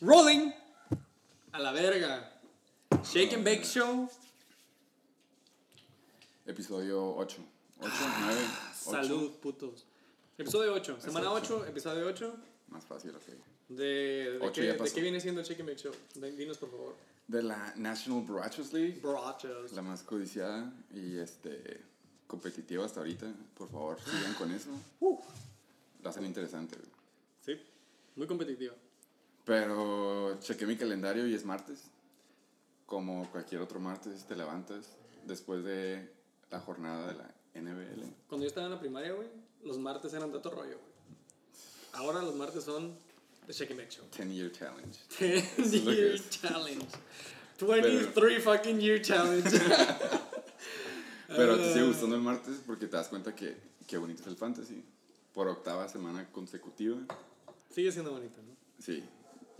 Rolling. A la verga. Shake and Bake Show. Episodio 8. 8, 9. Salud, putos. Episodio 8. Semana 8, episodio 8. Más fácil, ok. De, de, Ocho qué, de qué viene siendo el Shake and Bake Show? De- Dinos, por favor. De la National Broachos League. Brochos. La más codiciada y este competitiva hasta ahorita. Por favor, sigan con eso. Lo hacen interesante. Sí. Muy competitiva. Pero chequé mi calendario y es martes. Como cualquier otro martes, te levantas después de la jornada de la NBL. Cuando yo estaba en la primaria, güey, los martes eran de otro rollo, güey. Ahora los martes son The Shake and Bake Show. 10 Year Challenge. 10 es lo que year challenge. 23 fucking year challenge. Pero te sigue gustando el martes porque te das cuenta que qué bonito es el fantasy. Por octava semana consecutiva. Sigue siendo bonito, ¿no? Sí.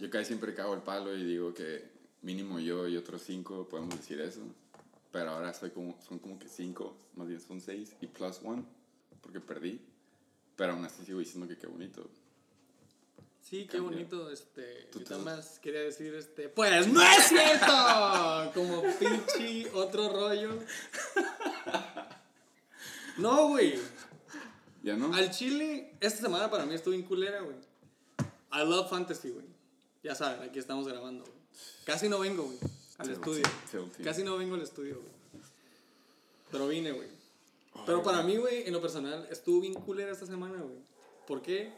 Yo casi siempre cago el palo y digo que mínimo yo y otros cinco podemos decir eso. Pero ahora soy como, son como que cinco, más bien son seis y plus one porque perdí. Pero aún así sigo diciendo que qué bonito. Sí, qué Cambia. bonito, este, Tú yo nada más quería decir, este, pues no es cierto, como pinche otro rollo. No, güey, ¿Ya no? al chile, esta semana para mí estuvo en culera, güey. I love fantasy, güey. Ya saben, aquí estamos grabando, güey. Casi no vengo, güey, al Sí, estudio. sí. Casi no vengo al estudio, güey. Pero vine, güey. Pero para mí, güey, en lo personal, estuvo bien culera esta semana, güey. ¿Por qué?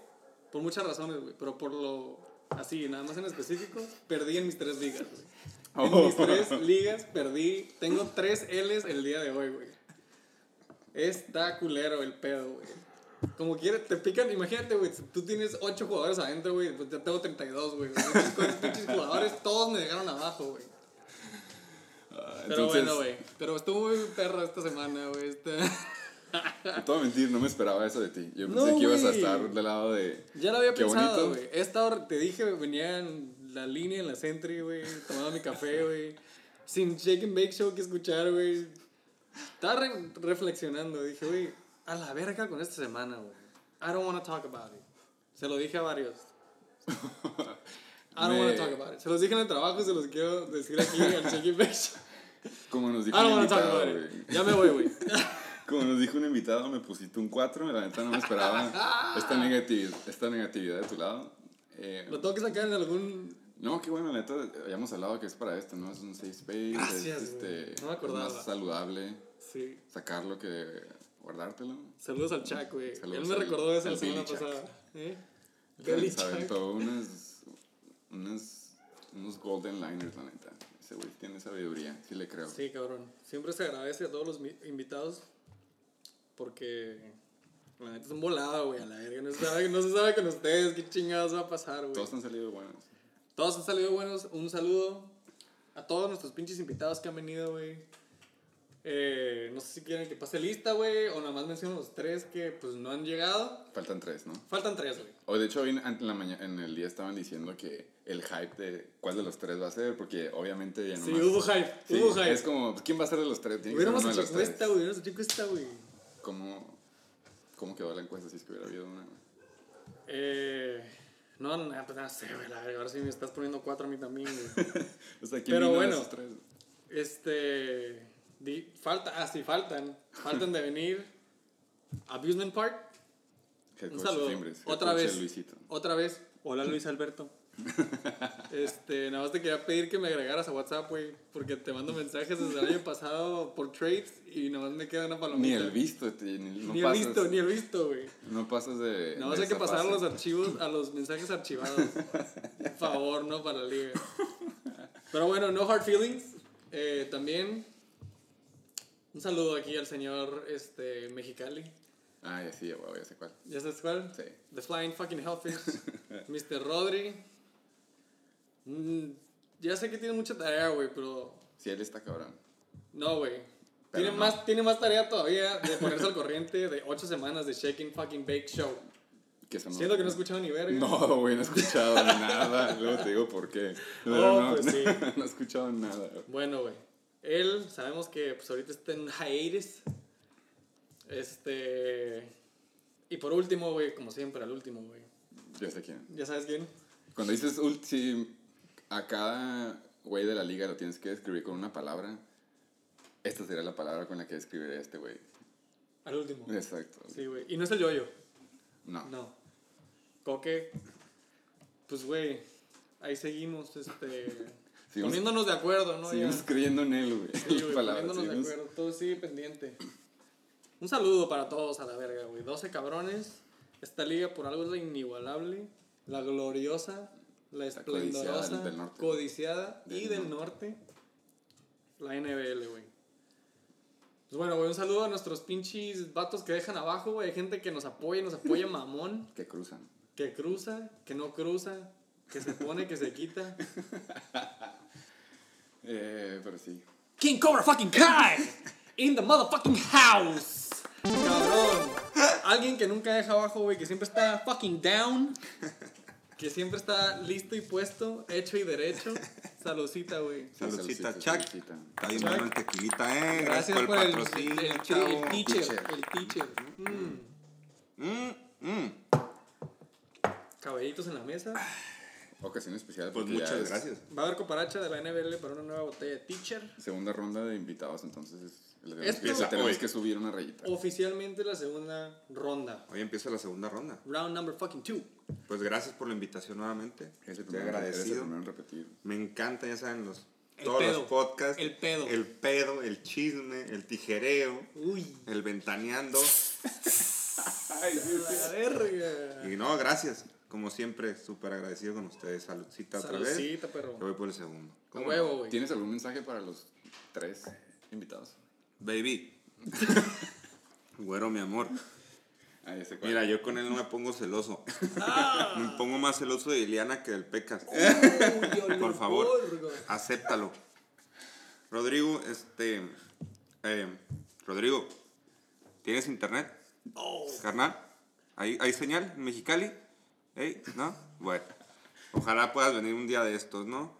Por muchas razones, güey. Pero por lo. Así, nada más en específico, perdí en mis tres ligas, güey. En Oh. mis tres ligas perdí. Tengo tres L's el día de hoy, güey. Está culero el pedo, güey. Como quieres, te pican, imagínate, güey, si tú tienes ocho jugadores adentro, güey, pues ya tengo 32, güey. Con pinches jugadores, todos me dejaron abajo, güey. Ah, Pero entonces, bueno, güey. Pero estuvo muy perro esta semana, güey. Este... No te voy a mentir, no me esperaba eso de ti. Yo No, pensé que ibas a estar del lado de. Ya lo había Qué pensado, güey. Esta hora, te dije, venía en la línea, en la Sentry, güey, tomando mi café, güey. Sin Shake and Bake Show que escuchar, güey. Estaba re- reflexionando. Dije, güey, a la verga con esta semana, güey. I don't want to talk about it. Se lo dije a varios. I don't want to talk about it. Se los dije en el trabajo y se los quiero decir aquí al Bake Show. Como nos I dijo don't un to talk invitado, about it. Ya me voy, güey. Como nos dijo un invitado, me pusiste un 4. La neta no me esperaba esta, negatividad, esta negatividad de tu lado. Eh, Lo tengo que sacar en algún no, qué bueno, la neta. Habíamos hablado que es para esto, ¿no? Es un safe space. Gracias, es, este, No me acordaba. es más saludable Sí. sacarlo que guardártelo. Saludos al Chuck, güey. Él me al- recordó eso la semana Billy pasada. ¿Eh? Billy Se aventó unas, unas, unos golden liners, la neta. Ese güey tiene sabiduría, sí le creo. Sí, cabrón. Siempre se agradece a todos los invitados porque la neta es un volado, güey, a la verga. No se sabe, no se sabe con ustedes qué chingados va a pasar, güey. Todos han salido buenos. Todos han salido buenos. Un saludo a todos nuestros pinches invitados que han venido, güey. Eh, no sé si quieren que pase lista, güey, o nada más menciono los tres que pues no han llegado. Faltan tres, ¿no? Faltan tres, güey. Hoy, de hecho, hoy en, la mañana, en el día estaban diciendo que el hype de cuál de los tres va a ser, porque obviamente ya no Sí, hubo hype, Sí, hubo hype. es como, pues, ¿quién va a ser de los tres? Tiene Hubiéramos de hecho encuesta, güey. Hubiéramos hecho encuesta, güey. ¿Cómo, ¿Cómo quedó la encuesta si es que hubiera habido una? Eh, no, no, pues no sé, güey. Ahora sí me estás poniendo cuatro a mí también, güey. O sea, ¿quién Pero vino de bueno. esos tres? Este. Di- falta, ah, sí, faltan. Faltan de venir. Abusement Park. Un saludo. Timbres, Otra vez. Luisito. Otra vez. Hola Luis Alberto. Este, nada más te quería pedir que me agregaras a WhatsApp, güey. Porque te mando mensajes desde el año pasado por trades y nada más me queda una palomita. Ni el visto, ti- ni, no Ni el pasas, visto, ni el visto, güey. No pasas de. Nada más de hay que pasar a los archivos, a los mensajes archivados. Por favor, no para la liga. Pero bueno, no hard feelings. Eh, también un saludo aquí al señor este, Mexicali. Ah, ya sí, ya, ya sé cuál. ¿Ya sabes cuál? Sí. The Flying Fucking Hellfish. Mr. Rodri. Mm, ya sé que tiene mucha tarea, güey, pero Sí, él está cabrón. no, güey. Tiene, no. más, tiene más tarea todavía de ponerse al corriente de 8 semanas de Shaking Fucking Bake Show. Que no- Siento que no he escuchado ni verga. No, güey, no he escuchado nada. Luego te digo por qué. Oh, no, pues sí. no he escuchado nada. Bueno, güey. Él, sabemos que pues ahorita está en hiatus. Este. Y por último, güey, como siempre, al último, güey. Ya sé quién. ¿Ya sabes quién? Cuando dices ulti, a cada güey de la liga lo tienes que describir con una palabra. Esta sería la palabra con la que describiré a este güey. Al último. Exacto. Sí, güey. Y no es el yoyo. No. No. Coque. Pues, güey. Ahí seguimos, este. Poniéndonos de acuerdo, ¿no? Seguimos Ya. creyendo en él, güey. Sí, güey, palabra, poniéndonos de acuerdo. Todo sigue pendiente. Un saludo para todos a la verga, güey. 12 cabrones. Esta liga por algo es la inigualable, la gloriosa, la esplendorosa, codiciada y Del del norte. La NBL, güey. Pues bueno, güey, un saludo a nuestros pinches vatos que dejan abajo, güey. Hay gente que nos apoya, nos apoya mamón, Que cruzan. que cruza, que no cruza, que se pone, que se quita. Eh, pero sí. King Cobra fucking Kai in the motherfucking house. Cabrón. Alguien que nunca deja abajo, güey, que siempre está fucking down. Que siempre está listo y puesto, hecho y derecho. Saludcita, güey. Saludcita, Chuck. Está bien el tequilita, eh. Gracias por el el, patrocinio, el, el, chavo. el teacher. El teacher. Mm. Mm, mm. Cabellitos en la mesa. Ocasión especial. Pues muchas es gracias. Va a haber coparacha de la NBL para una nueva botella de teacher. Segunda ronda de invitados, entonces es- le tenemos, que, le tenemos Hoy. que subir una rayita. Oficialmente la segunda ronda. Hoy empieza la segunda ronda. Round number fucking two. Pues gracias por la invitación nuevamente. Es el el agradecido. repetir. Me encanta, ya saben, los, El todos pedo. los podcasts. El pedo. El pedo, el chisme, el tijereo, Uy. el ventaneando. La verga. Y no, gracias. Como siempre, súper agradecido con ustedes. Saludcita otra vez. Saludcita, perro. Yo voy por el segundo. ¿Cómo huevo, güey. ¿Tienes algún mensaje para los tres invitados? Baby. Güero, mi amor. Ah, ya sé cuál. Mira, yo con él no me pongo celoso. Ah. me pongo más celoso de Iliana que del Pecas. Uy, Por favor. Olorgo. Acéptalo. Rodrigo, este. eh, Rodrigo, ¿tienes internet? Oh. Carnal, ¿hay, hay señal en Mexicali? ¿Ey? ¿No? Bueno, ojalá puedas venir un día de estos, ¿no?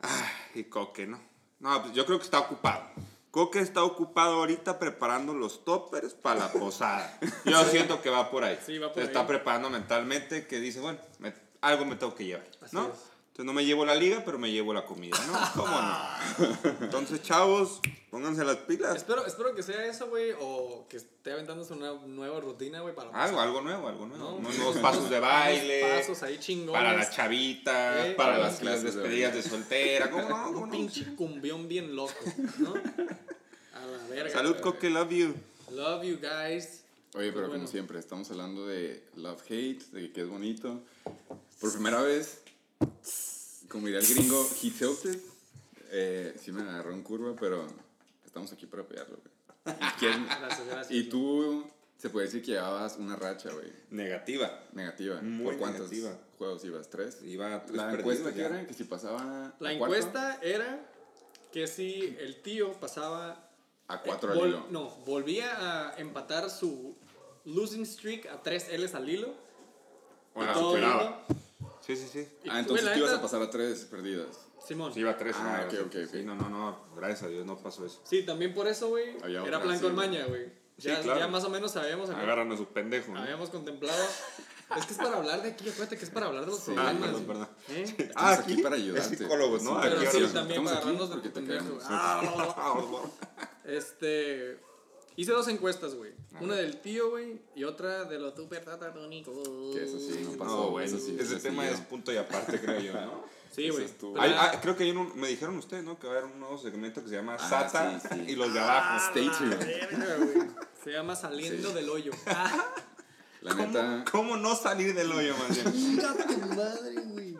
Ay, y Coque, ¿no? No, pues yo creo que está ocupado. Coque está ocupado ahorita preparando los toppers para la posada. Yo siento que va por ahí. Sí, va por Se ahí. está preparando mentalmente que dice, bueno, me- algo me tengo que llevar, Así ¿no? es. Entonces no me llevo la liga, pero me llevo la comida, ¿no? ¿Cómo no? Entonces, chavos, pónganse las pilas. Espero, espero que sea eso, güey, o que esté aventándose una nueva rutina, güey, para Algo, algo nuevo, algo nuevo. No. Unos nuevos pasos de baile. Pasos ahí chingones. Para las chavitas, Eh, para para las, las clases las de despedidas de, soltera. ¿Cómo no? ¿Cómo Un no? pinche cumbión bien loco, ¿no? A la verga. Salud, Coque, love you. Love you guys. Oye, pero Bueno. como siempre, estamos hablando de love hate, de que es bonito. Por primera vez, como diría el gringo, he tilted. Eh, sí me agarró en curva, pero estamos aquí para apoyarlo, güey. ¿Y, quién- Gracias, gracias. y tú, se puede decir que llevabas una racha, güey, Negativa. negativa. Muy ¿Por cuántos negativa. juegos ibas? ¿Tres? Iba a tres La encuesta que era, que si pasaba La a cuatro, encuesta era que si el tío pasaba. a cuatro eh, al vol- hilo. No, volvía a empatar su losing streak a 3 L's al hilo. O la Todo superaba. hilo. Sí, sí, sí. Y, Ah, entonces güey, la tú ibas a pasar a tres perdidas. Simón. Sí, iba a tres. Ah, no, ok, ok, sí, ok. sí, no, no, no. Gracias a Dios no pasó eso. Sí, también por eso, güey. Era otra, plan sí, con güey. maña, güey. Sí, Ya, claro. ya más o menos sabíamos. Agarran a su pendejo. ¿no? Habíamos contemplado. Es que es para hablar de aquí, acuérdate que es para hablar de los Sí, problemas. Ah, perdón. ¿Eh? Estamos Ah, aquí aquí para ayudarte. Es psicólogos, ¿no? Sí, Pero Aquí sí, también para agarrarnos de porque te pendejo. Ah, Este. Hice dos encuestas, güey. Una del tío, güey, y otra de los super tatatónicos. Que eso sí, no pasó. No, güey. eso sí, Ese tema sí, es punto y aparte, creo yo, ¿no? Sí, güey. ah, creo que hay un, me dijeron ustedes, ¿no? Que va a haber un nuevo segmento que se llama Ah, Sata sí, sí. y los de abajo. Stay la tuned. verga, güey. Se llama Saliendo Sí. del Hoyo. Ah, La neta, ¿Cómo no salir del hoyo, man? chinga tu madre, güey.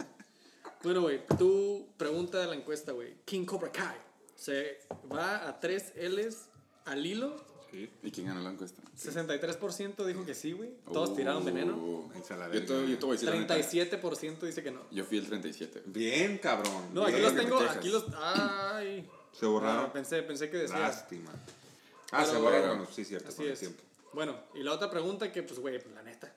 Bueno, güey, tu pregunta de la encuesta, güey. King Cobra Kai. ¿Se va a 3 L's al hilo? Sí. ¿y quién ganó la encuesta? 63% dijo que sí, güey. Todos Uh, tiraron veneno. Yo te, yo te voy a decir la neta. 37% dice que no. Yo fui el 37. Bien, cabrón. No, aquí bien. los tengo, aquí los... Ay. Se borraron. Ah, pensé, pensé que decía... Lástima. Ah, Pero, se borraron. bueno, sí, cierto, Así es. tiempo. Bueno, y la otra pregunta que, pues, güey, pues, la neta.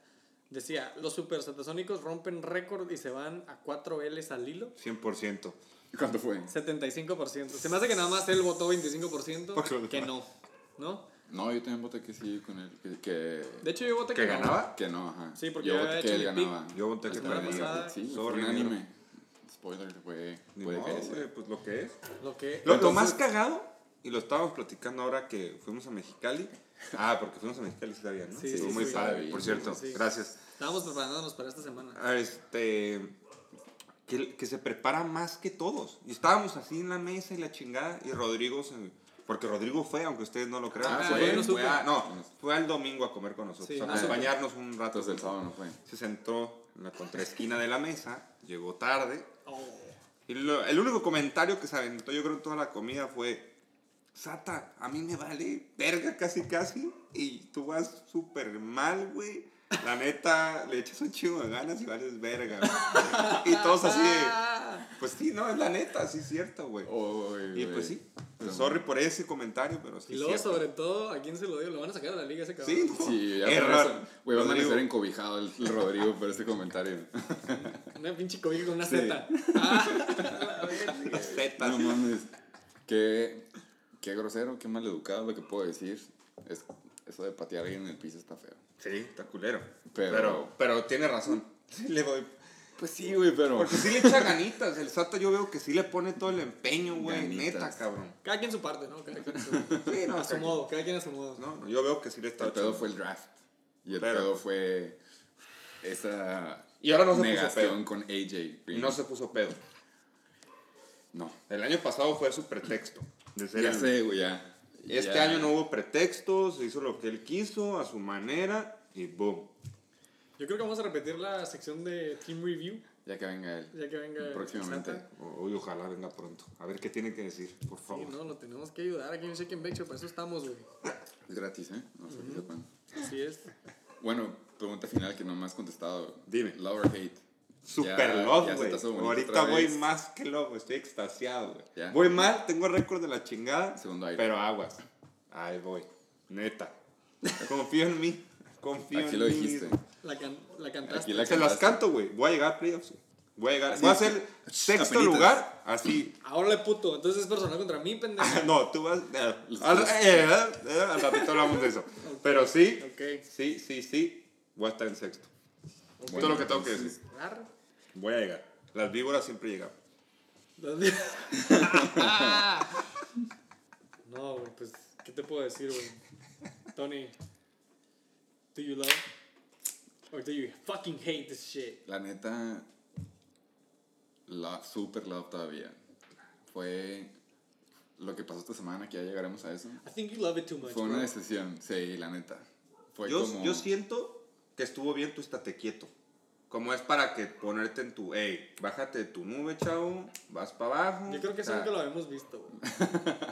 Decía, los super satasónicos rompen récord y se van a 4 L's al hilo. 100%. ¿Cuánto fue? 75%. Se me hace que nada más él votó 25%, Por lo que no. ¿No? No, yo también voté que sí con él. Que, que, De hecho, yo voté que, ¿Que ganaba? que no, ajá. Sí, porque yo yo voté que él ganaba. Yo voté que perdía. pasada, Sí, fue Sorry, unánime. spoiler, güey. Ni Puede que sea. pues lo que es. Lo que. Lo, lo Entonces- más cagado, y lo estábamos platicando ahora que fuimos a Mexicali. Ah, porque fuimos a Mexicali, sí ¿no? Sí, sí, muy sí. padre, por cierto. sí. Gracias. Estábamos preparándonos para esta semana. Ah, Este. Que, que se prepara más que todos. Y estábamos así en la mesa y la chingada. Y Rodrigo se. Porque Rodrigo fue, aunque ustedes no lo crean. Ah, fue, no fue a- no, fue al domingo a comer con nosotros. Sí, a no acompañarnos un rato. Entonces el sábado no fue. Se sentó en la contraesquina de la mesa. Llegó tarde. Oh. Y lo- el único comentario que se aventó, yo creo, en toda la comida fue: Sata, a mí me vale verga casi, casi. Y tú vas súper mal, güey. La neta, le echas un chingo de ganas y vales verga. güey". Y todos así de. Pues sí, no, es la neta, sí es cierto, güey. Oh, Y pues sí. Pues sorry por ese comentario, pero sí. Y luego, cierto. sobre todo, ¿a quién se lo dio? Lo van a sacar a la liga ese cabrón. Sí, no. Sí, eso, güey, va a amanecer encobijado el, el Rodrigo por este comentario. Una pinche cobija con una Sí. Z. Ah. No mames. Qué, qué grosero, qué mal educado lo que puedo decir. Es, eso de patear a alguien en el piso está feo. Sí, está culero. Pero- Pero, pero, tiene razón. Sí le voy. Pues sí, güey, pero. Porque sí le echa ganitas. El Sata yo veo que sí le pone todo el empeño, güey. Neta, cabrón. Cada quien su parte, ¿no? Cada quien su, Sí, no, a su modo. Cada quien a su modo. No, yo veo que sí le está El pedo fue el draft. Y el Pero- pedo fue esa Y ahora no se puso negación pedo. con AJ. Y Green. no se puso pedo. No. El año pasado fue su pretexto. De ser Ya el- sé, güey, ya. Este Ya. año no hubo pretextos, se hizo lo que él quiso, a su manera, y boom. Yo creo que vamos a repetir la sección de Team Review. Ya que venga él. Ya que venga. Próximamente. Uy, ojalá venga pronto. A ver qué tiene que decir, por Sí, favor. no, lo tenemos que ayudar aquí en Shake and Bake Show, Para eso estamos, güey. Es gratis, ¿eh? No sé si sepan. Así es. Bueno, pregunta final que no me has contestado. Dime. Love or hate. Super Ya- love, güey. Ahorita voy más que love, estoy extasiado, güey. Voy mal, tengo récord de la chingada. Segundo aire. Pero aguas. Ahí voy. Neta. Confío en mí. Confío Aquí en lo mí dijiste. mismo. La, can la cantaste. Aquí la Se las canto, güey. Voy a llegar a playoffs. Voy a llegar. Así Voy a es. ser sexto Apenitas. lugar. Así. Ahora le puto. Entonces es personal contra mí, pendejo. No, tú vas. eh, al, eh, eh, al ratito hablamos de eso. Pero sí, Ok. sí, sí, sí. Voy a estar en sexto. Bueno, Todo lo que tengo que decir. Voy a llegar. Las víboras siempre llegan. No, güey, pues, ¿qué te puedo decir, güey? Tony, do you love or do you fucking hate this shit? La neta, love, super love todavía. Fue lo que pasó esta semana, que ya llegaremos a eso. I think you love it too much. Fue una bro. decisión, sí, la neta. Fue Yo, como... yo siento que estuvo bien tu estate quieto. Como es para que ponerte en tu, hey, bájate de tu nube, chavo, vas para abajo. Yo creo que eso nunca lo habíamos visto, güey.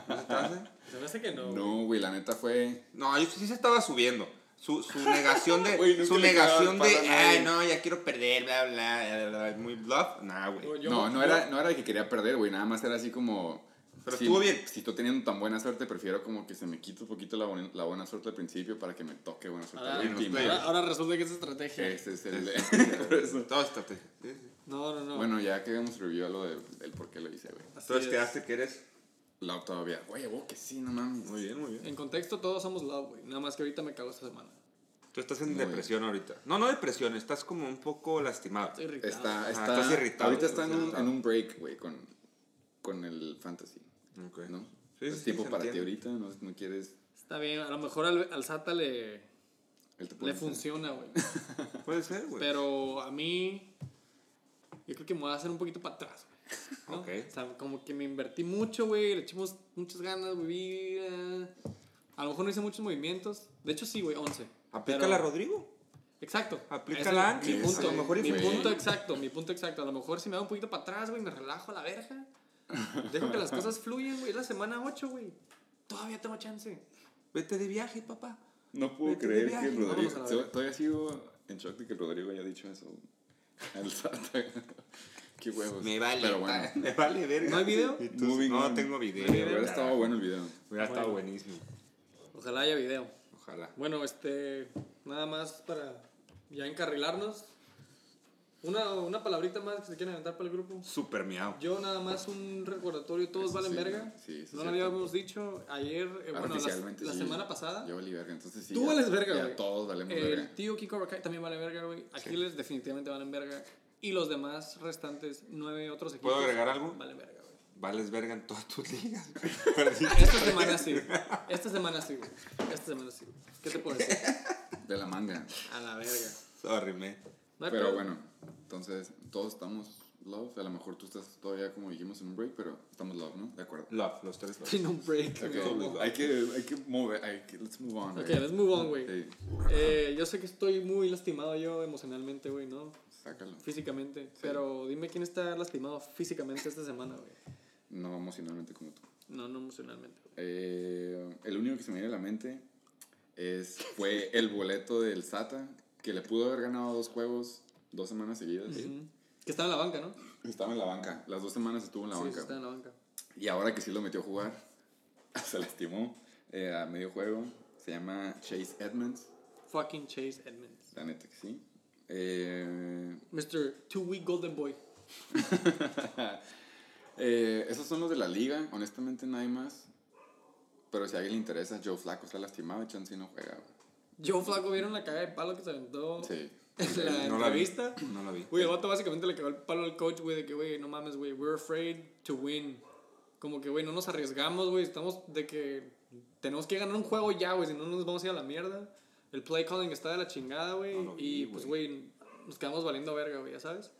¿no se te hace? Se me hace que no. No, güey, la neta fue... No, yo sí se estaba subiendo. Su, su negación de. Su negación de. Ay, no, ya quiero perder, bla, bla, bla, bla, Muy bluff. Nah, güey. No, no era, no era de que quería perder, güey, nada más era así como... Pero si, estuvo bien. Si estoy teniendo tan buena suerte, prefiero como que se me quite un poquito la, buen- la buena suerte al principio para que me toque buena suerte Ahora, ahora, ahora resulta que es estrategia. Ese es el... estrategia. Sí. No, no, no. Bueno, ya que hagamos review a lo de, del por qué lo hice, güey. Entonces es. quedaste que eres. Love todavía. Oye, vos que sí, no mames. Muy bien, muy bien. En contexto, todos somos love, güey. Nada más que ahorita me cago esta semana. Tú estás en Muy depresión ahorita. No, no depresión, estás como un poco lastimado. Estoy irritado. Está, Ah, está, estás irritado, ahorita está en estás un, irritado. en un break, güey, con, con el fantasy, Ok. ¿no? Sí, es sí, tiempo para ti ahorita, no, no quieres... Está bien, a lo mejor al, al SATA le, Él te puede le funciona, güey. Puede ser, güey. Pero a mí, yo creo que me voy a hacer un poquito para atrás, güey. ¿no? Ok. O sea, como que me invertí mucho, güey. Le echamos muchas ganas, güey. eh, A lo mejor no hice muchos movimientos. De hecho, sí, güey, 11. Aplícala a Rodrigo. Exacto. Aplícala antes. Mi punto, A lo mejor mi punto exacto, mi punto exacto. A lo mejor si me hago un poquito para atrás, güey, me relajo a la verga. Dejo que las cosas fluyan, güey. Es la semana 8, güey. Todavía tengo chance. Vete de viaje, papá. No puedo Vete creer que Rodrigo... a. Todavía sigo en shock de que Rodrigo haya dicho eso. Al SATA. Qué huevos. Me vale. Pero bueno. Me vale verga. ¿No hay video? No on. tengo video. No video. Hubiera estado bueno el video. Hubiera estado Bueno. buenísimo. Ojalá haya video. Ojalá. Bueno, este, nada más para ya encarrilarnos. Una, una palabrita más que se quieren aventar para el grupo. Super miau. Yo nada más un recordatorio, todos Eso valen sí, verga. sí, eso no lo habíamos dicho ayer, eh, bueno, la, la sí. semana pasada. Yo valí verga, entonces sí. Tú ya- vales verga, güey. todos valemos El verga. tío Kiko Rakai también vale verga, güey. Aquiles definitivamente valen verga. Y los demás restantes nueve otros equipos. ¿Puedo agregar algo? Vale, verga, güey. Vales verga en todas tus ligas. Esta semana sí. Esta semana sí, güey. Esta semana sí. ¿Qué te puedo decir? De la manga. A la verga. Sorry, hay Pero bueno, entonces todos estamos love. A lo mejor tú estás todavía, como dijimos, en un break, pero estamos love, ¿no? De acuerdo. Love, los tres love. Tiene un break. Ok, güey. hay que, hay que mover, hay que, let's move on. Ok, right? let's move on, güey. Sí, Eh, yo sé que estoy muy lastimado yo emocionalmente, güey, ¿no? Sácalo. Físicamente. Pero dime quién está lastimado físicamente esta semana, güey. No emocionalmente como tú. No, no emocionalmente. Eh, el único que se me viene a la mente es, fue el boleto del SATA, que le pudo haber ganado dos juegos dos semanas seguidas. Que estaba en la banca, ¿no? Estaba en la banca. Las dos semanas estuvo en la sí, sí, banca. está en la banca. Y ahora que sí lo metió a jugar, se lastimó eh, a medio juego. Se llama Chase Edmonds. Fucking Chase Edmonds. La neta que sí. Eh, Mr. Two Week Golden Boy. eh, esos son los de la liga. Honestamente, nadie más. Pero si a alguien le interesa, Joe Flacco está lastimado y Chance no juega. Joe Flaco, ¿vieron la caga de palo que se aventó Sí. en la No la vi. entrevista? No la vi. Güey, el vato básicamente le cagó el palo al coach, güey, de que, güey, no mames, güey, we're afraid to win. Como que, güey, no nos arriesgamos, güey, estamos de que tenemos que ganar un juego ya, güey, si no nos vamos a ir a la mierda. El play calling está de la chingada, güey, No lo vi, y pues, güey. nos quedamos valiendo verga, güey, ya sabes.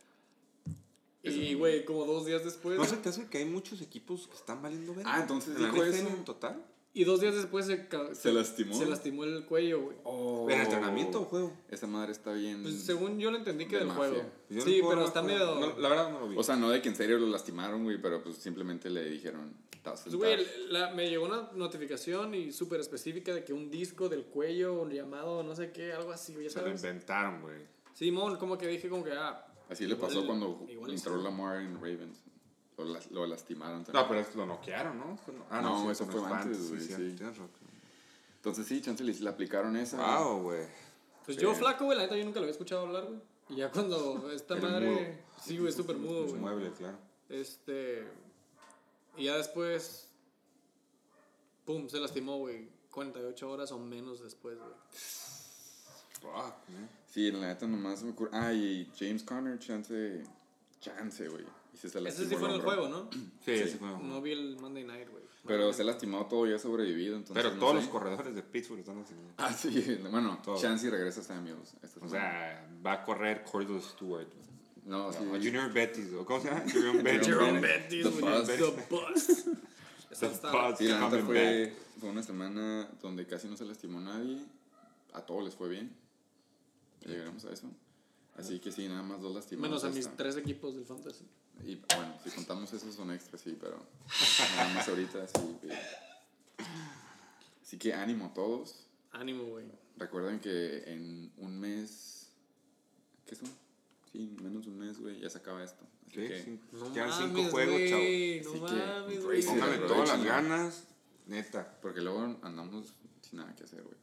Y, güey, como dos días después... ¿No se te hace que hay muchos equipos que están valiendo verga? Ah, entonces ¿En dijo eso. en total? Y dos días después se, ¿Se lastimó? Se lastimó el cuello, güey. Oh, ¿En entrenamiento o juego? Esa madre está bien. Pues según yo lo entendí que De del mafia. juego. Yo sí, no pero está medio... No, la verdad no lo vi. O sea, no de que en serio lo lastimaron, güey, pero pues simplemente le dijeron. "Estás Pues, güey, sentado". la- me llegó una notificación y súper específica de que un disco del cuello, un llamado, no sé qué, algo así, güey, ya se lo sabes. inventaron, güey. Simón, como que dije, como que, ah. Así le pasó igual- cuando entró sí. Lamar en Ravens. Lo, lo lastimaron también. No, pero es- lo noquearon, ¿no? Ah, No, sí, eso fue antes, güey, sí, sí. Entonces sí, chance le, le aplicaron esa. Wow, güey. Pues Sí. yo flaco, güey, la neta yo nunca lo había escuchado hablar, güey. Y ya cuando esta madre. mudo. Sí, güey, súper mudo, güey. muebles, claro. Este. Y ya después. Pum, se lastimó, güey. 48 horas o menos después, güey. Fuck, man. Sí, la neta nomás me ocurre. Ah, y James Conner, chance. Chance, güey. Y se se Ese sí fue en el hombro. juego, ¿no? Sí, sí, fue. No vi el Monday Night, güey. Pero se ha lastimado todo y ha sobrevivido. Entonces, Pero no todos sé. los corredores de Pittsburgh están así. Ah, sí. Bueno, Todos. Chance regresa a Samuels. esta O semana. sea, va a correr Cordell Stewart. No, sí. O Junior Bettis, ¿o ¿cómo se llama? Junior Bettis. Jerome Bettis, The güey. Bus. The Bus. Esa The está- Bus. Sí, la neta fue, fue una semana donde casi no se lastimó nadie. A todos les fue bien. Llegaremos a eso. Así que sí, nada más dos lastimados. Menos a mis hasta- tres equipos del Fantasy. Y bueno, si contamos esos son extras, sí, pero nada más ahorita sí. Así que ánimo a todos. Ánimo, güey. Recuerden que en un mes. ¿Qué son? Sí, menos de un mes, güey, ya se acaba esto. Así Sí, que. sí. No Quedan mames, cinco juegos, chavo. No Así que mames, it. Póngale todas las ganas, neta. Porque luego andamos sin nada que hacer, güey.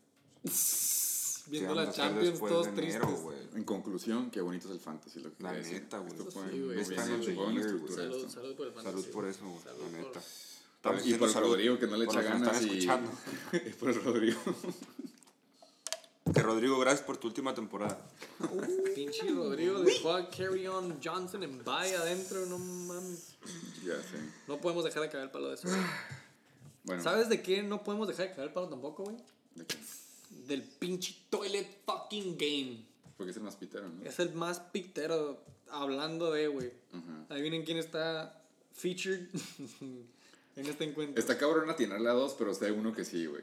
Viendo ¿Qué la vamos a hacer Champions todos enero, tristes. En conclusión, qué bonito es el fantasy, lo que La neta, güey. Salud, esto. salud por el Fantasy. Salud por eso, güey, Salud la por- neta. Y por el Rodrigo que no le echa que ganas y, por el Rodrigo. Que Rodrigo, gracias por tu última temporada. Pinche Rodrigo dejó a Carry On Johnson en bye adentro, no mames. ya sé. No podemos dejar de cagar el palo de eso. güey. Bueno, ¿Sabes de qué no podemos dejar de cagar el palo tampoco, güey? ¿de qué? Del pinche toilet fucking game. Porque es el más pitero, ¿no? Es el más pictero hablando de, güey. Ajá. Adivinen quién está featured en este encuentro. Está cabrón atinarle a dos, pero sé uno que sí, güey.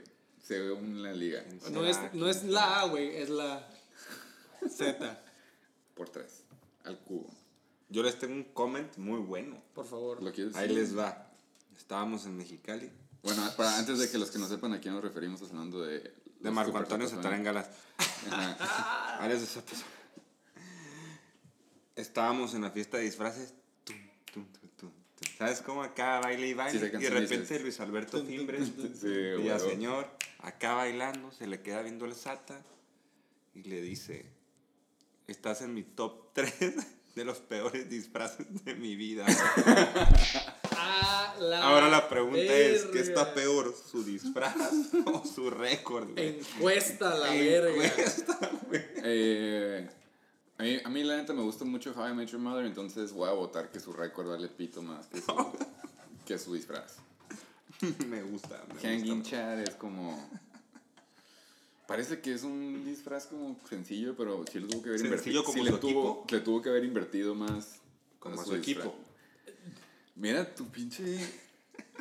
Uno en la liga. No es, no es la A, güey, es la Z. Por tres. Al cubo. Yo les tengo un comment muy bueno. Por favor. ¿Lo quieres Ahí les va. Estábamos en Mexicali. Bueno, para, antes de que los que no sepan a quién nos referimos, estamos hablando de... De Marco Antonio. Satarán Galas. Áreas de esa persona. Estábamos en la fiesta de disfraces. Tum, tum, tum, tum, tum. ¿Sabes cómo acá baile y baile? Sí, y de repente dices. Luis Alberto Fimbres. Sí, y huevo. señor, acá bailando, se le queda viendo el sata y le dice: Estás en mi top 3 de los peores disfraces de mi vida. La Ahora la pregunta es: ¿qué verga. está peor, su disfraz o su récord? Encuesta la verga. Eh, A mí, a mí, la neta, me gusta mucho How I Met Your Mother, entonces voy a votar que su récord vale pito más que su, que su disfraz. me gusta. Me Hanging gusta. Chad es como... Parece que es un disfraz como sencillo, pero sí le tuvo que haber Sencillo invertido. como sí su le tuvo, le tuvo que haber invertido más Como a su disfraz. equipo. Mira, tu pinche...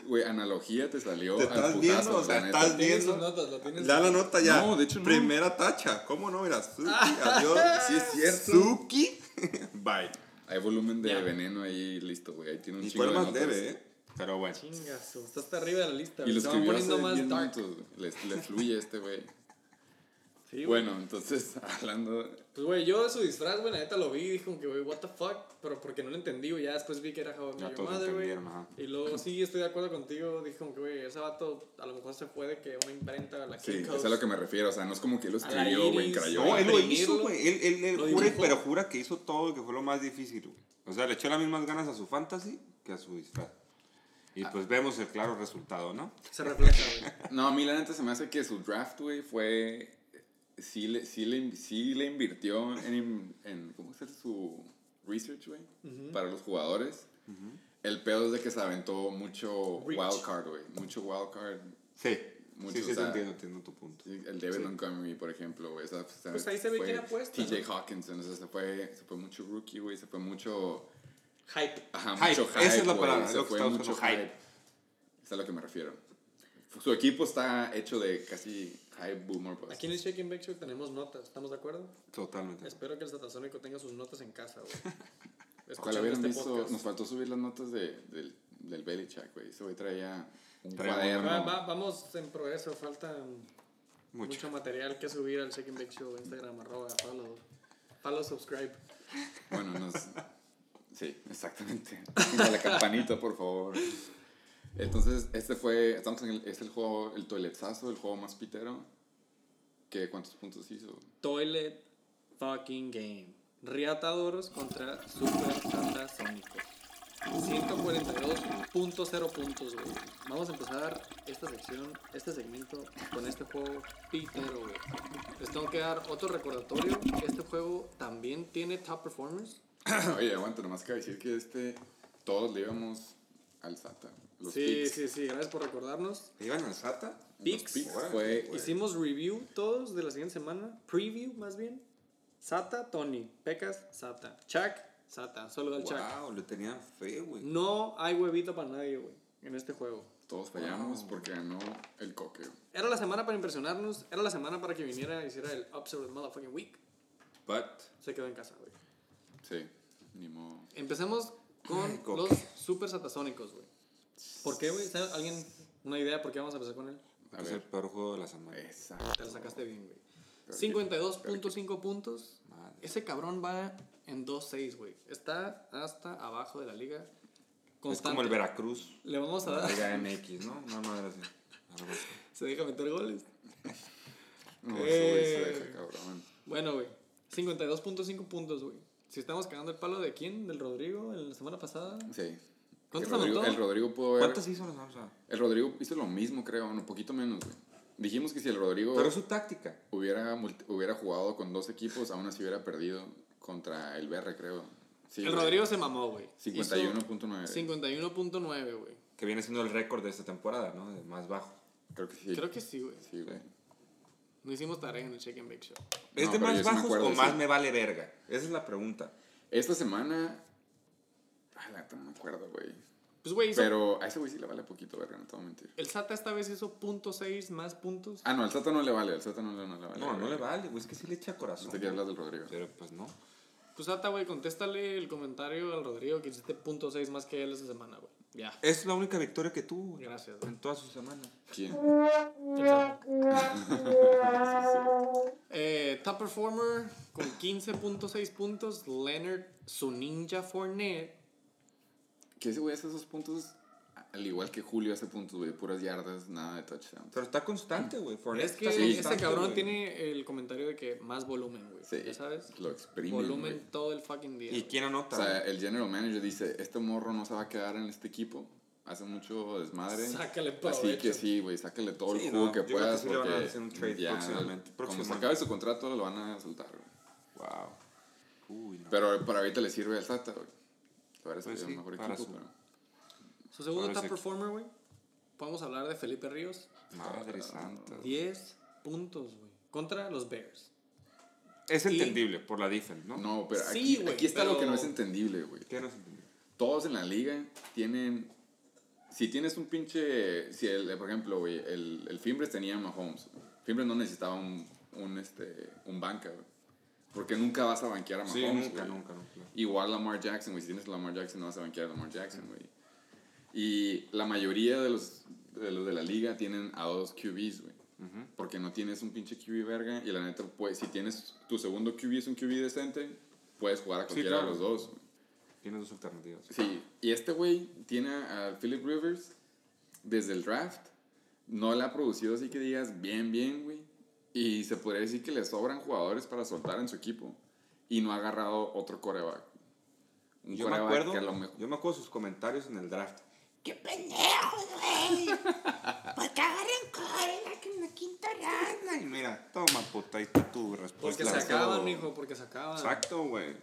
Güey, analogía te salió Te estás putazo, viendo, o la sea, estás viendo. notas, lo tienes. Ya la nota ya. No, de hecho no. Primera tacha. ¿Cómo no? Mira, Suki, adiós. Sí es cierto. Suki. Bye. Hay volumen de Ya. veneno ahí listo, güey. Ahí tiene un Y el de más notas. leve, ¿eh? Pero bueno. Chingas, está hasta arriba de la lista. Y lo escribió poniendo hace más 10 dark. minutos. Le, le fluye este, güey. Sí. Bueno, entonces, hablando... Pues, güey, yo su disfraz, güey, la neta lo vi y dije como que, güey, what the fuck, pero porque no lo entendí, güey, ya después vi que era How I Met Your todos Mother, güey. Y luego, sí, estoy de acuerdo contigo, dije como que, güey, ese vato a lo mejor se puede que una imprenta, la Sí, eso es a lo que me refiero. O sea, no es como que él lo escribió, güey, en crayón. No, él lo hizo, güey. Él, él, él jura, dibujó. pero jura que hizo todo y que fue lo más difícil, güey. O sea, le echó las mismas ganas a su fantasy que a su disfraz. Y pues vemos el claro resultado, ¿no? Se refleja, güey. No, a mí la neta se me hace que su draft, güey, fue... Sí le, sí le, sí le invirtió en, en... ¿Cómo es su research, güey? Para los jugadores. El pedo es de que se aventó mucho Reach. wild card, güey. Mucho wild card. Sí. Mucho, sí, sí, o sea, entiendo, entiendo tu punto. Sí, El David Montgomery, por ejemplo, güey. Pues ahí se ve era apuesta, TJ ¿no? Hawkinson, o sea, se fue, se fue mucho rookie, güey. Se fue mucho... Hype. Ajá, Hype, mucho hype, esa es la palabra, se lo fue mucho hype. hype. Es a lo que me refiero. Su equipo está hecho de casi hype boomer bust. Aquí en el Shake and Bake Show tenemos notas, ¿estamos de acuerdo? Totalmente. Espero que el Satasónico tenga sus notas en casa, güey. Ojalá hubieran este visto, podcast. nos faltó subir las notas de, del, del Belichick, güey. Ese güey traía un cuaderno. Va- va- vamos en progreso, falta Mucho. mucho. material que subir al Shake and Bake Show, Instagram, arroba, follow, follow, subscribe. Bueno, nos... Sí, exactamente. La campanita, por favor. Entonces, este fue... Estamos en el... Es el juego... El toiletazo, el juego más pitero. ¿Qué, ¿Cuántos puntos hizo? Toilet fucking game. Riatadoros contra Super Satasónicos. 142.0 puntos, güey. Vamos a empezar esta sección, este segmento con este juego pitero, güey. Les tengo que dar otro recordatorio. Este juego también tiene top performers. Oye, aguanta, nomás que decir que este... Todos le íbamos al SATA. Los sí, picks. sí, sí, gracias por recordarnos. ¿Te iban al SATA? Órale, fue... Hicimos review todos de la siguiente semana. Preview, más bien. Sata, Tony. Pecas, Sata. Chuck, Sata. Solo el Chuck. Wow, le tenían fe, güey. No hay huevito para nadie, güey, en este juego. Todos fallamos porque ganó el coque. Era la semana para impresionarnos. Era la semana para que viniera y hiciera el the Motherfucking Week. But, Se quedó en casa, güey. Sí, ni modo. Empecemos con Ay, los super satasónicos, güey. ¿Por qué, güey? ¿Sabe ¿Alguien una idea por qué vamos a empezar con él? A es ver. el peor juego de la semana. Exacto. Te la sacaste bien, güey. Pero que- 52.5 puntos. Madre. Ese cabrón va en 2-6, güey. Está hasta abajo de la liga. Es como el Veracruz. Le vamos a La dar. Liga MX, ¿no? Una madre así. Algo así. Se deja meter goles. No, ese güey se Eh. deja, cabrón. Bueno, güey. 52.5 puntos, güey. Si estamos cagando el palo de quién? ¿Del Rodrigo en la semana pasada? Sí. ¿Cuántos el Rodrigo, anotó? el Rodrigo pudo ver. ¿Cuántas hizo la salsa? El Rodrigo hizo lo mismo, creo, un poquito menos, güey. Dijimos que si el Rodrigo Pero es su táctica. hubiera, hubiera jugado con dos equipos, aún así hubiera perdido contra el BR, creo. Sí, el güey. Rodrigo se mamó, güey. 51.9. Hizo 51.9, güey. Que viene siendo el récord de esta temporada, ¿no? El más bajo. Creo que sí. Creo que sí, güey. Sí, güey. No hicimos tarea en el Check and Bake Show. ¿Es No, de más sí bajos o más me vale verga? Esa es la pregunta. Esta semana. Ah, la no me acuerdo, güey. Pues, güey, Pero a ese güey sí le vale poquito, verga, no te voy a mentir. el SATA esta vez hizo .6 más puntos. Ah, no, al Sata no le vale, al Sata no, le- no le vale. No, no güey. le vale, güey. Es que sí le echa corazón. No te quiero hablar del Rodrigo. Pero pues no. Pues SATA, güey, contéstale el comentario al Rodrigo que hiciste .6 más que él esa semana, güey. Ya. Es la única victoria que tuvo. Gracias. En toda su semana. ¿Quién? Eh, top performer con 15.6 puntos, Leonard, su ninja Fournette. Que ese güey hace esos puntos, al igual que Julio hace puntos, güey, puras yardas, nada de touchdowns. Pero está constante, güey. Es que ese constante, cabrón güey. tiene el comentario de que más volumen, güey. Sí, ¿Ya sabes? lo exprime. Volumen güey. todo el fucking día. ¿Y quién anota? O sea, el general manager dice, este morro no se va a quedar en este equipo, hace mucho desmadre. Sácale Así provecho. que sí, güey, sácale todo Sí, el jugo no, que yo creo que puedas. sí le van a porque hacer un trade ya, próximamente, Como se acabe su contrato, lo van a soltar, güey. Wow. Uy, no. Pero para ahorita le sirve al Sata, güey. La verdad es Pues sí, el mejor para equipo, su- pero... Su segundo Ahora top sí. performer, güey. Podemos hablar de Felipe Ríos. Madre santa. 10 puntos, güey. Contra los Bears. Es Y- entendible por la defense, ¿no? No, pero Sí, aquí, güey, aquí está lo que no es pero- entendible, güey. ¿Qué no es entendible? Todos en la liga tienen... Si tienes un pinche... Si el, por ejemplo, güey, el, el Fimbres tenía Mahomes. Fimbres no necesitaba un, un, este, un banca, güey. Porque nunca vas a banquear a Mahomes, Sí, nunca, güey. nunca, nunca. Igual Lamar Jackson, güey. Si tienes a Lamar Jackson, no vas a banquear a Lamar Jackson, güey. Y la mayoría de los, de los de la liga tienen a dos QBs, güey. Porque no tienes un pinche QB verga. Y la neta, pues, si tienes tu segundo QB es un QB decente, puedes jugar a cualquiera claro. de los dos. güey. Tienes dos alternativas. Sí, y este güey tiene a Philip Rivers desde el draft. No le ha producido así que digas bien, bien, güey. Y se podría decir que le sobran jugadores para soltar en su equipo. Y no ha agarrado otro coreback. Un Yo me quarterback acuerdo, que a lo mejor- yo me acuerdo sus comentarios en el draft. ¡Qué pendejos, güey! ¿Por qué agarran coreback en la quinta ronda? Ay, mira, toma puta, ahí está tu respuesta. Porque se acaban, mijo, porque se acaban. Exacto, güey.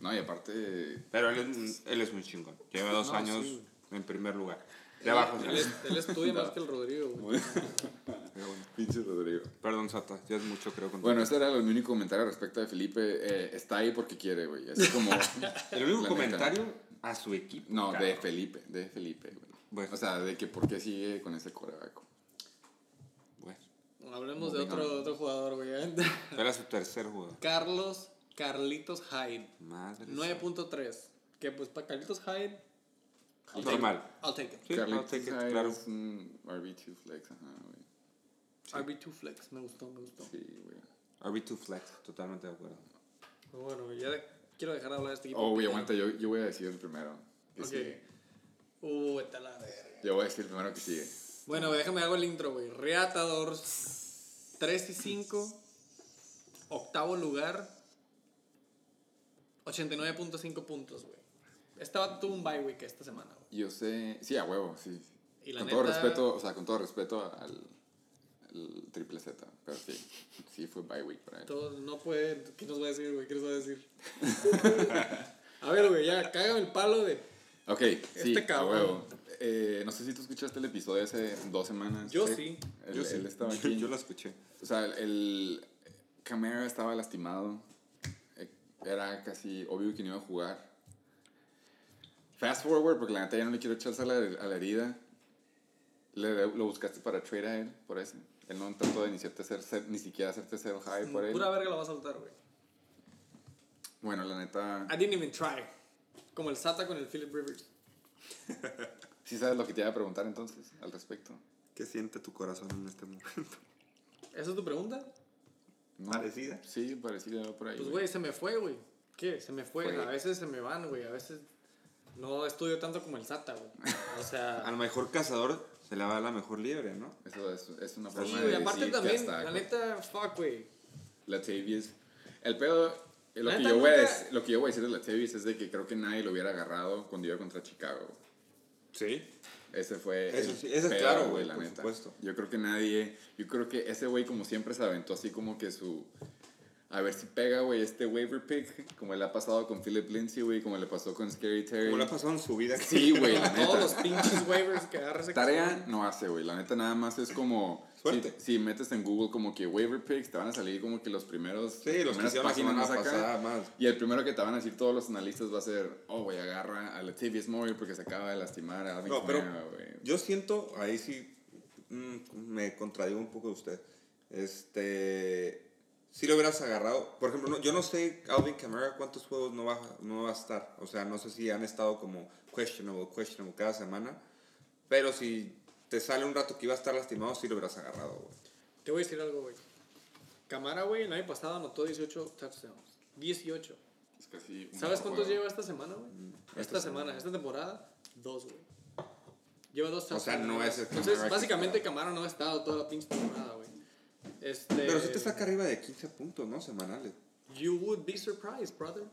No, y aparte... Pero él es, él es muy chingón. Lleva dos No, años sí. en primer lugar. De abajo, Él, él estudia más que el Rodrigo, güey. Bueno. Pinche Rodrigo. Perdón, Sata, ya es mucho, creo. Bueno, ese era el único comentario respecto de Felipe. Eh, está ahí porque quiere, güey. Así como... el único comentario a su equipo. No, de. Felipe. De Felipe, güey. Bueno. O sea, de que por qué sigue con ese coreback. Bueno, Hablemos de otro, otro jugador, güey. era su tercer jugador. Carlos Carlitos Hyde. Madre. 9.3. Que pues para Carlitos Hyde. I'll take. I'll take it. Sí, Carlitos I'll take it, Hyde claro. es un RB2 flex, ajá, güey. RB2 Flex. Me gustó, me gustó. Sí, güey. RB2 Flex, totalmente de acuerdo. Bueno, ya de- quiero dejar de hablar de este equipo. Oh, aguanta, yo, yo voy a decir el primero. Que Ok. sigue. Uh, a la verga. Yo voy a decir el primero que sigue. Bueno, déjame hago el intro, güey. Reatadores 3 y 5. Octavo lugar. 89.5 puntos, güey. Estaba tuvo un bye week esta semana, güey. Yo sé. Sí, a huevo, sí. Y la con todo respeto, o sea, con todo respeto al, al triple Z. Pero sí, sí fue bye week para él. Todo, no puede. ¿Qué nos va a decir, güey? ¿Qué nos va a decir? a ver, güey, ya, cágame el palo de. Ok, sí, Este cabrón. huevo. Eh, no sé si tú escuchaste el episodio hace dos semanas. Yo sí. Él, Yo sí. él estaba aquí. Yo, la escuché. O sea, el, el Camara estaba lastimado. Eh, Era casi obvio que no iba a jugar. Fast forward, porque la neta ya no le quiero echar sal a la, a la herida. Le, lo buscaste para trade a él, por eso. Él no trató de ni, ser- ni siquiera hacerte ser high por él. Pura verga la va a soltar, güey. Bueno, la neta, I didn't even try. Como el Sata con el Philip Rivers. ¿sí sabes lo que te iba a preguntar entonces al respecto? ¿Qué siente tu corazón en este momento? ¿Esa es tu pregunta? ¿No? ¿Parecida? Sí, parecida por ahí. Pues, güey. se me fue, güey. ¿Qué? Se me fue. Fue. A veces se me van, güey. A veces no estudio tanto como el Sata, güey. O Al sea. mejor cazador se le va la mejor liebre, ¿no? Eso es, es una sí, forma güey. de Aparte decir que también, hasta- la neta, fuck, güey. Latavius. El pedo, lo La que, yo voy a dec- lo que yo voy a decir de Latavius es de que creo que nadie lo hubiera agarrado cuando iba contra Chicago. Sí. Ese fue. Eso el sí, ese es claro, güey, la por neta. supuesto. Yo creo que nadie. Yo creo que ese güey, como siempre, se aventó así como que su. A ver si pega, güey, este waiver pick. Como le ha pasado con Philip Lindsay, güey. Como le pasó con Scary Terry. Como le ha pasado en su vida. Sí, güey, la Todos los neta. pinches waivers que agarra ese Tarea no hace, güey. La neta nada más es como. Suerte. Si, si metes en Google como que waiver picks, te van a salir como que los primeros. Sí, los que la semana más acá. más. Y el primero que te van a decir todos los analistas va a ser, oh, güey, agarra a Latavius Murray porque se acaba de lastimar a Alvin No, pero yo siento, ahí sí mm, me contradigo un poco de usted. Este, si lo hubieras agarrado, por ejemplo, no- yo no sé Alvin Kamara cuántos juegos no va, no va a estar. O sea, no sé si han estado como questionable, questionable cada semana. Pero si te sale un rato que iba a estar lastimado, sí lo hubieras agarrado, güey. Te voy a decir algo, güey. Camara, güey, el año pasado anotó 18 touchdowns. 18. Es casi ¿Sabes cuántos juego. lleva esta semana, güey? esta semana, esta temporada, dos, güey. Lleva dos O sea, touchdowns. no es el Entonces, básicamente. Camara no ha estado toda la pinche temporada, güey. Este, Pero sí te saca arriba de 15 puntos, ¿no? Semanales. You would be surprised, brother.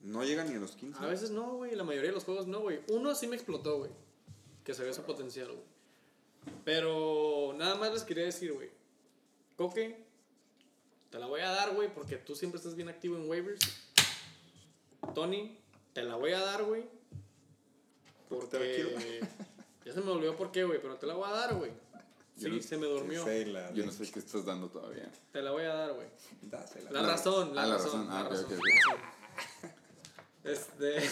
No llega ni a los 15. A veces no, güey. La mayoría de los juegos no, güey. Uno sí me explotó, güey. Que se ve su potencial, güey. Pero nada más les quería decir, güey. Coque, te la voy a dar, güey, porque tú siempre estás bien activo en waivers. Tony, te la voy a dar, güey. Porque Porque. ya se me olvidó por qué, güey, pero te la voy a dar, güey. Sí, no- se me durmió. Yo no sé qué estás dando todavía. Te la voy a dar, güey. Dásela. La La- razón, la ah, la razón. razón. Ah, ok, ok. Este.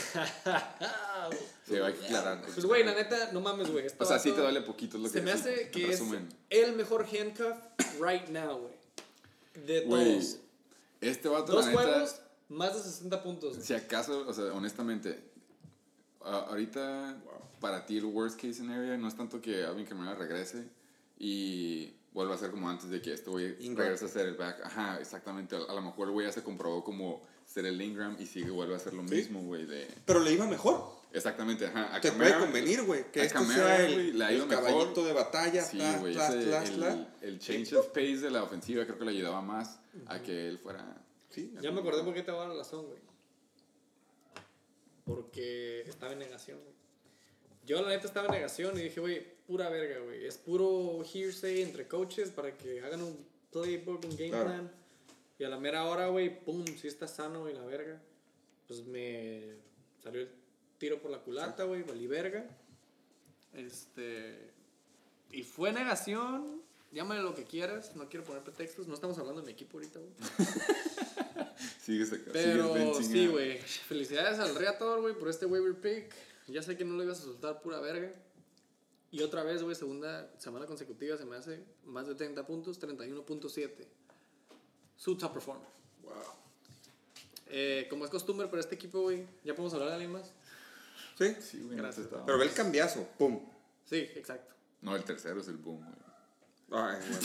Sí, hay que aclarar. pues, güey, la neta, no mames, güey. este O sea, sí te duele poquito es lo que Se me hace que resumen. es el mejor handcuff right now, güey. De todos. este vato, Dos la neta, juegos, más de 60 puntos. si acaso, o sea, honestamente, a- ahorita para ti el worst case scenario no es tanto que Alvin Kamara regrese y vuelva a ser como antes de que este güey Ingram. regrese a ser el back. Ajá, exactamente. A, lo mejor el güey ya se comprobó como ser el Ingram y sigue vuelve a hacer lo Sí. mismo, güey, de... Pero le iba mejor. Exactamente, ajá. A Te Kamara- puede convenir, güey. Que esto Kamara, sea el, le ha ido el mejor. caballito de batalla. Sí, tlas, el, el change of pace de la ofensiva creo que le ayudaba más a que él fuera... Sí, Ya me acordé por qué te voy a dar la razón, güey. Porque estaba en negación, güey. Yo, la neta, estaba en negación y dije, güey, pura verga, güey. Es puro hearsay entre coaches para que hagan un playbook, un game Claro. plan. Y a la mera hora, güey, pum, si está sano y la verga. Pues me salió el tiro por la culata, güey, valí verga. Este. Y fue negación. Llámale lo que quieras, no quiero poner pretextos. No estamos hablando de mi equipo ahorita, güey. Sigues acá, Pero sí, güey. Felicidades al Reator, güey, por este waiver pick. Ya sé que no lo ibas a soltar pura verga. Y otra vez, güey, segunda semana consecutiva se me hace más de 30 puntos, 31.7. Su top performer. Wow. Eh, como es costumbre para este equipo, güey, ¿ya podemos hablar de alguien más? Sí. Sí, güey, Gracias. Pero ve el cambiazo. Pum. Sí, exacto. No, el tercero es el boom, güey. Ay, bueno.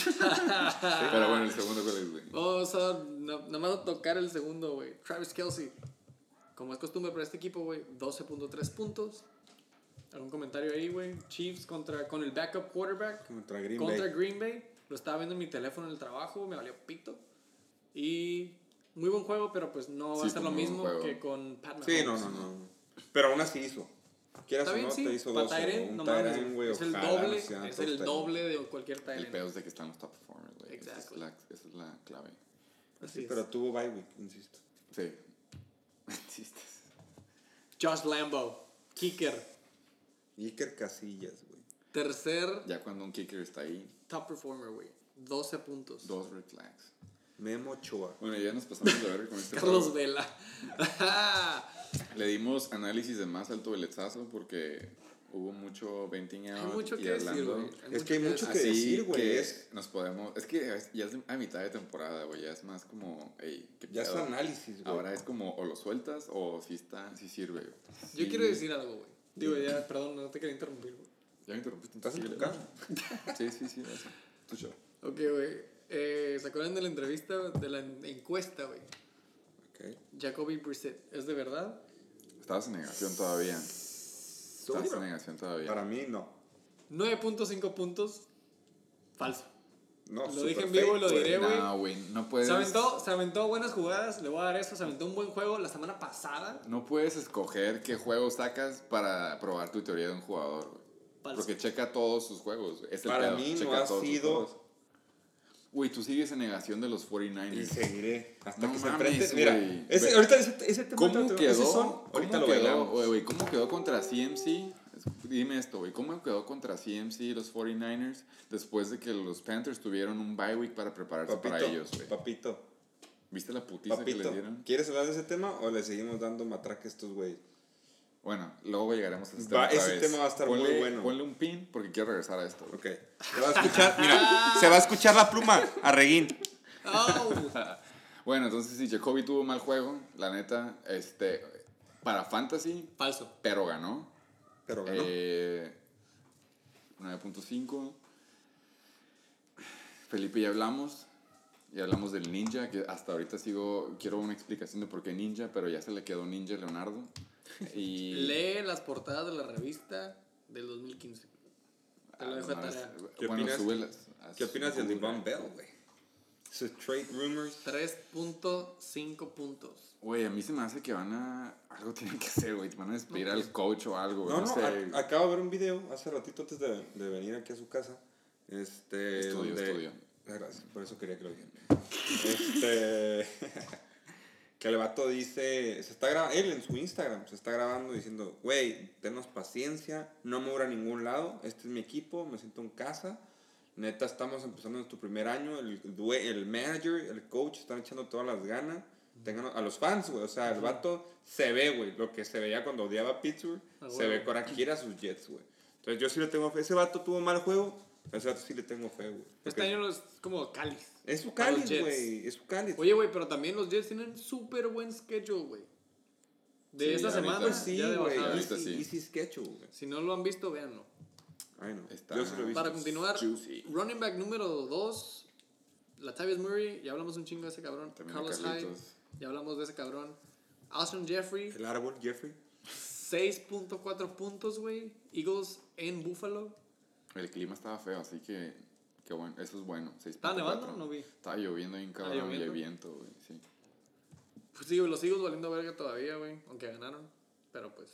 Pero bueno, el segundo cuál es, güey. Vamos a no, nada más a tocar el segundo, güey. Travis Kelsey. Como es costumbre para este equipo, güey, 12.3 puntos. ¿Algún comentario ahí, güey? Chiefs contra, con el backup quarterback. Contra Green contra Bay. Green Bay. Lo estaba viendo en mi teléfono en el trabajo, me valió pito. Y muy buen juego, pero pues no va Sí, a ser lo mismo juego. que con Pat Mahomes. Sí, no, no, no. Pero aún así hizo. Quieras o no, sí. te hizo dos. No güey. Es el doble, es el doble de cualquier El Tyrant. pedo es de que están los top performers, güey. Esa es la- Esa es la clave. Así Sí, es. pero tuvo bye week, insisto. Sí. Josh Lambo, kicker. Iker Casillas, güey. Tercer Ya cuando un kicker está ahí, top performer, güey. 12 puntos. dos red flags. Memo Ochoa. Bueno, ya nos pasamos de ver con este Carlos. Vela. Le dimos análisis de más alto velezazo porque hubo mucho venting out Hay mucho y que decir, hablando. güey. Es que hay mucho que decir, güey. que Es, nos podemos... Es que ya es a mitad de temporada, güey. Ya es más como... Ey, ¿qué ya es análisis, güey. Ahora es como o lo sueltas o si está, si sirve. güey. Yo Sí. quiero decir algo, güey. Digo, ya, perdón, no te quería interrumpir, güey. Ya me interrumpiste. ¿Estás en tu síguele. casa? Sí, sí, sí. eso. Tu show. Ok, güey. Eh, ¿Se acuerdan de la entrevista, de la encuesta, güey? Ok. Jacoby Brissett, ¿es de verdad? Estabas en negación todavía. Estabas en negación todavía. Para mí, no. 9.5 puntos. Falso. No, Lo dije en vivo y lo fake, diré, güey. No, güey, no puedes. Se aventó, se aventó buenas jugadas, le voy a dar eso. Se aventó un buen juego la semana pasada. No puedes escoger qué juego sacas para probar tu teoría de un jugador, güey. Porque checa todos sus juegos. güey. Es el Para pedo, mí no checa ha todos sus sido- juegos. Güey, tú sigues en negación de los Y 49ers. seguiré hasta No que se mames, enfrente. Mira, ese, ahorita ese, ese tema ¿Cómo ahorita- quedó? son, ¿Cómo ahorita lo quedó, güey, ¿Cómo quedó contra CMC? Dime esto, güey. ¿Cómo quedó contra CMC los 49ers después de que los Panthers tuvieron un bye week para prepararse Papito, para ellos, güey? papito, ¿Viste la putiza que les dieron? ¿Quieres hablar de ese tema o le seguimos dando matraque a estos güeyes? Bueno, luego llegaremos a este Va- tema ese vez. tema va a estar muy bueno. Ponle un pin porque quiero regresar a esto. Ok. Se va a escuchar, mira, se va a escuchar la pluma a Reguín. Bueno, entonces sí, Jacoby tuvo mal juego, la neta, este, para Fantasy, Falso. pero ganó. Pero ganó. Eh, 9.5. Felipe, ya hablamos. Ya hablamos del ninja, que hasta ahorita sigo, quiero una explicación de por qué ninja, pero ya se le quedó ninja a Leonardo. Y Lee las portadas de la revista del 2015. Te lo Ah, dejo de no, tarea. ¿Qué bueno, opinas? súbelas a ¿Qué opinas del. Devon Bell, güey? Sus trade rumors. 3.5 puntos. Güey, a mí se me hace que van a. Algo tienen que hacer, güey. Van a despedir al coach o algo, güey. No, No, no, sé. a- acabo de ver un video hace ratito antes de, de venir aquí a su casa. Este, Estudio, donde- estudio. Ah, Gracias, por eso quería que lo dijeran. Este, Que el vato dice, se está grabando, él en su Instagram se está grabando diciendo, güey, tenos paciencia, no me voy a ningún lado, este es mi equipo, me siento en casa. Neta, estamos empezando nuestro primer año, el, el manager, el coach están echando todas las ganas. Tengan a los fans, güey, o sea, el vato se ve, güey, lo que se veía cuando odiaba a Pittsburgh, Ah, se ve con Akira a sus Jets, güey. Entonces yo sí le tengo fe. Ese vato tuvo mal juego, vato sí le tengo fe, güey. Este año es como cáliz. Es su cáliz, güey, es su cáliz. Oye, güey, pero también los Jets tienen súper buen schedule, güey. De Sí, esta semana, Pues sí, güey, easy, sí. easy sketch, güey. Si no lo han visto, véanlo. Ay, no. Está- Yo sí lo he visto. Para continuar, Juicy. running back número 2, Latavius Murray, ya hablamos un chingo de ese cabrón. También Carlos Hyde, ya hablamos de ese cabrón. Alshon Jeffrey, El árbol, Jeffrey. 6.4 puntos, güey. Eagles en Buffalo. El clima estaba feo, así que, que bueno, eso es bueno. 6.4. ¿Estaba nevando? No vi. Estaba lloviendo bien cabrón y hay viento, güey, sí. Pues sí, güey, los Eagles valiendo verga todavía, güey. Aunque ganaron. Pero pues.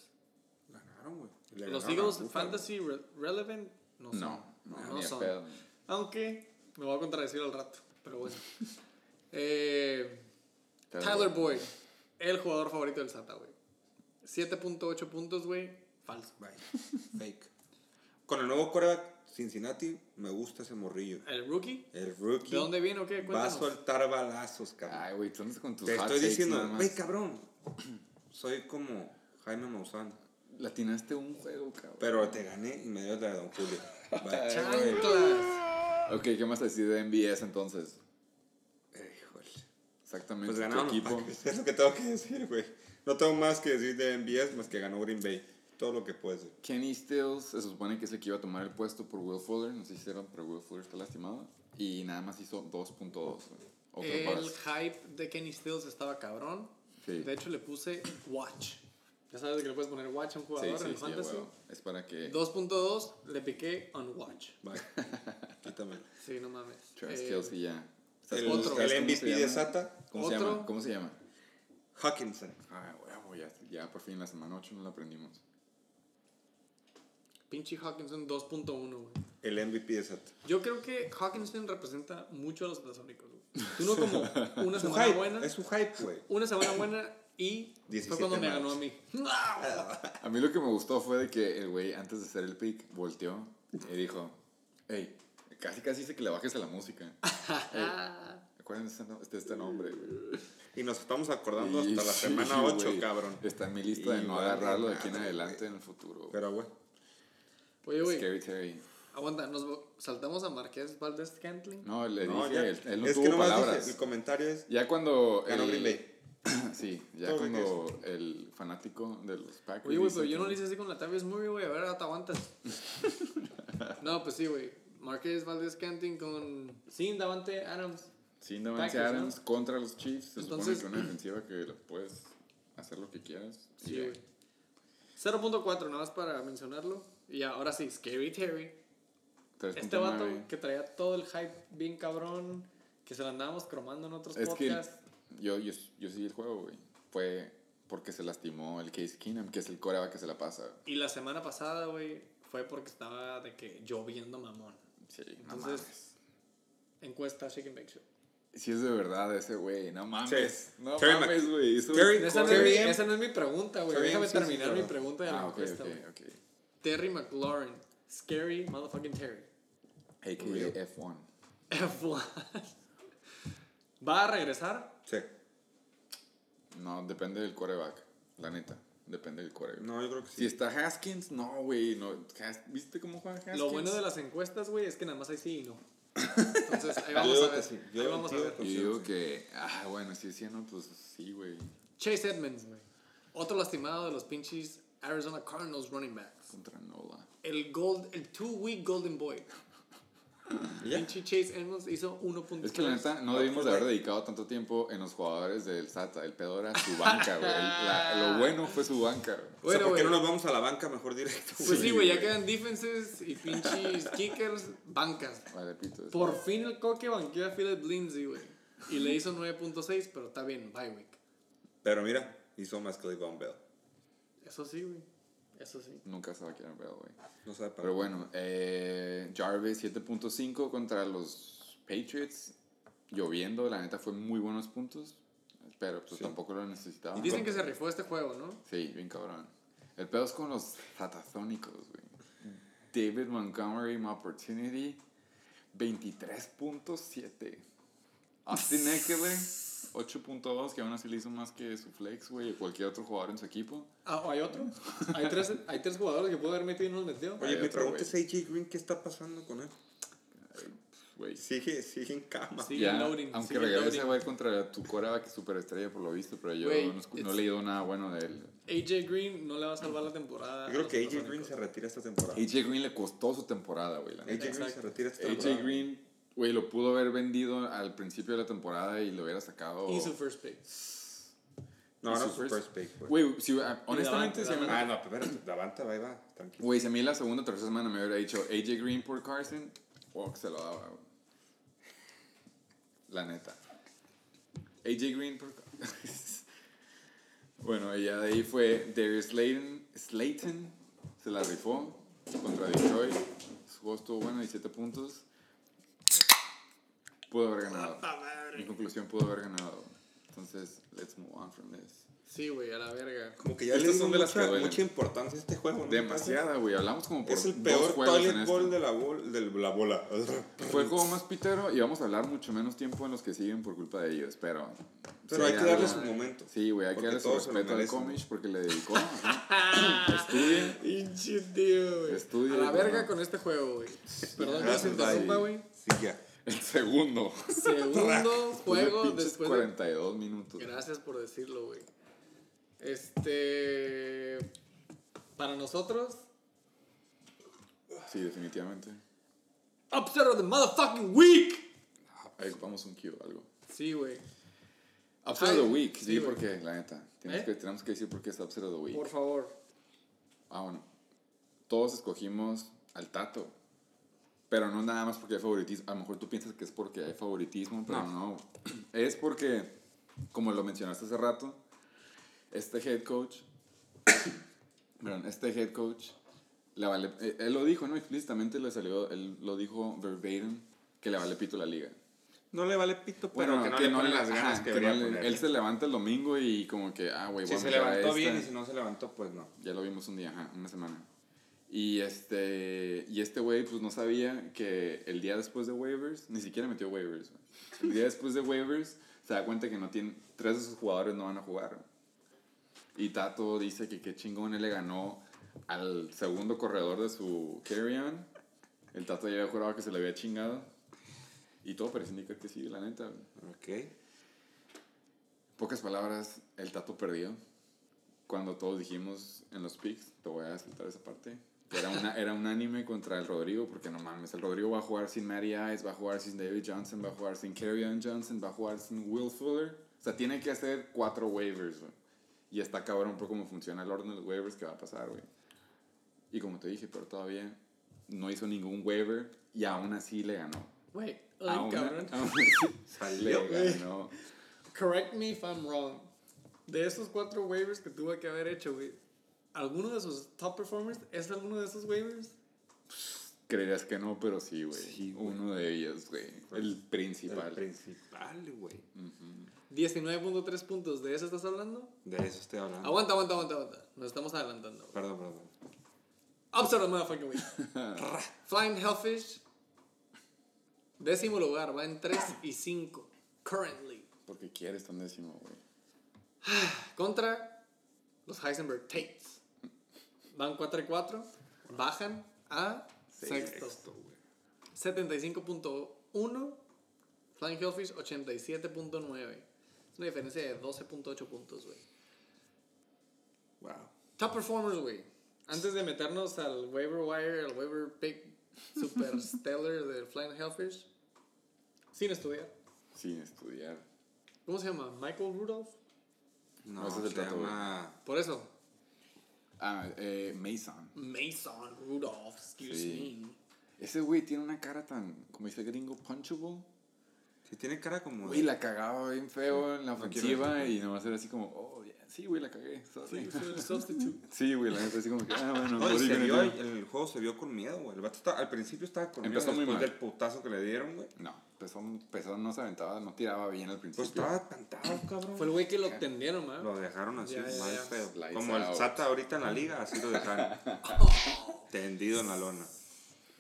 Ganaron, güey. Los ganaron Eagles. Fantasy re- Relevant no son. No, no, no de son. pedo. Aunque me voy a contradecir al rato. Pero bueno. eh, Tyler Boyd. El jugador favorito del SATA, güey. 7.8 puntos, güey. Falso. Bye. Fake. Con el nuevo coreback Cincinnati, me gusta ese morrillo. ¿El rookie? El rookie. ¿De dónde viene o qué? Va a Cuéntanos. soltar balazos, cabrón. Ay, güey, tú andas con tus Te estoy diciendo, güey, cabrón. Soy como Jaime Maussan. Latinaste un juego, cabrón. Pero te gané y me dio la de Don Julio. ¡Chanclas! Ok, ¿qué más decir de MBS entonces? Eh, híjole. Exactamente. Pues ganaron equipo. Es lo que tengo que decir, güey. No tengo más que decir de MBS más que ganó Green Bay. Todo lo que puede ser. Kenny Stills se supone que es el que iba a tomar el puesto por Will Fuller. No sé si hicieron, pero Will Fuller está lastimado. Y nada más hizo 2.2. güey. Otro El buzz. hype de Kenny Stills estaba cabrón. Sí. De hecho, le puse Watch. Ya sabes que le puedes poner Watch a un jugador sí, en el sí, Fantasy. Es para que 2.2 le piqué on Watch. Bye. Quítame. Sí, no mames. Travis Eh, Kelce ya. El, Otro. el ¿Sabes cómo MVP se de llama? Sata, ¿Cómo se llama? ¿Cómo se llama? Hawkinson. Ah, huevo, ya, ya por fin la semana 8 no la aprendimos. Pinche Hawkinson 2.1, güey. El MVP de Sata. Yo creo que Hawkinson representa mucho a los Satasónicos, güey. Uno como una semana hype. buena, Es su hype, güey. una semana buena y fue 17 cuando me ganó a mí. A mí lo que me gustó fue de que el güey, antes de hacer el pick, volteó y dijo: Hey, casi casi dice que le bajes a la música. Acuérdense de este, de este nombre, güey. Y nos estamos acordando Y hasta la sí, semana 8, güey, cabrón. Está en mi lista de no agarrarlo de aquí en adelante güey. en el futuro. Pero, güey. Oye, güey, Scary Terry. aguanta, nos saltamos a Marqués Valdez Cantling. No, le No, dije, ya. él, él no es tuvo que nomás palabras. dije, el comentario es. Ya cuando. Ganó el- Green Bay. Sí, ya Todo cuando el fanático de los Packers. Oye, güey, pero yo no le hice así con la Tavius Murray, güey. A ver, ahora te aguantas. no, pues sí, güey. Marqués Valdez Canting con. Sin Davante Adams. Sí, Davante Packers, ¿no? Adams contra los Chiefs. Se Entonces- supone que una defensiva que lo puedes hacer lo que quieras. Sí, güey. 0.4, nada más para mencionarlo. Y ahora sí, Scary Terry. 3.9. Este vato que traía todo el hype bien cabrón. Que se lo andábamos cromando en otros Es que podcasts. yo, yo, yo seguí el juego, güey. Fue porque se lastimó el Case Keenum, que es el coreback que se la pasa. Y la semana pasada, güey, fue porque estaba de que lloviendo mamón. Sí, no Entonces- mames. Encuesta and Bake Show. Si es de verdad ese güey, no mames. Sí. No Terry mames, güey. Esa no, es esa no es mi pregunta, güey. Déjame terminar mi pregunta de la Ah, ok, encuesta, ok, güey. Terry McLaurin. Scary motherfucking Terry. AKA F1. F1. ¿Va a regresar? Sí. No, depende del coreback. La neta. Depende del coreback. No, yo creo que Si sí. está Haskins, no, güey. No. ¿Viste cómo juega Haskins? Lo bueno de las encuestas, güey, es que nada más hay sí y no. Entonces, ahí vamos a ver. sí. Yo Ahí vamos a digo ver. digo que, ah, bueno, si decía no, pues sí, güey. Chase Edmonds, güey. Otro lastimado de los pinches Arizona Cardinals running backs. Contra Nola. El gold, el two-week Golden Boy. ¿Y ya? Pinche Chase Edmonds hizo 1.3. Es que la neta, no debimos de haber dedicado tanto tiempo en los jugadores del SATA. El pedo era su banca, güey. La- Lo bueno fue su banca, güey. O sea, ¿por qué no nos vamos a la banca mejor directo? Pues sí, Sí, güey, ya quedan defenses y pinches kickers, bancas. Vale, pito. es- Por fin el coque banqueó a Philip Lindsay, güey. Y le hizo 9.6, pero está bien, bye week. Pero mira, hizo más que Le'Veon Bell. Eso sí, güey. Eso sí. Nunca se va a quedar pedo, güey. No sabe para Pero bueno, eh, Jarvis 7.5 contra los Patriots. Lloviendo, la neta fue muy buenos puntos. pero pues tampoco lo necesitaba. Y dicen que se rifó este juego, ¿no? Sí, bien cabrón. El pedo es con los fatathónicos, güey. David Montgomery, My Opportunity, 23.7. Austin Eckler, 8.2, que aún así le hizo más que su flex, güey, o cualquier otro jugador en su equipo. Ah, ¿o ¿hay otro? ¿Hay tres, hay tres jugadores que pudo haber metido y no los metió. Oye, Hay mi otro, pregunta es AJ Green, ¿qué está pasando con él? Güey, Sigue, sigue en cama. Sigue ya, loading, aunque sigue regrese, güey, contra tu coreback superestrella por lo visto, pero yo Güey, no, no he leído nada bueno de él. AJ Green no le va a salvar la temporada. Yo creo que AJ. Green se retira esta temporada. AJ Green le costó su temporada, güey. la AJ neta. Green se retira esta AJ temporada. Green, güey, lo pudo haber vendido al principio de la temporada y lo hubiera sacado. Y su first pick. No, no, su first- first pick, güey. Si, ah, honestamente, Davante, si a mí- Ah, no, pero va, va, tranquilo. güey, si a mí la segunda o tercera semana me hubiera dicho AJ Green por Carson, oh, que se lo daba, güey. La neta. AJ Green por Bueno, y ya de ahí fue Darius Slayton, Slayton se la rifó contra Detroit. Su juego estuvo bueno, 17 puntos. Pudo haber ganado. Mi conclusión pudo haber ganado. Entonces, let's move on from this. Sí, güey, a la verga. Como que ya Estas le son de las que mucha, mucha importancia a este juego, ¿no? Demasiada, güey. Hablamos como por Es el peor en toilet bowl de la, bol, de la bola. Fue el juego más pitero y vamos a hablar mucho menos tiempo en los que siguen por culpa de ellos, pero... Pero sí, hay que darle su momento. Sí, güey, hay que darle su respeto al. Comish porque le dedicó. ajá. Estudia. Pinche tío, güey. Estudia, A la verga con este juego, güey. Perdón que se Gracias, interrumpa, güey. Sí, ya. El segundo. Segundo juego Pinches después de 42 minutos. Gracias por decirlo, güey. Este. Para nosotros, Sí, definitivamente. Upset of the motherfucking week. Ahí ocupamos un cue, algo. Sí, güey. Upset of the week, sí, sí, porque, la neta, tienes ¿Eh? que, tenemos que decir por qué es Upset of the week. Por favor. Ah, bueno. Todos escogimos al Tato. Pero no nada más porque hay favoritismo. A lo mejor tú piensas que es porque hay favoritismo, pero no. Es porque, como lo mencionaste hace rato, este head coach, perdón, este head coach, le vale, eh, él lo dijo, ¿no? Explícitamente le salió, él lo dijo verbatim, que le vale pito la liga. No le vale pito, pero que no le pone las ganas ajá, que que no le-. Él se levanta el domingo y como que, ah, güey, Si se levantó esta. bien y si no se levantó, pues no. Ya lo vimos un día, ajá, una semana. Y este, y este güey pues no sabía que el día después de waivers, ni siquiera metió waivers. El día después de waivers se da cuenta que no tiene, tres de sus jugadores no van a jugar. Y Tato dice que qué chingón él le ganó al segundo corredor de su carry-on. El Tato ya había jurado que se le había chingado. Y todo parece indicar que sí, la neta. Ok. Pocas palabras, el Tato perdió. Cuando todos dijimos en los picks, te voy a saltar esa parte, era, una, era un anime contra el Rodrigo, porque no mames, el Rodrigo va a jugar sin Matty Ice, va a jugar sin David Johnson, va a jugar sin Kerryon Johnson, va a jugar sin Will Fuller. O sea, tiene que hacer cuatro waivers, güey. Y está cabrón por cómo funciona el orden de los waivers que va a pasar, güey. Y como te dije, pero todavía no hizo ningún waiver y aún así le ganó. Güey, Aún, cabrón. aún así le ganó. Correct me if I'm wrong. De esos cuatro waivers que tuve que haber hecho, güey, ¿alguno de sus top performers es alguno de esos waivers? Creerías que no, pero sí, güey. Sí. Uno de ellos, güey. El El principal. principal, güey. 19.3 puntos, ¿de eso estás hablando? De eso estoy hablando. Aguanta, aguanta, aguanta, aguanta. Nos estamos adelantando. Perdón, perdón. Of the motherfucking week. Flying Hellfish. Décimo lugar, va en 3 y 5. Currently. Porque quieres tan décimo, güey. Contra los Heisenberg Tates. Van 4 y 4. Bajan a sexto. Sexto, güey. 75.1. Flying Hellfish 87.9. Es una diferencia de 12.8 puntos, güey. Wow. Top performers, güey. Antes de meternos al waiver wire, al waiver pick super stellar de Flying Hellfish. Sin estudiar. Sin estudiar. ¿Cómo se llama? Michael Rudolph. No, No, ese es el se llama... Por eso. Ah, eh, Mason. Mason Rudolph, excuse Sí. me. Ese güey tiene una cara tan, como dice gringo, punchable. Sí, tiene cara como. Güey, la cagaba bien feo en la No ofensiva decir. y nomás era así como, oh, yeah, sí, güey, la cagué. sorry". Sí, fue el substitute. Sí, güey, la neta así como que, ah, bueno, No, se vio, do? el, el juego se vio con miedo, güey. El vato está- al principio estaba con Empezó miedo muy después mal. del putazo que le dieron, güey. No, empezó, empezó, no se aventaba, no tiraba bien al principio. Pues estaba espantado, cabrón. Fue el güey que lo tendieron, ¿no? Lo dejaron así, Ya, mal ya. feo. Lights Como el. Sata ahorita en la liga, así lo dejaron. Tendido en la lona.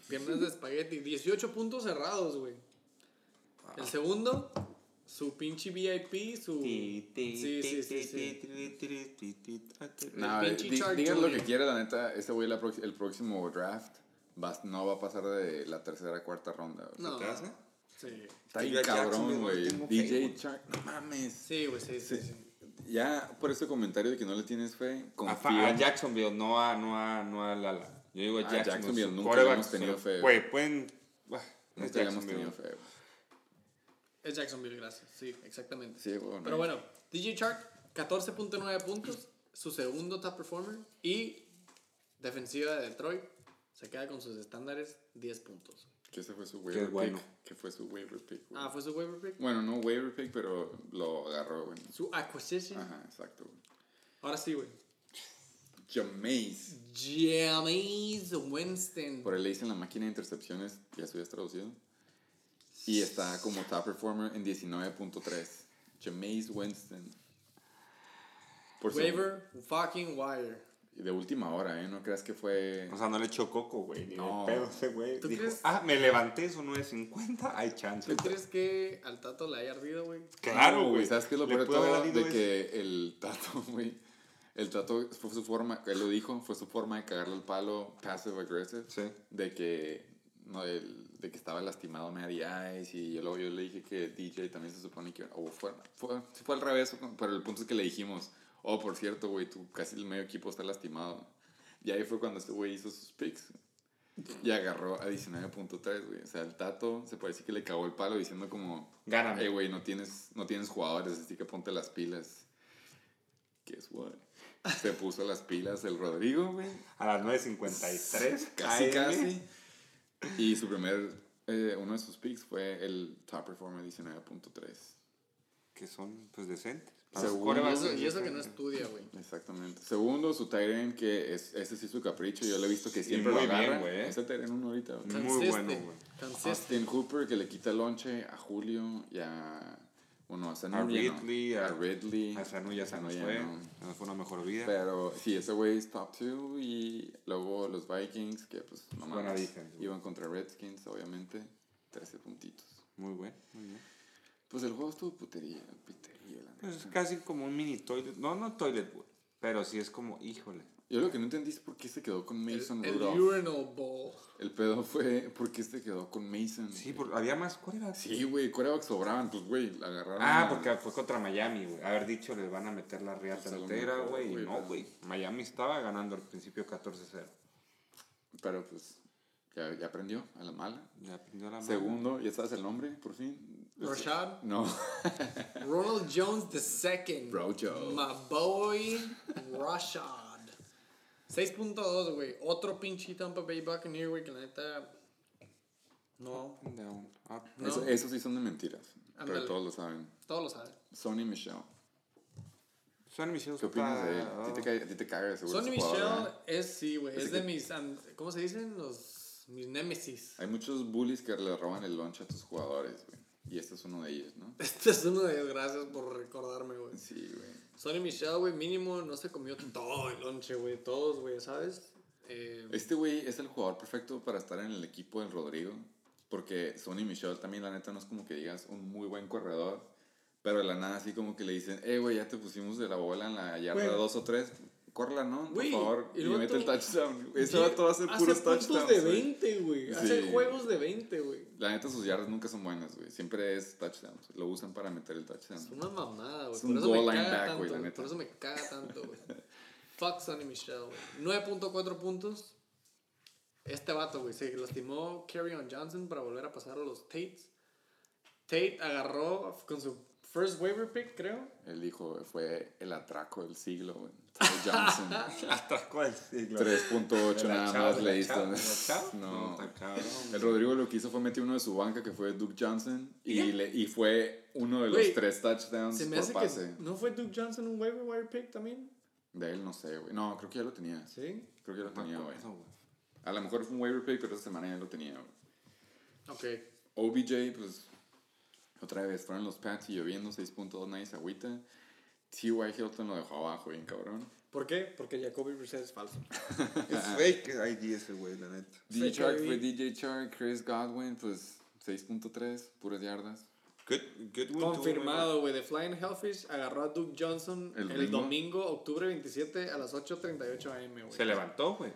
Piernas de espagueti. 18 puntos cerrados, güey. El segundo, su pinche VIP, su... Sí, sí, sí. No, eh, di- digan lo que quiera, la neta, ese güey el próximo draft va- no va a pasar de la tercera cuarta ronda. güey. No. ¿Te hace? Sí. Está bien a cabrón, güey, DJ. Shark, no mames. Sí, güey, sí, sí, sí. Ya por ese comentario de que no le tienes fe, A, confío. fa- a Jacksonville, no a, no a, no a Lala. Yo digo a Ah, Jacksonville. Jacksonville, su nunca hemos tenido fe. Güey, pueden. Es Nunca hemos Jacksonville. tenido fe. güey. Es Jacksonville, gracias. Sí, exactamente. Sí, güey. Pero bueno, DJ Shark, 14.9 puntos, su segundo top performer. Y defensiva de Detroit, se queda con sus estándares 10 puntos. Que ese fue su waiver bueno. pick. Que fue su waiver pick, güey. Ah, fue su waiver pick. Bueno, no waiver pick, pero lo agarró, güey. Su acquisition. Ajá, exacto, güey. Ahora sí, güey. Jameis. James Winston. Por ahí le dicen la máquina de intercepciones, ya es traducido. Y está como top performer en 19.3. Jameis Winston. Por su- Waiver fucking wire. y de última hora, ¿eh? No creas que fue... O sea, no le echó coco, güey. Ni No. pedo ese güey. ¿Tú Dijo, crees? ah, me levanté, eso no es 50, hay chance. ¿Tú crees que al Tato le haya ardido, güey? Claro, güey. ¿Sabes qué es lo Le peor de todo? De eso. que el Tato, güey... El Tato fue su forma, él lo dijo, fue su forma de cagarle el palo passive aggressive. Sí. De que... No, el- de que estaba lastimado Matty Ice y yo, luego yo le dije que DJ también se supone que... O fue, fue, fue al revés, pero el punto es que le dijimos... Oh, por cierto, güey, tú casi el medio equipo está lastimado. Y ahí fue cuando este güey hizo sus picks. Y agarró a 19.3, güey. O sea, el Tato se parece que le cagó el palo diciendo como... Gáname. Eh, güey, no tienes, no tienes jugadores, así que ponte las pilas. Guess what? Se puso las pilas el Rodrigo, güey. A las 9.53. Casi, AM. casi. Y su primer, eh, uno de sus picks fue el top performer 19.3. Que son, pues, decentes. Segundo. Para Y los eso, quarterbacks, y eso que no decentes. estudia, güey. Exactamente. Segundo, su Tyrion, que es, ese sí es su capricho. Yo lo he visto que siempre muy lo bien, agarra. güey, ¿eh? Ese Tyrion uno ahorita. Muy bueno, güey. Austin Hooper, que le quita el lonche a Julio y a... Bueno, a Sanu ya no. Ridley, a, Ridley. A Sanu ya se nos fue. no. Nos fue una mejor vida. Pero sí, ese güey es top 2 y luego los Vikings, que pues no Buena mames, defense, güey. iban contra Redskins, obviamente, 13 puntitos. Muy bueno, muy bien. Pues el juego estuvo putería, putería, la Pues es casi como un mini toilet. No, no toilet, güey. Pero sí es como, híjole. Yo lo que no entendí es por qué se quedó con Mason El, el Rudolph. urinal bowl. El pedo fue por qué se quedó con Mason. Sí, porque había más quarterbacks. Sí, güey, corebacks sobraban, pues güey, agarraron. Ah, a- porque fue contra Miami, güey. Haber dicho les van a meter la riata Pues a entera, güey. No, güey. Miami estaba ganando al principio 14-0. Pero pues ya, ya aprendió a la mala. Ya aprendió la mano. Segundo, ¿ya sabes el nombre, por fin? Rashad. No. Ronald Jones II. Brojo. My boy Rashad. 6.2, güey. Otro pinche Tampa Bay Buccaneer, güey, que la neta. No, down, up. No. Eso- esos sí son de mentiras. Pero todos lo saben. todos lo saben. Sonny Michelle. Sonny Michel ¿Qué opinas de él? ¿A ti te cae, a ti te caga seguro Sonny ese jugador, Michel ¿eh? es, sí, güey. Es de que- mis. ¿Cómo se dicen? Los. Mis némesis. Hay muchos bullies que le roban el lunch a tus jugadores, güey. Y este es uno de ellos, ¿no? Este es uno de ellos, gracias por recordarme, güey. Sí, güey. Sonny Michel, güey, mínimo no se comió todo el lonche, güey. Todos, güey, ¿sabes? Eh, Este güey es el jugador perfecto para estar en el equipo del Rodrigo. Porque Sonny Michel también, la neta, no es como que digas un muy buen corredor. Pero de la nada, así como que le dicen, eh, güey, ya te pusimos de la bola en la yarda Güey. 2 o 3. Córrela, ¿no? Por favor. y mete el touchdown. Ese vato va a hacer hace puros touchdowns. de güey. 20, güey. Sí. Hace juegos de 20, güey. La neta, sus yardas nunca son buenas, güey. Siempre es touchdowns. Lo usan para meter el touchdown. Es una mamada, güey. Es un goal line back, güey, la neta. Por eso me caga tanto, güey. Fuck Sonny Michel, güey. 9.4 puntos. Este vato, güey, se lastimó on Johnson para volver a pasar a los Tates. Tate agarró con su first waiver pick, creo. Él dijo, fue el atraco del siglo, güey. Johnson. Atracó el siglo. 3.8 ¿La nada más le hizo. No. cabrón. El Rodrigo lo que hizo fue meter uno de su banca que fue Duke Johnson y, le, y fue uno de los tres touchdowns Se me por hace pase. que. ¿No fue Duke Johnson un waiver wire pick también? De él no sé, güey. No, creo que ya lo tenía. Sí. Creo que ya lo tenía, güey. A lo mejor fue un waiver pick, pero esta semana ya lo tenía, güey. Ok. OBJ, pues, otra vez, fueron los Pats y lloviendo, 6.2, nadie se agüita. T.Y. Hilton lo dejó abajo, bien cabrón. ¿Por qué? Porque Jacoby Brissett es falso. Es fake ID ese güey, la neta. DJ ID. fue DJ Chark, Chris Godwin, pues, 6.3, puras yardas. Good, good Confirmado, güey. The Flying Hellfish agarró a Duke Johnson ¿El el, domingo? domingo, octubre 27 a las 8.38 am, güey. Se levantó, güey.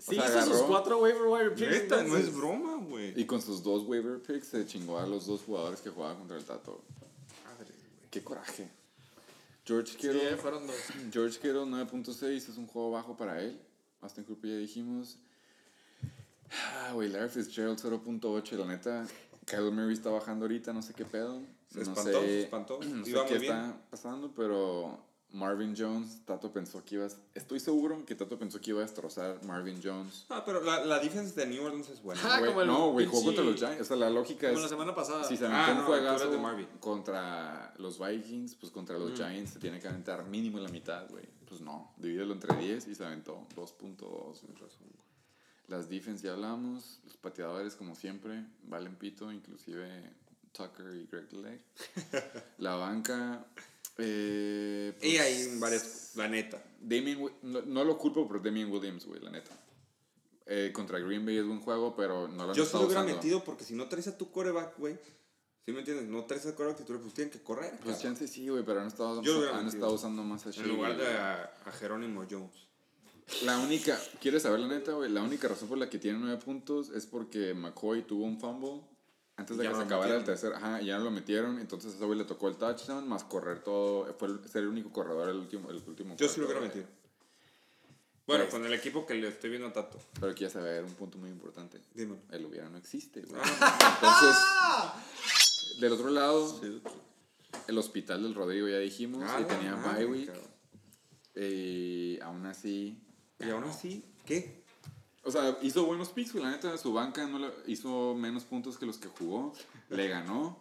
Sí, O sea, hizo sus cuatro waiver wire picks. Neta, no es broma, güey. Y con sus dos waiver picks se chingó a los dos jugadores que jugaban contra el Tato. Madre, güey. Qué coraje. George Sí, Kittle, eh, fueron dos. George Kittle 9.6 es un juego bajo para él. Austin Cooper ya dijimos. Ah, güey, Larry Fitzgerald 0.8. La neta, Kyle Murray está bajando ahorita, no sé qué pedo. Se no espantó, sé, se espantó. No sé Iba qué muy bien. está pasando, pero Marvin Jones, Tato pensó que iba a... Estoy seguro que Tato pensó que iba a destrozar Marvin Jones. Ah, pero la, la defense de New Orleans es buena. Ah, Güey, como el no, güey, jugó contra los Giants. O sea, la lógica Como es... la semana pasada. Si se Ah, aventó no, un tú juegazo de Marvin. contra los Vikings, pues contra Mm. los Giants se tiene que aventar mínimo la mitad, güey. Pues no, divídelo entre 10 y se aventó 2.2. Las defense ya hablamos, los pateadores como siempre, valen pito, inclusive Tucker y Greg Leg. la banca... Eh, Y pues, hay varias, la neta. Damien, no, no lo culpo por Damien Williams, güey, la neta. Eh, contra Green Bay es buen juego, pero no lo han Yo estado lo hubiera usando. metido porque si no traes a tu coreback, güey. ¿Sí me entiendes? No traes a coreback titular, pues tienen que correr. Pues cabrón. chance sí, güey, pero han estado, Yo han metido. estado usando más a En lugar de a Jerónimo Jones. La única, ¿quieres saber la neta, güey? La única razón por la que tiene nueve puntos es porque McCoy tuvo un fumble antes de que se acabara el tercer. Ajá, ya no lo metieron, entonces a güey le tocó el touchdown, más correr todo. Fue el, ser el único corredor el último, el último Yo sí lo hubiera metido. Bueno, Pues- con el equipo que le estoy viendo a Tato. Pero aquí ya se ve un punto muy importante. Dime. El hubiera no existe, güey. Ah. Entonces, del otro lado, el hospital del Rodrigo ya dijimos, Ah, y tenía madre, bye week. Y aún así, Y aún así, ¿qué? O sea, hizo buenos picks. La neta, su banca no lo- hizo menos puntos que los que jugó. Le ganó.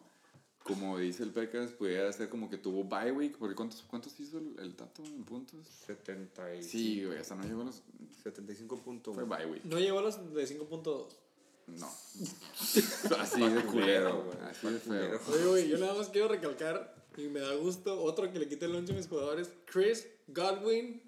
Como dice el Pecas, pudiera ser como que tuvo bye week. Porque ¿cuántos, cuántos hizo el, el Tato en puntos? 70 y... Sí, güey. Hasta no llegó a los... 75 puntos. Fue bye week. No llegó a los de 5.2. No. Así de culero, güey. Así de feo. Oye, güey, yo nada más quiero recalcar, y me da gusto, otro que le quite el lonche a mis jugadores, Chris Godwin,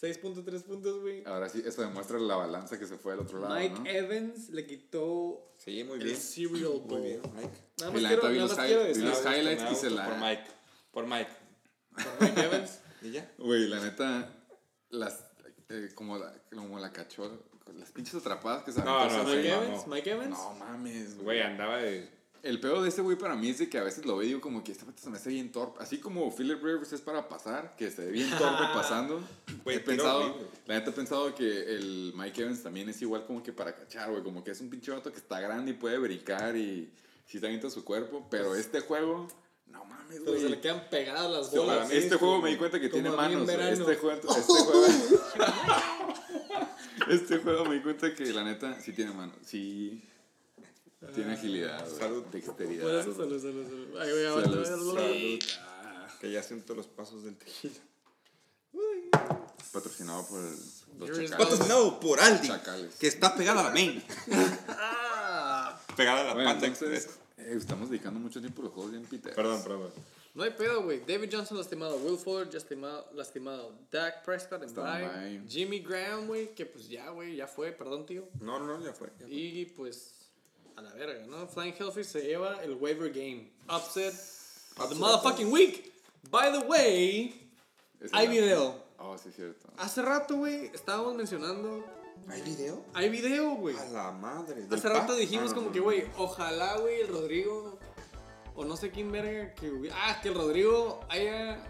6.3 puntos, güey. Ahora sí, eso demuestra la balanza que se fue al otro lado, Mike ¿no? Evans le quitó Sí, muy el bien. Cereal Bowl. Muy bien, Mike. Nada Y más la quiero, neta vi nada los más quiero vi decir, los highlights y se la- Por Mike. Por Mike. Mike Evans. ¿Y ya? Güey, la neta, las... eh, como, la, como la cachó... Las pinches atrapadas que se No, no, Mike. Evans, Mike Evans. No mames, güey. Güey, andaba de... El peor de ese güey para mí es de que a veces lo veo y digo como que este vato se me hace bien torpe. Así como Philip Rivers es para pasar, que se ve bien torpe pasando. Güey, he pensado, horrible. la neta he pensado que el Mike Evans también es igual como que para cachar, güey. Como que es un pinche vato que está grande y puede brincar y si está avienta su cuerpo. Pero este juego, no mames, Pero se le güey. quedan pegadas las bolas. mí este juego me di cuenta que tiene manos. güey. Este juego, este juego, este juego me di cuenta que la neta sí tiene manos. Sí. Tiene agilidad, güey, Salud. dexteridad. Por eso, salud, salud, salud. Ay, güey, Salud, aguanta, salud. aguanta. Que ya siento los pasos del tequila. Patrocinado por el- los chacales. Patrocinado por Aldi. Chacales. Que está pegada a la main. pegada a la Bueno, pata. entonces, eh, estamos dedicando mucho tiempo a los juegos bien Peter. Perdón, perdón. No hay pedo, güey. David Johnson lastimado. Will Fuller lastimado. lastimado. Dak Prescott en bye. Jimmy Graham, güey, que pues ya, güey, ya fue. Perdón, tío. No, no, no, ya fue. ya fue. Y pues a la verga, ¿no? Flying Hellfish se lleva el waiver game. Upset of the motherfucking week. By the way, hay video. Oh, sí, cierto. Hace rato, güey, estábamos mencionando. ¿Hay video? Hay video, güey. A la madre. ¿Del Hace rato dijimos Ah, como no, que, no, güey, ojalá, güey, el Rodrigo. O no sé quién verga que hubiera. Ah, que el Rodrigo haya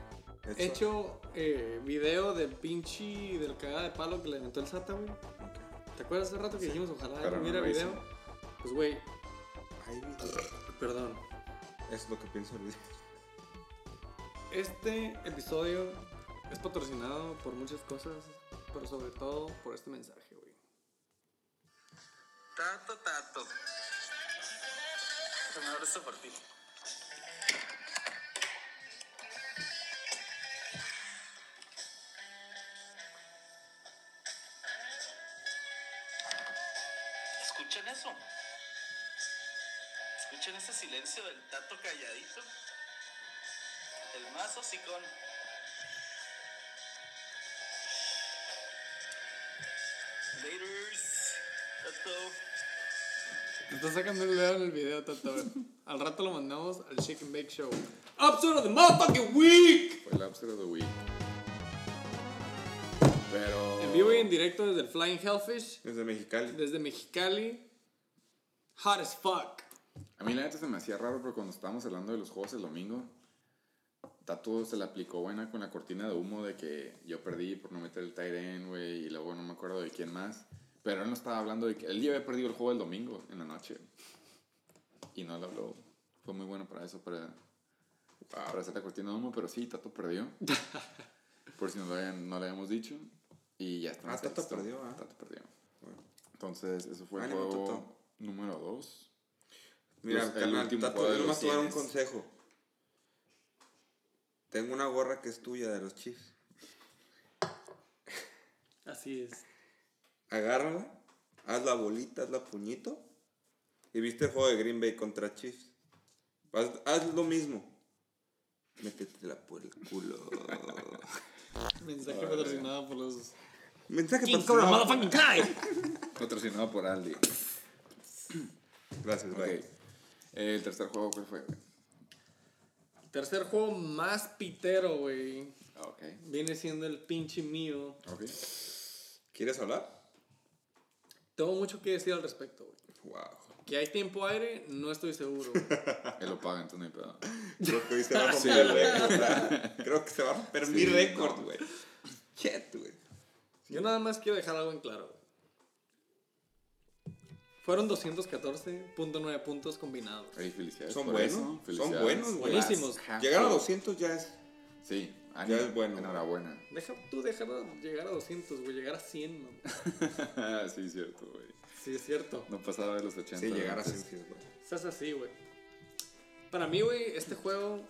Hecho. hecho eh, video del pinche. del cagada de palo que le aventó el Sata, güey. Ok. ¿Te acuerdas hace rato que dijimos ojalá Pero no hubiera lo video? Pues, güey, video. perdón. Es lo que pienso el video. Este episodio es patrocinado por muchas cosas, pero sobre todo por este mensaje, güey. Tato, tato. Un abrazo por ti. ¿Escuchan eso? ¿Escuchan ese silencio del tato calladito? El más hocicón. Laters. Tato. Te está sacando el dedo en el video, Tato. Al rato lo mandamos al Shake and Bake Show. Episode of the motherfucking week. Fue el Upset of the Week. Pero. En vivo y en directo desde el Flying Hellfish, Desde Mexicali. desde Mexicali. Hot as fuck. A mí la neta se me hacía raro, pero cuando estábamos hablando de los juegos el domingo, Tatu se le aplicó buena con la cortina de humo de que yo perdí por no meter el end, güey, y luego no me acuerdo de quién más. Pero él no estaba hablando de que él ya había perdido el juego el domingo en la noche. Y no lo habló. Fue muy bueno para eso, para, para hacer la cortina de humo, pero sí, Tato perdió. por si no lo, no habíamos dicho. Y ya está. Ah, Tato perdió, ah. Tato perdió. Entonces, eso fue el juego número 2. Mira, Tato, yo nomás los te voy a dar un consejo. Tengo una gorra que es tuya de los Chiefs. Así es. Agárrala, haz la bolita, haz la puñito. Y viste el juego de Green Bay contra Chiefs. Haz, haz lo mismo. Métetela por el culo. Mensaje patrocinado por los Mensaje patrocinado. Patrocinado por Aldi. Gracias, Ok. bye. El tercer juego, ¿cuál fue? Tercer juego más pitero, güey. Ah, Ok. Viene siendo el pinche mío. Ok. ¿Quieres hablar? Tengo mucho que decir al respecto, güey. Wow. Que hay tiempo aire, no estoy seguro. Él lo paga, entonces no hay pedo. Creo que hoy se va a romper el récord. Creo que se va a romper mi Sí, récord, no. güey. Shit, güey. Yo nada más quiero dejar algo en claro. güey. Fueron 214.9 puntos combinados. Ey, felicidades. Son buenos, eso. son buenos, güey. Buenísimos. Llegar a full. 200 ya es. Sí, Ya es bueno. Enhorabuena. Deja tú dejar de llegar a 200, güey. Llegar a 100, ¿no? sí, cierto, güey. Sí, es cierto. No pasaba de los 80. Sí, llegar a antes. 100 sí es bueno. Estás así, güey. Para mí, güey, este juego.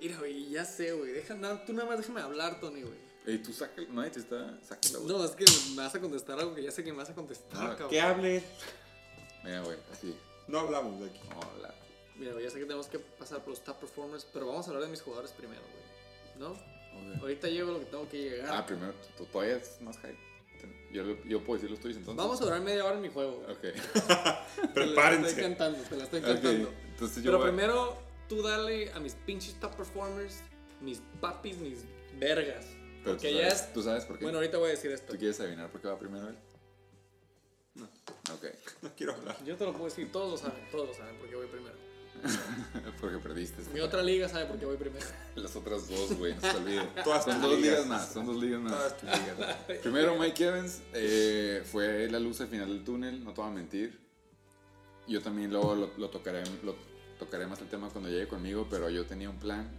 Mira, güey, ya sé, güey. Deja, na- tú nada más déjame hablar, Tony, güey. Ey, tú saca, nadie te está, sácala, güey. No, es que me vas a contestar algo que ya sé que me vas a contestar, Ah, cabrón. Que hable. Mira, güey, así. No hablamos de aquí. Hola. Mira, güey, ya sé que tenemos que pasar por los top performers, pero vamos a hablar de mis jugadores primero, güey. ¿No? Ok. Ahorita llego a lo que tengo que llegar. Ah, primero, tú todavía es más high. Yo, lo- yo puedo decir los tuyos entonces. Vamos a durar media hora en mi juego. güey. Ok. Te la estoy Prepárense. cantando, te la estoy Ok, cantando. Entonces yo Pero voy- primero, tú dale a mis pinches top performers, mis papis, mis vergas. Pero tú Porque ya sabes, es. tú sabes por qué. Bueno, ahorita voy a decir esto. ¿Tú quieres adivinar por qué va primero él? No. Ok. No quiero hablar. Yo te lo puedo decir, todos lo saben, todos lo saben porque voy primero. Porque perdiste. Mi otra liga sabe por qué voy primero. Las otras dos, güey, no se te olvide. Todas son dos ligas. ligas más, son dos ligas más. Todas ligas. Primero, Mike Evans eh, fue la luz al final del túnel, no te voy a mentir. Yo también luego lo, lo tocaré, lo tocaré más el tema cuando llegue conmigo, pero yo tenía un plan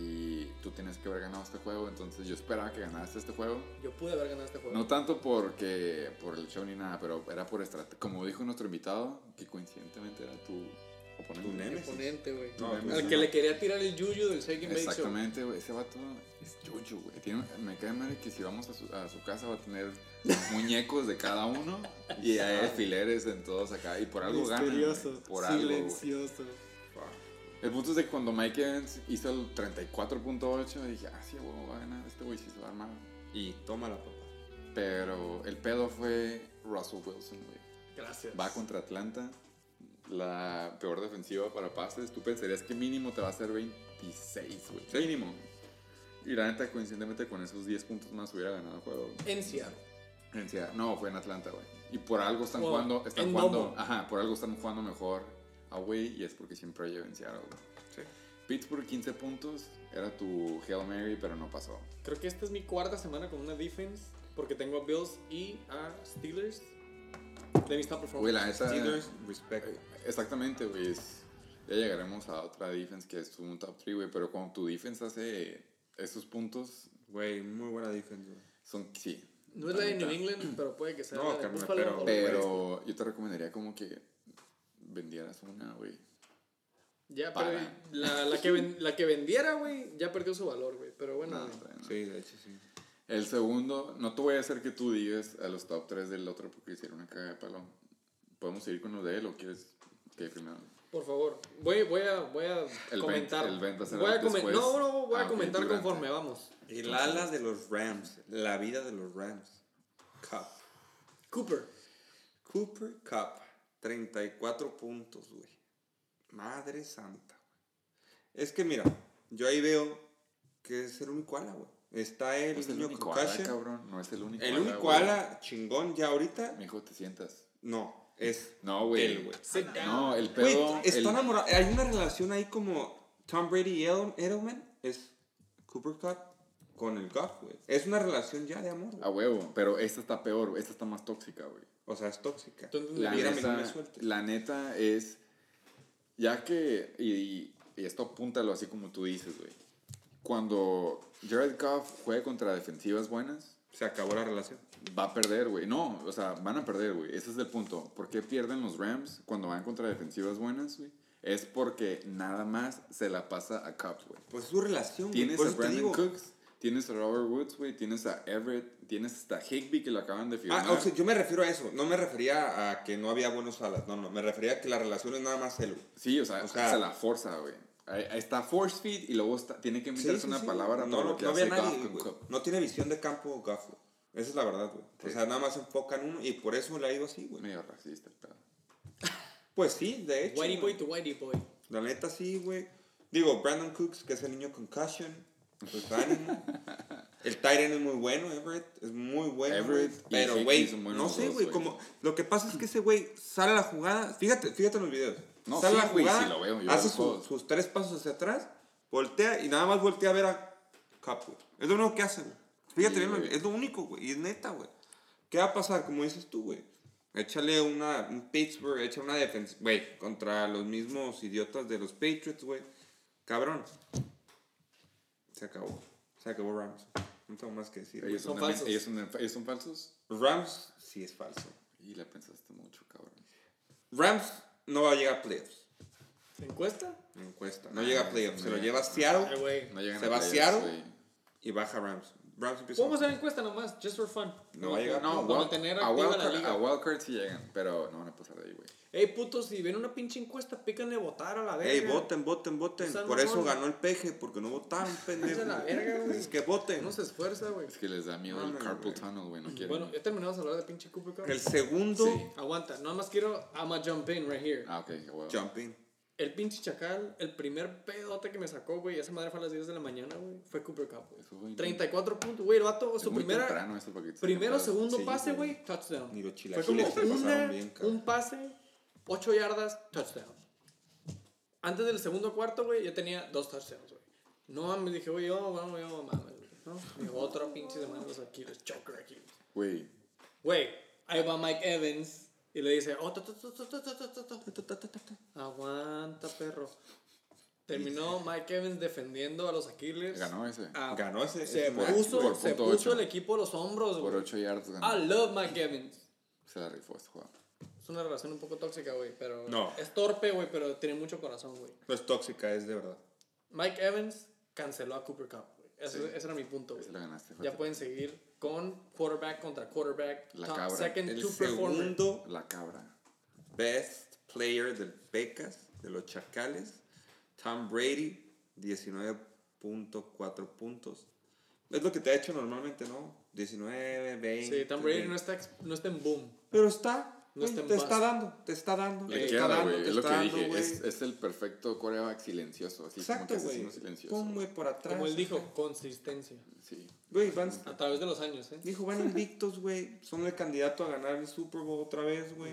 y tú tienes que haber ganado este juego, entonces yo esperaba que ganaste este juego. Yo pude haber ganado este juego. No tanto porque por el show ni nada, pero era por estrategia. Como dijo nuestro invitado, que coincidentemente era tu oponente. Tu Mi némesis. oponente, güey. No, Al Al no. que le quería tirar el yuyu del Bake Show. Exactamente, güey. Ese vato es Jojo, güey. Me cae mal que si vamos a su, a su casa va a tener muñecos de cada uno y hay alfileres en todos acá. Y por algo ganan. güey. Misterioso, Por algo. El punto es de que cuando Mike Evans hizo el 34.8, dije, ah, sí, güey, va a ganar. Este güey sí se va a armar. Y tómala, papá. Pero el pedo fue Russell Wilson, güey. Gracias. Va contra Atlanta, la peor defensiva para pases. Tú pensarías que mínimo te va a hacer 26, güey. Mínimo. Y la neta, coincidentemente con esos 10 puntos más hubiera ganado el juego. En Seattle. En Seattle. No, fue en Atlanta, güey. Y por algo están jugando, están en jugando, domo. ajá, por algo están jugando mejor away y es porque siempre llevan Seattle, güey. Sí. Pittsburgh 15 puntos, era tu Hail Mary, pero no pasó. Creo que esta es mi cuarta semana con una defense. Porque tengo a Bills y a Steelers. De mis top Güey, performers. la neta... Steelers, respect. Exactamente, güey. es- Ya llegaremos a otra defense que es un top 3, güey. Pero cuando tu defense hace esos puntos, Güey, muy buena defensa. güey. son, sí. No es la de New England, pero puede que sea No, la de Buffalo pero- Pero yo te recomendaría como que vendieras una, güey. Ya, para. pero la, la, que ven- la que vendiera, güey, ya perdió su valor, güey. Pero bueno, No, güey. bueno. Sí, de hecho, sí. El segundo, no te voy a hacer que tú digas a los top 3 del otro porque hicieron una caga de palo. ¿Podemos seguir con los de él o quieres que primero? por favor, voy, voy a, voy a El comentar. vent- el vent va a ser voy a comen- después. No, no, voy Ah, a ok, comentar durante. conforme vamos. El ala de los Rams. La vida de los Rams. Cup. Cooper. Cooper Cup. 34 puntos, güey. Madre santa, güey. Es que mira, yo ahí veo que es el único ala, güey. Está el No es el niño único ala, cabrón. No es el único El ala, único güey. ala chingón ya ahorita. Mijo, te sientas. No, es No, güey. güey. No, el Güey, pedo. está el- enamorado. Hay una relación ahí como Tom Brady y Edel- Edelman. Es Cooper Cup con el Goff, güey. Es una relación ya de amor, güey. A huevo, pero esta está peor, esta está más tóxica, güey. O sea, es tóxica. Entonces, La me neta, sueltes. la neta es, ya que, y, y- y esto apúntalo así como tú dices, güey. Cuando Jared Goff juegue contra defensivas buenas, Se acabó la relación. va a perder, güey. No, o sea, van a perder, güey. Ese es el punto. ¿Por qué pierden los Rams cuando van contra defensivas buenas, güey? Es porque nada más se la pasa a Cup, güey. Pues es su relación, güey. Tienes Por a Brandon digo. Cooks, tienes a Robert Woods, güey, tienes a Everett, tienes hasta Higby que lo acaban de firmar. Ah, o sea, yo me refiero a eso. No me refería a que no había buenos alas. No, no. Me refería a que la relación es nada más él. Sí, o sea, O sea- se la forza, güey. Está force feed y luego está, tiene que meterse Sí, sí, una sí. palabra no, para no, lo que no hace había nadie, Goff. No tiene visión de campo Goff, güey. Esa es la verdad, güey. O sea, nada más se enfoca en uno y por eso le ha ido así, güey. Medio racista el pedo. Pues sí, de hecho. Whitey boy to whitey boy. La neta sí, güey. Digo, Brandon Cooks, que es el niño concussion. Pues. El Tyrant es muy bueno, Everett. Es muy bueno. Everett Pero, güey, no sé, güey. Como, lo que pasa es que ese güey sale a la jugada. Fíjate, fíjate en los videos. No, sale sí, la jugada, sí lo veo, yo hace su- sus tres pasos hacia atrás, voltea y nada más voltea a ver a Cup, güey. Es lo único que hace, güey. Fíjate Sí, bien, güey. es lo único, güey. Y es neta, güey. ¿Qué va a pasar? Como dices tú, güey. Échale una, un Pittsburgh, echa una defensa, güey, contra los mismos idiotas de los Patriots, güey. Cabrón. Se acabó. Se acabó Rams. No tengo más que decir. Ellos son, Son falsos. ellos, son, ellos son falsos. Rams sí es falso. Y la pensaste mucho, cabrón. Rams no va a llegar a playoffs. ¿Encuesta? Encuesta. No llega a playoffs. no Se lo lleva a Seattle Ay, Se a va a playoffs, Seattle. y baja Rams. Rams empieza. Podemos hacer encuesta nomás, just for fun. No va a llegar. No, wild- mantener a wildcard, a wildcard sí llegan, pero no van a pasar de ahí, güey. Ey, putos, si ven una pinche encuesta, pícanle votar a la verga. Ey, voten, voten, voten. Por eso ganó el peje, porque no votaron, pendejo. a la verga, güey. Es que voten. No se esfuerza, güey. Es que les da miedo No, el no, carpal tunnel, güey, no quieren. Bueno, ya terminamos de hablar de pinche Cooper Cup. El segundo, Sí. Aguanta, nada más quiero, I'ma jump in right here. Ah, ok, a huevo. jumping. El pinche chacal, el primer pedote que me sacó, güey, esa madre fue a las 10 de la mañana, güey, fue Cooper Cup, güey. Eso, güey, 34 puntos, güey, el vato, su primera, esto primero, segundo Sí, pase, güey. touchdown. Ni los Fue como una, bien, un pase, 8 yardas, touchdown. Antes del segundo cuarto, güey, yo tenía dos touchdowns, güey. No mames, dije, güey, yo, bueno, yo, mames, güey, ¿no? Digo, otro pinche de manos aquí, los choker aquí. Güey, Güey, ahí va Mike Evans y le dice, aguanta, perro. Terminó Mike Evans defendiendo a los Aquiles. Ganó ese. Ah, ganó ese. Se ese puso, se puso el equipo a los hombros, Por 8 yards ganó. I love Mike Evans. Se la rifó este juego. Es una relación un poco tóxica, güey, pero... No. Es torpe, güey, pero tiene mucho corazón, güey. No es tóxica, es de verdad. Mike Evans canceló a Cooper Cup, güey. Ese, sí. ese, era mi punto, güey. Ya pueden seguir con quarterback contra quarterback. La top cabra. second El segundo La cabra. best player del Pecas, de los Chacales, Tom Brady, 19.4 puntos. Es lo que te ha hecho normalmente, ¿no? 19, 20. Sí, Tom Brady 20. no está, no está en boom. Pero está. No güey, está en te paz. está dando, te está dando. Le te queda, está dando, güey. te Es lo que dando, dije. Es, es el perfecto coreback silencioso. Así Exacto, güey. Pum, güey, por atrás. Como él dijo, consistencia. Sí. Güey, van, A través de los años, ¿eh? dijo, van invictos, güey. Son el candidato a ganar el Super Bowl otra vez, güey.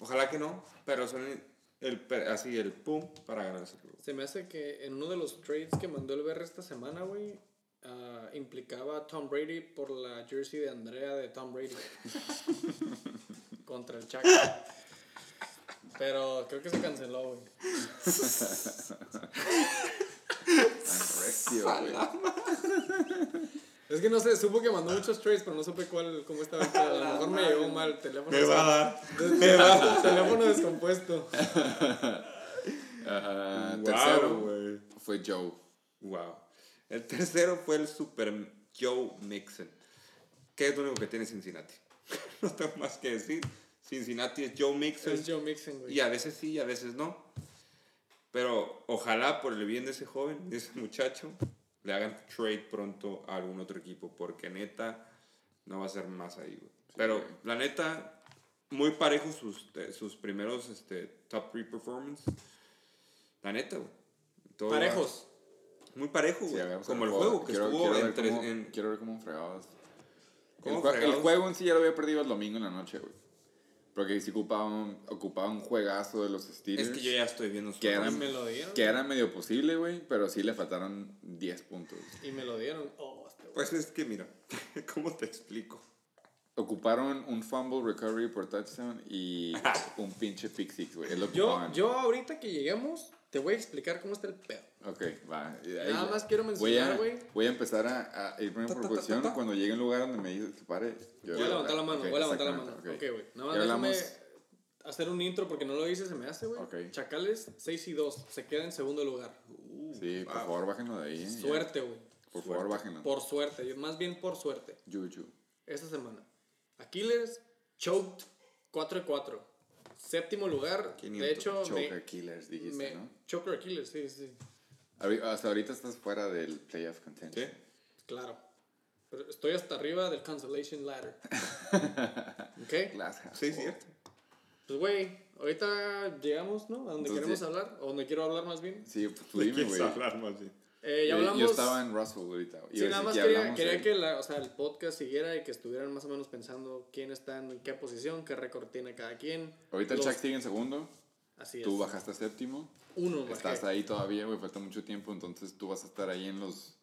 Ojalá que no, pero son el, el per- así el pum para ganar el Super Bowl. Se me hace que en uno de los trades que mandó el BR esta semana, güey, ah, implicaba a Tom Brady por la jersey de Andrea de Tom Brady. Contra el Chuck. Pero creo que se canceló, güey. Tan recio, güey. Es que no sé, supo que mandó muchos trades, pero no supe cuál, cómo estaba. A lo mejor me llegó mal el teléfono. Me va a dar. Me va el teléfono descompuesto. Wow, tercero güey. fue Joe. Wow. El tercero fue el Super Joe Mixon. Que es lo único que tiene Cincinnati. no tengo más que decir. Cincinnati es Joe Mixon. Es Joe Mixon, güey. Y a veces sí, y a veces no. Pero ojalá por el bien de ese joven, de ese muchacho, le hagan trade pronto a algún otro equipo. Porque neta, no va a ser más ahí, güey. Pero güey. la neta, muy parejo sus, sus primeros este, top 3 performance. La neta, güey. Todo Parejos. va- Muy parejo, güey. Como el juego, que quiero, estuvo quiero en ver tres- cómo, en- Quiero ver cómo fregabas. El, juego en sí ya lo había perdido el domingo en la noche, güey. Porque sí ocupaba un, ocupaba un juegazo de los Steelers. Es que yo ya estoy viendo su que Y eran, me lo dieron. que era medio posible, güey, pero sí le faltaron 10 puntos. Y me lo dieron. Oh, este. Pues es que mira, ¿cómo te explico? Ocuparon un fumble recovery por touchdown y un pinche pick six, güey. Es lo que Yo, ocupaban. yo ahorita que lleguemos, te voy a explicar cómo está el pedo. Ok, va. De Nada más quiero mencionar, güey. voy a empezar a, a irme por ta, ta. Cuando llegue a un lugar donde me dices que pare. yo Voy a levantar la mano, ok, voy a levantar la mano. Ok, güey. Nada más hablamos- hacer un intro porque no lo hice, se me hace, güey. Ok. Chacales 6 y 2. Se queda en segundo lugar. Sí, por Wow. favor, bájenlo de ahí. eh. Suerte, güey. Por favor, bájenlo. Por suerte. yo- Más bien por suerte. Juju. Esta semana. Aquiles, choked 4 y 4. Séptimo lugar. 500. De hecho, Choker me, Killers, dijiste, me- ¿no? Choker Aquiles, sí, sí. Hasta ahorita estás fuera del playoff ¿Sí? contention. Claro. Pero estoy hasta arriba del cancellation ladder. ¿Ok? Glass Sí, full. cierto. Pues, güey, ahorita llegamos, ¿no? A donde Entonces, queremos hablar, o donde quiero hablar más bien. Sí, pues tú ¿De dime, güey. hablar más bien? Eh, ya Yo- hablamos. Yo estaba en Russell ahorita. Sí, nada más quería, quería de- que la, o sea, el podcast siguiera y que estuvieran más o menos pensando quién está en qué posición, qué récord tiene cada quien. Ahorita el Los- Chuck sigue en segundo. Así es. Tú bajaste a séptimo. Uno, bajé. Estás ahí todavía, güey. Falta mucho tiempo. Entonces tú vas a estar ahí en los.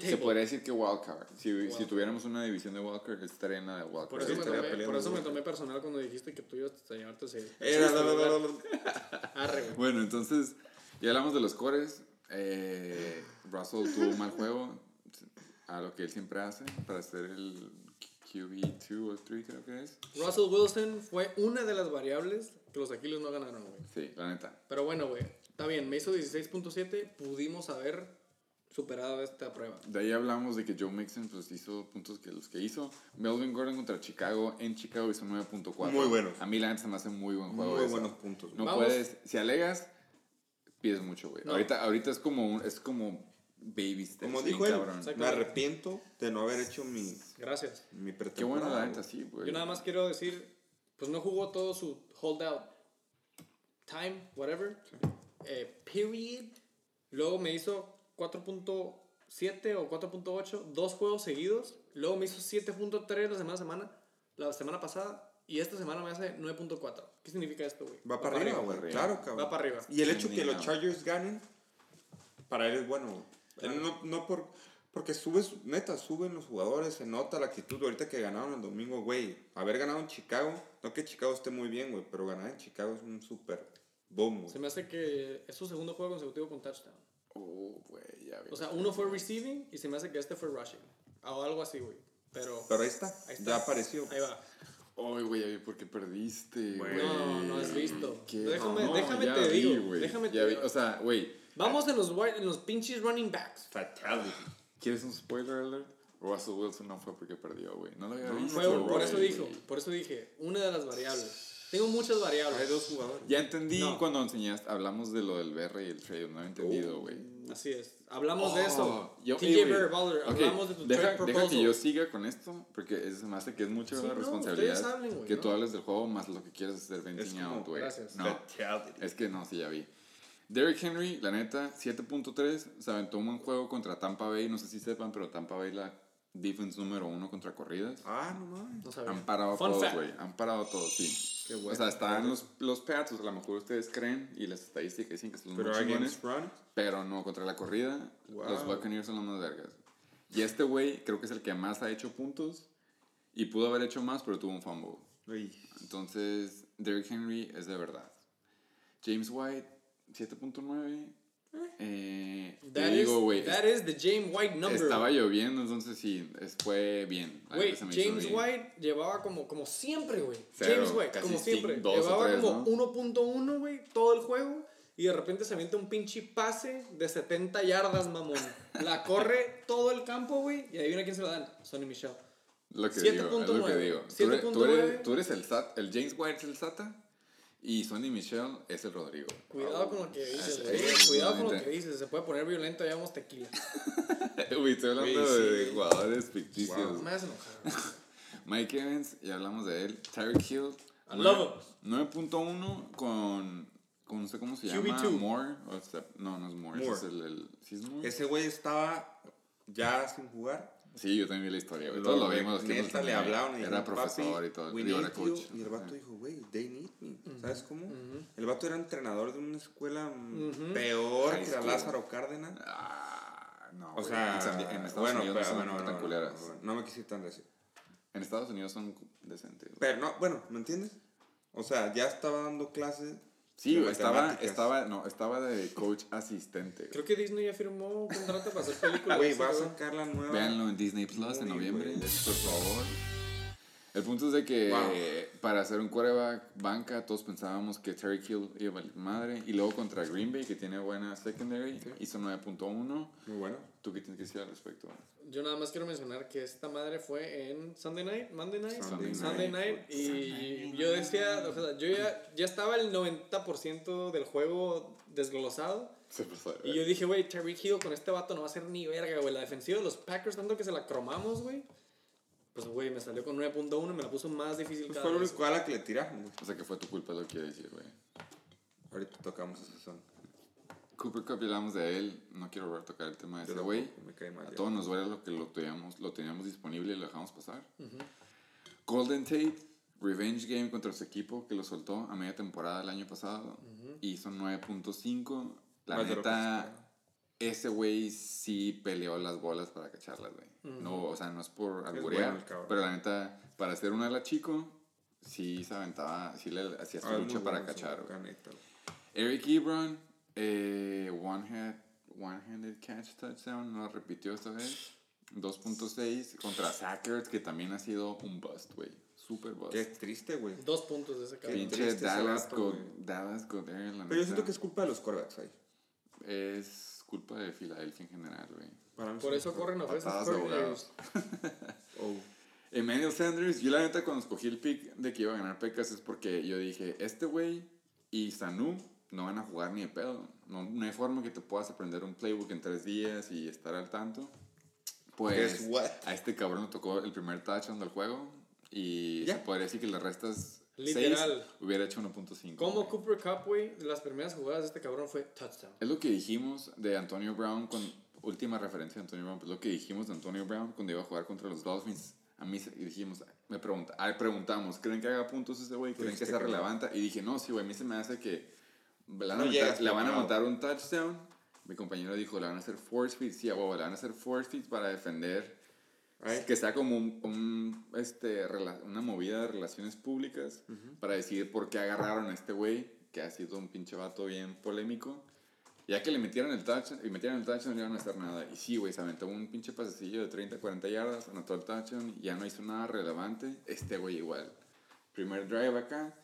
Se podría decir que wildcard. Si, si Wildcard. tuviéramos una división de wildcard, estaría en la de wildcard. Por eso, me tomé, por eso me tomé personal cuando dijiste que tú ibas a llevarte ese. Eh, no, no, no. Bueno, entonces, ya hablamos de los cores. Eh, Russell tuvo un mal juego, a lo que él siempre hace, para ser el QB2 o 3, creo que es. Russell Wilson fue una de las variables que los Aquiles no ganaron, güey. Sí, la neta. Pero bueno, güey. Está bien, me hizo 16.7. Pudimos haber superado esta prueba. De ahí hablamos de que Joe Mixon pues, hizo puntos que los que hizo. Melvin Gordon contra Chicago, en Chicago hizo 9.4. Muy buenos. A mí la neta se me hace muy buen juego. Muy buenos puntos. No Vamos. puedes, si alegas, pides mucho, güey. No. Ahorita, ahorita es como, un- es como baby steps. Como dijo él, me arrepiento de no haber hecho mi, Gracias. mi Qué bueno, la neta, sí, güey. Yo nada más quiero decir, pues no jugó todo su holdout time, whatever. Eh, period. Luego me hizo 4.7 o 4.8, dos juegos seguidos. Luego me hizo 7.3 la semana, semana, la semana pasada. Y esta semana me hace 9.4. ¿Qué significa esto, güey? Va para arriba, güey. Claro, cabrón. Va para arriba. Y el hecho que los. Chargers ganen, para él es bueno, güey. Él no, no por, porque subes, neta, suben los jugadores, se nota la actitud. Ahorita que ganaron el domingo, güey. Haber ganado en Chicago, no que Chicago esté muy bien, güey, pero ganar en Chicago es un super boom, güey. Se me hace que es su segundo juego consecutivo con touchdown. Oh, güey, ya vi. O sea, uno fue receiving y se me hace que este fue rushing. O algo así, güey. Pero. Pero ahí está, Ahí está. ya apareció. Ahí va. Ay, güey, ya vi por qué perdiste, güey. No, no has visto. ¿Qué? Déjame- No, déjame te vi, digo, güey. déjame Ya te vi, digo. O sea, güey, Vamos en los, en los pinches running backs. Fatality. ¿Quieres un spoiler alert? Russell Wilson no fue porque perdió, güey. No lo había visto. Fue, por eso dijo, por eso dije, una de las variables. Tengo muchas Hay variables. dos jugadores. Ya entendí No. cuando enseñaste, hablamos de lo del BR y el trade, no había entendido, güey. Así es. Hablamos de eso. Oh, yo- TJ ey, güey. Bear Butler, Ok, hablamos de tu deja, trade deja proposal. que yo siga con esto, porque es, me hace que es mucha Sí, no, responsabilidad hablen, güey, que ¿no? tú hables del juego más lo que quieres hacer venting como- out, güey. gracias. No, es que no, sí, ya vi. Derrick Henry, la neta, 7.3, se aventó un buen juego contra Tampa Bay, no sé si sepan, pero Tampa Bay la defense número uno contra corridas. Ah, no mames. No sabía. Han parado Fun todos, güey. Han parado todos, sí. Qué bueno. O sea, están los, los Pats, o sea, a lo mejor ustedes creen y las estadísticas dicen que son Pero muy chingones, pero no, contra la corrida, Wow. los Buccaneers son los más vergas. Y este güey creo que es el que más ha hecho puntos y pudo haber hecho más, pero tuvo un fumble. Uy. Entonces, Derrick Henry es de verdad. James White, 7.9. Eh, te That, digo, is, güey, that is the James White number. estaba lloviendo, entonces sí, fue bien. Güey, James bien. White llevaba como, como siempre, güey. James White, como siempre. llevaba tres, como ¿no? 1.1, güey, todo el juego. Y de repente se avienta un pinche pase de 70 yardas, mamón. La corre todo el campo, güey. Y adivina quién se la dan. Sonny Michel. Lo que digo, es lo que 7.9. digo. Tú eres, tú 7.9. eres- tú eres el, Sat- el James White es el Sata y Sonny Michel es el Rodrigo. Cuidado con lo que dices, sí, güey. sí, Cuidado con lo que dices. Se puede poner violento, ya vamos tequila. Güey, estoy hablando sí. de jugadores ficticios. Wow. Me hace enojar. Mike Evans, ya hablamos de él. Tyreek Hill. I love 9.1 con, con, no sé cómo se llama. QB2. Moore. o sea, no, no es Moore. ese es el, el- ¿sí es Moore? Ese güey estaba ya sin jugar. Sí, yo también vi la historia. güey. Todos lo vimos. los neta, le hablaron y Era profesor "Papi, y todo. we Digo, era need you". coach. Y el vato dijo, güey, they need me. ¿Sabes cómo? El vato era entrenador de una escuela mm, peor High que la. Lázaro Cárdenas. Ah, no. O sea, en en Estados bueno, Unidos pero, no son bueno, tan no, culeras. no, no, me quise ir tan decir. En Estados Unidos son decentes. Pero no, bueno, ¿me entiendes? O sea, ya estaba dando clases. Sí, de estaba, estaba, no, estaba de coach asistente. Creo que Disney ya firmó un contrato para hacer películas. Güey, va a sacar la nueva. Véanlo en Disney Plus en noviembre, por favor. El punto es de que Wow. eh, para hacer un quarterback banca, todos pensábamos que Terry Hill iba a valer madre. Y luego contra Green Bay, que tiene buena secondary, hizo 9.1. Muy bueno. ¿Tú qué tienes que decir al respecto? Yo nada más quiero mencionar que esta madre fue en Sunday Night, Monday Night, Sunday Sunday, night. Night, y yo decía, o sea, yo ya, ya estaba el 90% del juego desglosado Se pasó de y yo dije, güey, Terry Hill con este vato no va a ser ni verga, güey, la defensiva de los Packers tanto que se la cromamos, güey. Pues, güey, me salió con 9.1 y me la puso más difícil Pues cada fue vez. a la que le tiraron, güey. O sea que fue tu culpa lo que quiero decir, güey. Ahorita tocamos ese son. Cooper Cup, hablamos de él. No quiero volver a tocar el tema de ese güey. A todos nos duele lo que lo teníamos, lo teníamos disponible y lo dejamos pasar. Golden Tate, Revenge Game contra su equipo que lo soltó a media temporada el año pasado. Hizo 9.5. La Más neta. Ese güey sí peleó las bolas para cacharlas, güey. No, o sea, no es por alburear, bueno pero la neta, para ser un ala chico, sí se aventaba, sí le hacía su Ah, lucha para bueno cachar, güey, güey. güey. Eric Ebron, eh, one hand, one-handed catch touchdown, no lo repitió esta vez. 2.6 contra Sackers, que también ha sido un bust, güey. Super bust. Qué triste, güey. Dos puntos de ese cabrón. Pinche Dallas, güey. Dallas Goddard, Pero yo siento que es culpa de los quarterbacks ahí. es culpa de Filadelfia en general, güey. Por eso corren a veces. Patadas de abogados. Oh. Emmanuel Sanders, yo la neta cuando escogí el pick de que iba a ganar Pecas es porque yo dije, este güey y Sanu no van a jugar ni de pedo. No, no hay forma que te puedas aprender un playbook en tres días y estar al tanto. Pues a este cabrón le tocó el primer touchdown del juego y Ya. se podría decir que le restas Literal. 6, hubiera hecho 1.5. Como. Cooper Cup, güey, de las primeras jugadas de este cabrón fue touchdown. Es lo que dijimos de Antonio Brown, con última referencia de Antonio Brown, pues lo que dijimos de Antonio Brown cuando iba a jugar contra los Dolphins. A mí dijimos, me pregunta, ah, preguntamos, ¿creen que haga puntos ese güey? ¿Creen que Dijiste sea relevante? Y dije, no, sí, güey, a mí se me hace que le van a, No montar, le van a montar un touchdown. Mi compañero dijo, le van a hacer force feeds, sí, a huevo, le van a hacer force feeds para defender. Ay. Que sea como un, un, este, una movida de relaciones públicas para decidir por qué agarraron a este güey, que ha sido un pinche vato bien polémico. Ya que le metieron el touchdown, y metieron el touchdown, no iban a hacer nada. Y sí, güey, se aventó un pinche pasecillo de 30, 40 yardas, anotó el touchdown, ya no hizo nada relevante. Este güey igual. Primer drive acá,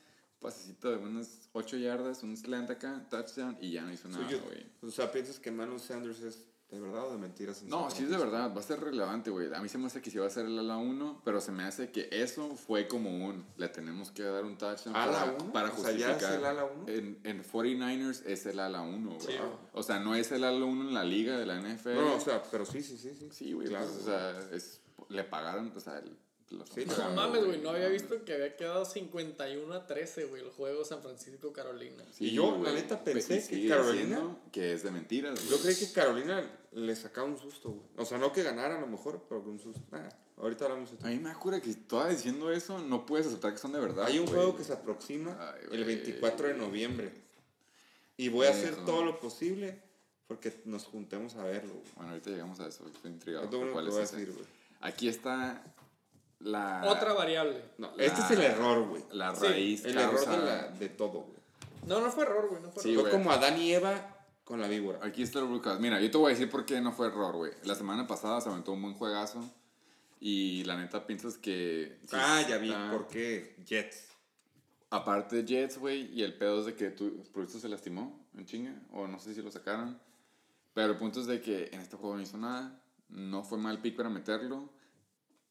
pasecito de unas 8 yardas, un slant acá, touchdown, y ya no hizo nada, güey. O sea, ¿piensas que Manuel Sanders es de verdad o de mentiras? en No, sí es de verdad, va a ser relevante, güey. A mí se me hace que sí va a ser el ala 1, pero se me hace que eso fue como un, le tenemos que dar un touchdown ¿Ala para, para O sea, ¿ya justificar. es el ala uno? En, en 49ers es el ala 1, güey. Sí, güey. o sea, no es el ala 1 en la liga de la NFL. No, o sea, pero sí, sí, sí. Sí, sí, güey, Claro. pues, o sea, es, le pagaron, o sea, el, Sí, No mames, güey, no había visto que había quedado 51 a 13, güey, el juego San Francisco-Carolina. Sí, Y yo, la güey. neta, Pe- pensé que Carolina- Que es de mentiras. Yo creí que Carolina le sacaba un susto, güey. O sea, no que ganara a lo mejor, pero que un susto. Nah, ahorita hablamos de A mí me acuerda que toda diciendo eso no puedes aceptar que son de verdad. Hay un juego que se aproxima Ay, el güey. 24 de noviembre. Y voy a hacer Eso. todo lo posible porque nos juntemos a verlo. güey. Bueno, ahorita llegamos a eso, estoy intrigado. Es lo por único cuál que es voy a ese. decir, güey. Aquí está la. Otra variable. No, La- este es el error, güey. La Sí, raíz El causa. error de, la- de todo, güey. No, no fue error, güey. No fue Sí, error. Fue como Adán y Eva con la víbora. Aquí está el broadcast. Mira, yo te voy a decir por qué no fue error, güey. La semana pasada se aventó un buen juegazo. Y la neta piensas que. sí ah, ya vi. está- ¿Por qué? Jets. Aparte de Jets, güey, y el pedo es de que tu producto se lastimó en chinga, o no sé si lo sacaron. Pero el punto es de que en este juego no hizo nada. No fue mal pick para meterlo.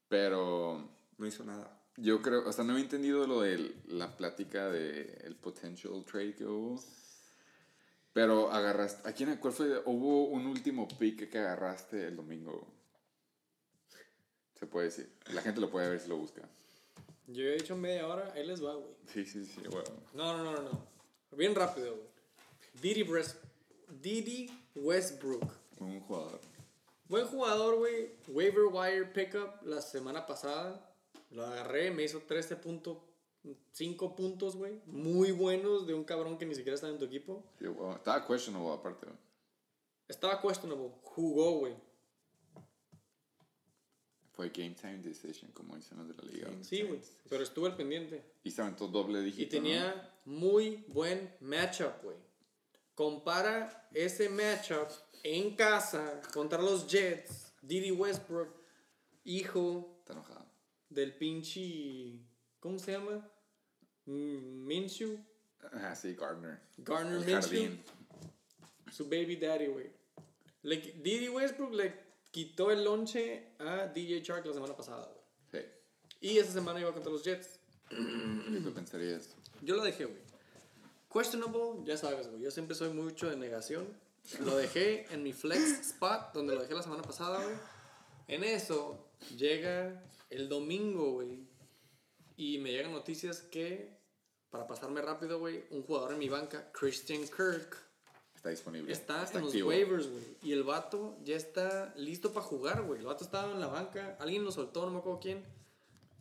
Pero No hizo nada. yo creo, o sea, no he entendido lo de la plática de el potential trade que hubo. Pero agarraste, ¿a quién, cuál fue? Hubo un último pick que agarraste el domingo. Se puede decir. La gente lo puede ver si lo busca. Yo he dicho media hora, ahí les va, güey. Sí, sí, sí, bueno. No, no, no, no, no. Bien rápido, güey. Didi Westbrook. Un jugador. Buen jugador, güey. Waiver wire pickup la semana pasada. Lo agarré, me hizo 13.5 puntos, güey. Muy buenos de un cabrón que ni siquiera está en tu equipo. Sí, bueno, Estaba questionable aparte. güey. Estaba questionable. Jugó, güey. Fue game time decision, como dicen los de la liga. Sí, güey. Pero estuvo al pendiente. Y se aventó doble dígito. Y tenía muy buen matchup, güey. Compara ese matchup en casa contra los Jets. Didi Westbrook, hijo. Está enojado. del pinche. ¿Cómo se llama? Mm, Minshew. Ah, sí, Gardner. Garner El Minshew. Su baby daddy, güey. Didi Westbrook le quitó el lonche a DJ Shark la semana pasada, güey. Sí. Y esa semana iba contra los Jets. Yo pensaría eso. Yo lo dejé, güey. Questionable, ya sabes, güey. Yo siempre soy mucho de negación. Lo dejé en mi flex spot, donde lo dejé la semana pasada, güey. En eso, llega el domingo, güey. Y me llegan noticias que, para pasarme rápido, güey, un jugador en mi banca, Christian Kirk, Está disponible. está, en los waivers, güey. Y el vato ya está listo para jugar, güey. El vato estaba en la banca. Alguien lo soltó, no me acuerdo quién.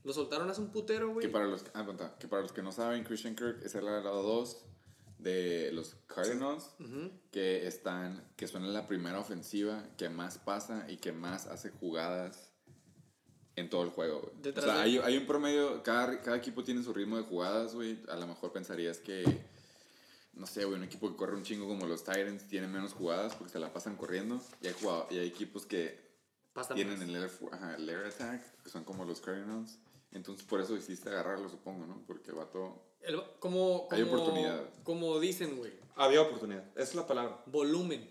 Lo soltaron hace un putero, güey. Que para, los, ah, que para los que no saben, Christian Kirk es el lado 2 de los Cardinals, que están, que son en la primera ofensiva que más pasa y que más hace jugadas en todo el juego. güey. O sea, de- hay, hay un promedio, cada, cada equipo tiene su ritmo de jugadas, güey. A lo mejor pensarías que, no sé, güey, un equipo que corre un chingo como los Titans tiene menos jugadas porque se la pasan corriendo. Y hay, jugado- y hay equipos que tienen más. el air, ajá, el air attack, que son como los Cardinals. Entonces por eso hiciste agarrarlo, supongo, ¿no? Porque el vato... El- como, Hay como- oportunidad. Como dicen, güey. Había oportunidad. Esa es la palabra. Volumen.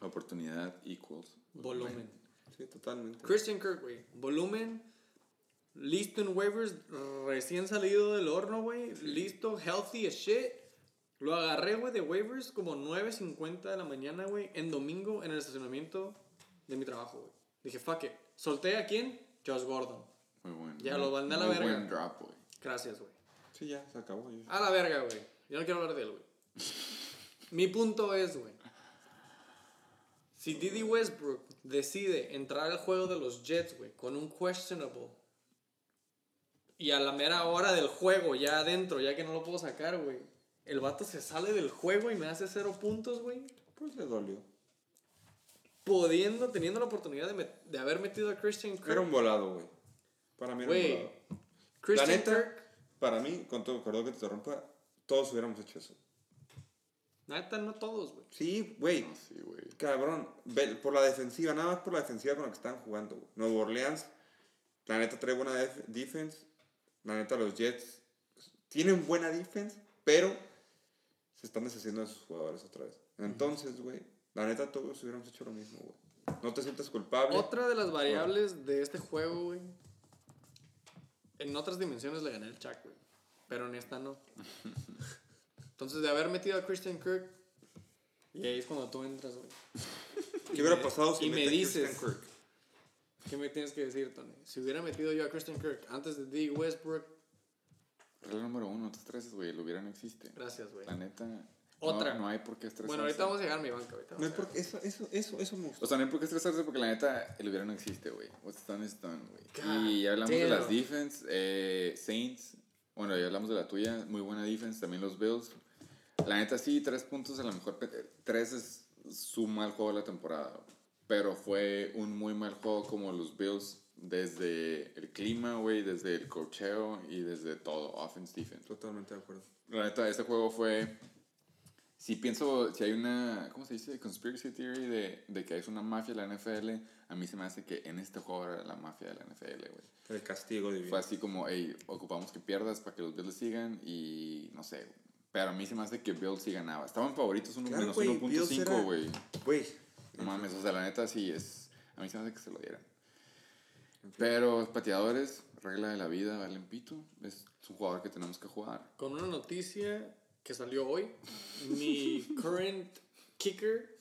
Oportunidad equals. Volumen. Sí, totalmente. Christian Kirk, güey. Volumen. Listo en waivers. Recién salido del horno, güey. Listo, healthy as shit. Lo agarré, güey, de waivers como 9.50 de la mañana, güey. En domingo en el estacionamiento de mi trabajo, güey. Dije, fuck it. ¿Solté a quién? Josh Gordon. Muy bueno. Ya lo mandé a la verga. buen drop, güey. Gracias, güey. Sí, ya, se acabó. ya. A la verga, güey. Yo no quiero hablar de él, güey. Mi punto es, güey. Si Didi Westbrook decide entrar al juego de los Jets, güey, con un questionable, y a la mera hora del juego, ya adentro, ya que no lo puedo sacar, güey, el vato se sale del juego y me hace cero puntos, güey, Pues le dolió. pudiendo, teniendo la oportunidad de, met- de haber metido a Christian Kirk. Era un volado, güey. Para mí era un volado. Christian la neta, Kirk, para mí, con todo, perdón que te interrumpa, todos hubiéramos hecho eso. neta, no todos, güey. Sí, güey. No, sí, güey. Cabrón, por la defensiva, nada más por la defensiva con la que estaban jugando. güey. Nuevo Orleans, la neta trae buena def- defense. La neta los Jets tienen buena defense, pero se están deshaciendo de sus jugadores otra vez. Entonces, güey, la neta todos hubiéramos hecho lo mismo, güey. No te sientes culpable. Otra de las variables de este juego, güey. En otras dimensiones le gané el Chuck, güey. Pero en esta no. Entonces, de haber metido a Christian Kirk. Y ahí es cuando tú entras, güey. ¿Qué hubiera pasado si y me dices- Christian Kirk? ¿Qué me tienes que decir, Tony? Si hubiera metido yo a Christian Kirk antes de D. Westbrook. Regla número uno, no te estreses, güey. El hubiera no existe. Gracias, güey. La neta. Otra. No, no hay por qué estresarse. Bueno, ahorita vamos a llegar a mi banca, ahorita. No hay por- eso, eso, eso, eso me gustó. O sea, no hay por qué estresarse porque la neta, el hubiera no existe, güey. What's done is done, güey. Y ya hablamos de las damn. defense. Eh, Saints. Bueno, ya hablamos de la tuya. Muy buena defense. También los Bills. La neta, sí, tres puntos. A lo mejor tres es su mal juego de la temporada. Pero fue un muy mal juego como los Bills Desde el clima, güey, desde el cocheo y desde todo, offense, defense. Totalmente de acuerdo. La neta, este juego fue. Si pienso, si hay una, ¿cómo se dice? Conspiracy theory de, de que es una mafia de la NFL, a mí se me hace que en este juego era la mafia de la NFL, güey. El castigo divino. Fue así como, hey, ocupamos que pierdas para que los Bills sigan y no sé. Pero a mí se me hace que Bills sí ganaba. Estaban favoritos un Claro, menos güey, Bills era- 1.5, güey. Güey. No mames, o sea, la neta sí es. A mí se me hace que se lo dieran. Pero pateadores, regla de la vida, valen pito. Es un jugador que tenemos que jugar. Con una noticia que salió hoy, mi current kicker,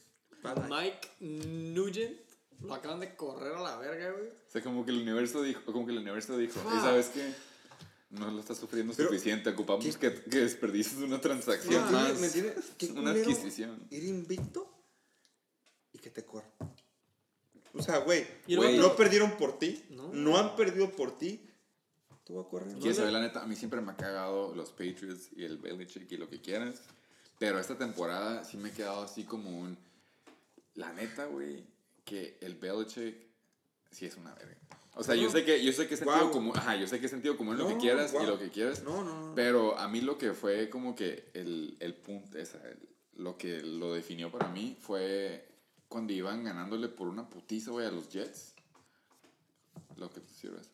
Mike Nugent, lo acaban de correr a la verga, güey. O sea, como que el universo dijo, como que el universo dijo, Ah. "Ey, ¿sabes qué? No lo estás sufriendo Pero- suficiente, ocupamos que, que desperdicies una transacción ¿Me más, una adquisición. Ir invicto y que te corran. O sea, güey, Y no perdieron por ti. No. No. han perdido por ti. Vas a correr. Quiero saber, la neta, a mí siempre me ha cagado los Patriots y el Belichick y lo que quieras. Pero esta temporada sí me he quedado así como un... La neta, güey, que el Belichick sí es una verga. O sea, yo No. sé que yo sé que es sentido Guau. común, ajá, yo sé que es sentido común lo que No, quieras y guau. lo que quieras. No, no, no. Pero a mí lo que fue como que el, el punto, esa, el- lo que lo definió para mí fue cuando iban ganándole por una putiza, güey, a los Jets. Lo que te sirves.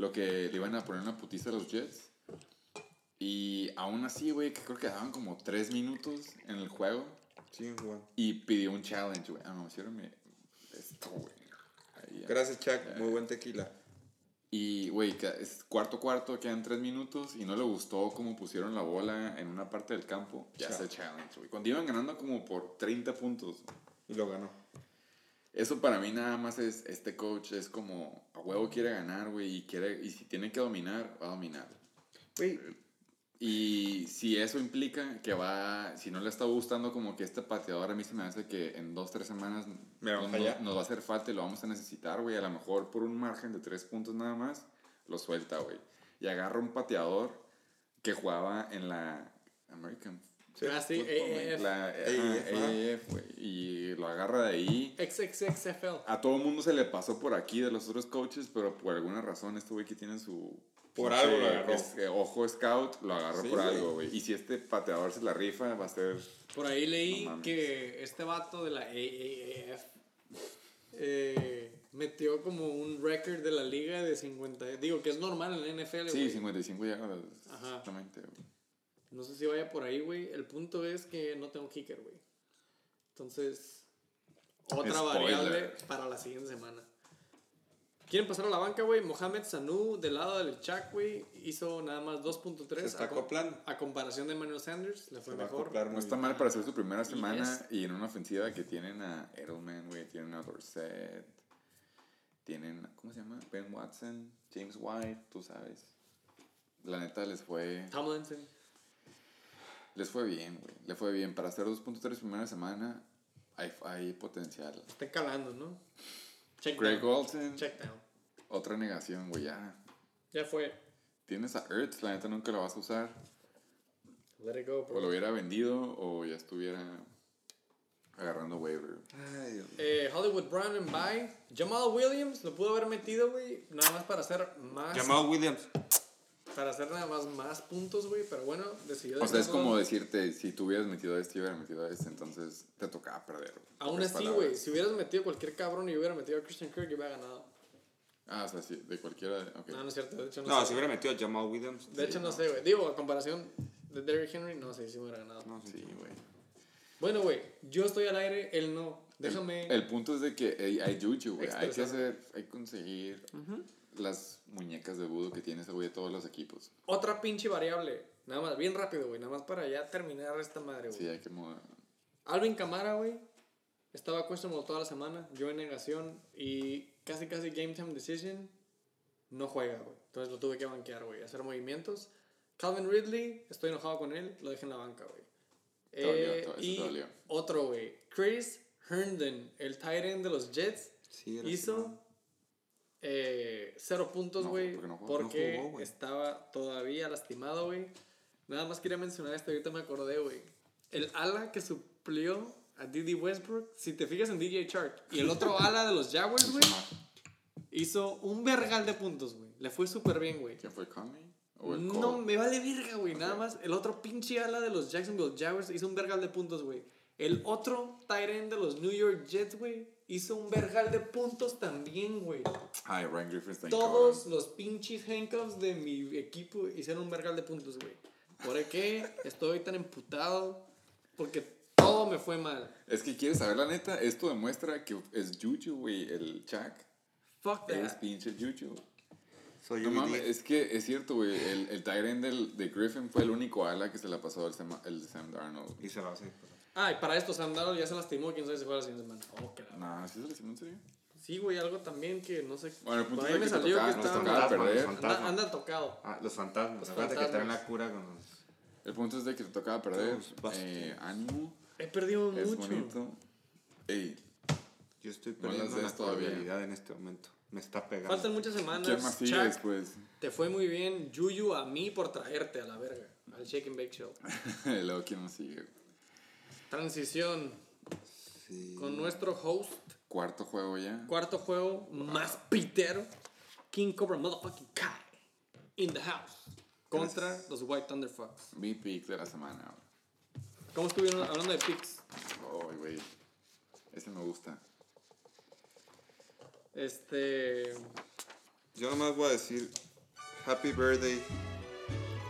Lo que le iban a poner una putiza a los Jets. Y aún así, güey, que creo que daban como tres minutos en el juego. Sí, Juan. Y pidió un challenge, güey. Ah, no, sírveme esto, güey. Gracias, Chuck. Muy buen tequila. Y, güey, es cuarto cuarto, quedan tres minutos y no le gustó cómo pusieron la bola en una parte del campo. Ya se challenge, güey. Cuando iban ganando como por 30 puntos. Y lo ganó. Eso para mí nada más es, este coach es como, a huevo quiere ganar, güey, y quiere, y si tiene que dominar, va a dominar. Güey, Y si eso implica que va, si no le está gustando como que este pateador a mí se me hace que en dos, tres semanas nos va a hacer falta y lo vamos a necesitar, güey. A lo mejor por un margen de tres puntos nada más, lo suelta, güey. Y agarra un pateador que jugaba en la American Ah, sí, Football League, AAF. la ajá, AAF, ajá. AAF, güey. Y lo agarra de ahí. XXXFL. A todo el mundo se le pasó por aquí de los otros coaches, pero por alguna razón este güey que tiene su... Por algo lo agarró. es- eh, ojo scout, lo agarró Sí, por algo, güey. Y si este pateador se la rifa, va a ser... Por ahí leí No que este vato de la AAF eh, metió como un récord de la liga de 50. Digo que es normal en la NFL. Sí, güey. 55 yardas. Ajá. Exactamente, güey. No sé si vaya por ahí, güey. El punto es que no tengo kicker, güey. Entonces, otra Spoiler. variable para la siguiente semana. ¿Quieren pasar a la banca, güey? Mohamed Sanu, del lado del Chuck, güey, hizo nada más 2.3. Se está acoplando. A comparación de Manuel Sanders, le fue Se va a mejor. No está mal para hacer su primera semana y en una ofensiva que tienen a Edelman, güey, tienen a Dorset, tienen, ¿cómo se llama? Ben Watson, James White, tú sabes. La neta les fue, Tomlinson. Les fue bien, güey. Le fue bien. Para hacer 2.3 primera semana hay, hay potencial. Está calando, ¿no? Check Greg down. Olsen, Check down. otra negación, güey, ya. Ya fue. Tienes a Ertz, la neta nunca lo vas a usar. Let it go, O bro. lo hubiera vendido o ya estuviera agarrando waiver. Ay, Dios mío. Eh, Hollywood Brown and Bye. Jamal Williams lo pudo haber metido, güey. Nada más para hacer más. Jamal Williams. Para hacer nada más más puntos, güey. Pero bueno, decidió. O sea, es como decirte, si tú hubieras metido a este y hubiera metido a este, entonces te tocaba perder. Aún así, güey. Si hubieras metido cualquier cabrón y hubiera metido a Christian Kirk, yo hubiera ganado. Ah, o sea, sí, de cualquiera. de- ok. No, no es cierto. De hecho, no, No, sé. si hubiera metido a Jamal Williams. De hecho, no sé, güey. Digo, a comparación de Derrick Henry, no sé si hubiera ganado. No, sí. Sí, güey. Bueno, güey. Yo estoy al aire, él no. Déjame. El, el punto es de que hay, hay juju, güey. Hay que hacer, hay que conseguir las muñecas de budo que tiene ese güey de todos los equipos. Otra pinche variable. Nada más, bien rápido, güey. Nada más para ya terminar esta madre, güey. Sí, hay que mover. Alvin Camara, güey. Estaba questionable toda la semana. Yo en negación. Y casi, casi game time decision. No juega, güey. Entonces lo tuve que banquear, güey. Hacer movimientos. Calvin Ridley. Estoy enojado con él. Lo dejé en la banca, güey. Eh, y te otro, güey. Chris Herndon, el tight end de los Jets. Sí, hizo eh, cero puntos, No, güey. ¿por qué no jugó? porque No jugó, estaba todavía lastimado, güey. Nada más quería mencionar esto, ahorita me acordé, güey. El ala que suplió a Didi Westbrook, si te fijas en DJ Shark, y el otro ala de los Jaguars, güey, hizo un vergal de puntos, güey. Le fue súper bien, güey. ¿Quién fue Conley? ¿O el No, me vale verga, güey. Nada más. El otro pinche ala de los Jacksonville Jaguars hizo un vergal de puntos, güey. El otro tight end de los New York Jets, güey, hizo un vergal de puntos también, güey. Ay, Ryan Griffin está en Todos los pinches handcuffs de mi equipo hicieron un vergal de puntos, güey. ¿Por qué estoy tan emputado? Porque todo me fue mal. Es que quieres saber la neta, esto demuestra que es Juju, güey, el Chuck. Fuck Es that. pinche Juju. Soy No mames, es que es cierto, güey. El, el end del, de Griffin fue el único ala que se la pasó al Sam, el Sam Darnold. Y se va a hacer. Ah, y para esto Sam Darnold ya se lastimó. Quién sabe si juega la siguiente semana. Oh, que la- Nah, ¿sí se lesionó en serio? Sí, güey, algo también que no sé. Bueno, el punto es me que te salió tocaba- que nos estaba. tocaba Fantasma, perder. los fantasmas. Anda, anda tocado. Ah, los fantasmas. Los Acuérdate que traen fantasmas. la cura con los... El punto es de que te tocaba perder. Eh, ánimo, He perdido es mucho. bonito. Ey, Yo estoy No perdiendo des la cordialidad en este momento. Me está pegando. Faltan muchas semanas. ¿quién más sigue después? Te fue muy bien. Yuyu a mí por traerte a la verga. Al Shake and Bake Show. Luego, ¿quién más sigue? Transición Sí. con nuestro host. Cuarto juego ya. Cuarto juego más pitero. King Cobra Motherfucking Kai. In the house. Contra los White Thunder Fox. Mi pick de la semana. ¿Cómo estuvieron hablando de picks? Ay, güey. Ese me gusta. Este. Yo nomás voy a decir Happy Birthday,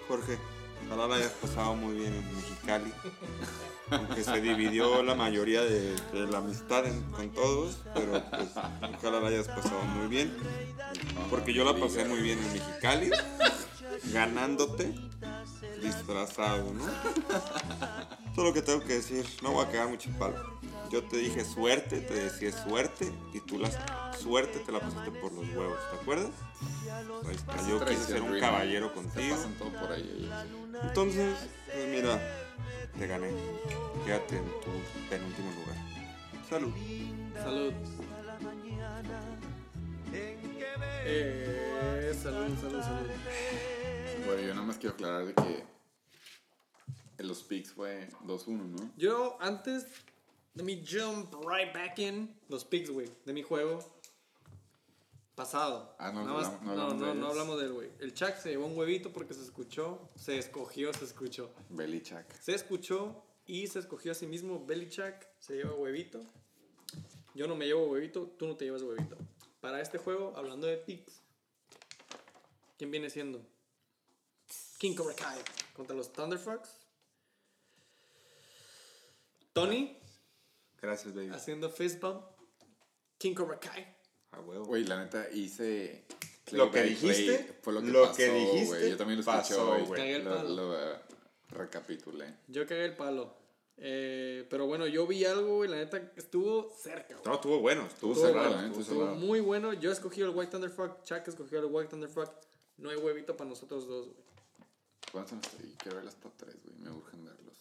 Jorge. Ojalá la hayas pasado muy bien en Mexicali. Aunque se dividió la mayoría de, de la amistad en- con todos, pero pues ojalá la hayas pasado muy bien. Porque yo la pasé muy bien en Mexicali, ganándote disfrazado, ¿no? Todo lo que tengo que decir, no voy a quedar mucho palo. Yo te dije suerte, te decía suerte, y tú la suerte te la pasaste por los huevos, ¿te acuerdas? Ahí está, yo quise ser un caballero contigo. Entonces, pues mira, te gané. Quédate en tu penúltimo lugar. Salud. Salud. Eh, salud, salud, salud. Bueno, yo nada más quiero aclarar de que en los picks fue 2-1, ¿no? Yo antes, let me jump right back in los picks, güey, de mi juego pasado. Ah, no, Nada más- hablamos- no no, hablamos de no, no hablamos del güey. El Chuck se llevó un huevito porque se escuchó, se escogió, se escuchó. Belichak. Se escuchó y se escogió a sí mismo. Belichak se lleva huevito. Yo no me llevo huevito, tú no te llevas huevito. Para este juego, hablando de picks, ¿quién viene siendo? King Cobra Kai contra los Thunderfucks. Tony Gracias, baby. haciendo fist bump. King Cobra Kai. A huevo. Güey, la neta hice. Lo que play, dijiste, fue lo que lo pasó, que dijiste, güey. Yo también lo escuché, güey. Lo, eh, recapitulé. Yo cagué el palo. Eh, pero bueno, yo vi algo y la neta estuvo cerca. No, estuvo bueno, estuvo Estuvo cerrado. bueno, estuvo estuvo Estuvo cerrado. muy bueno. Yo escogí el White Thunderfuck. Chuck escogió el White Thunderfuck. No hay huevito para nosotros dos, güey. ¿Cuántos estos? Quiero ver las top 3, güey. Me urgen verlos.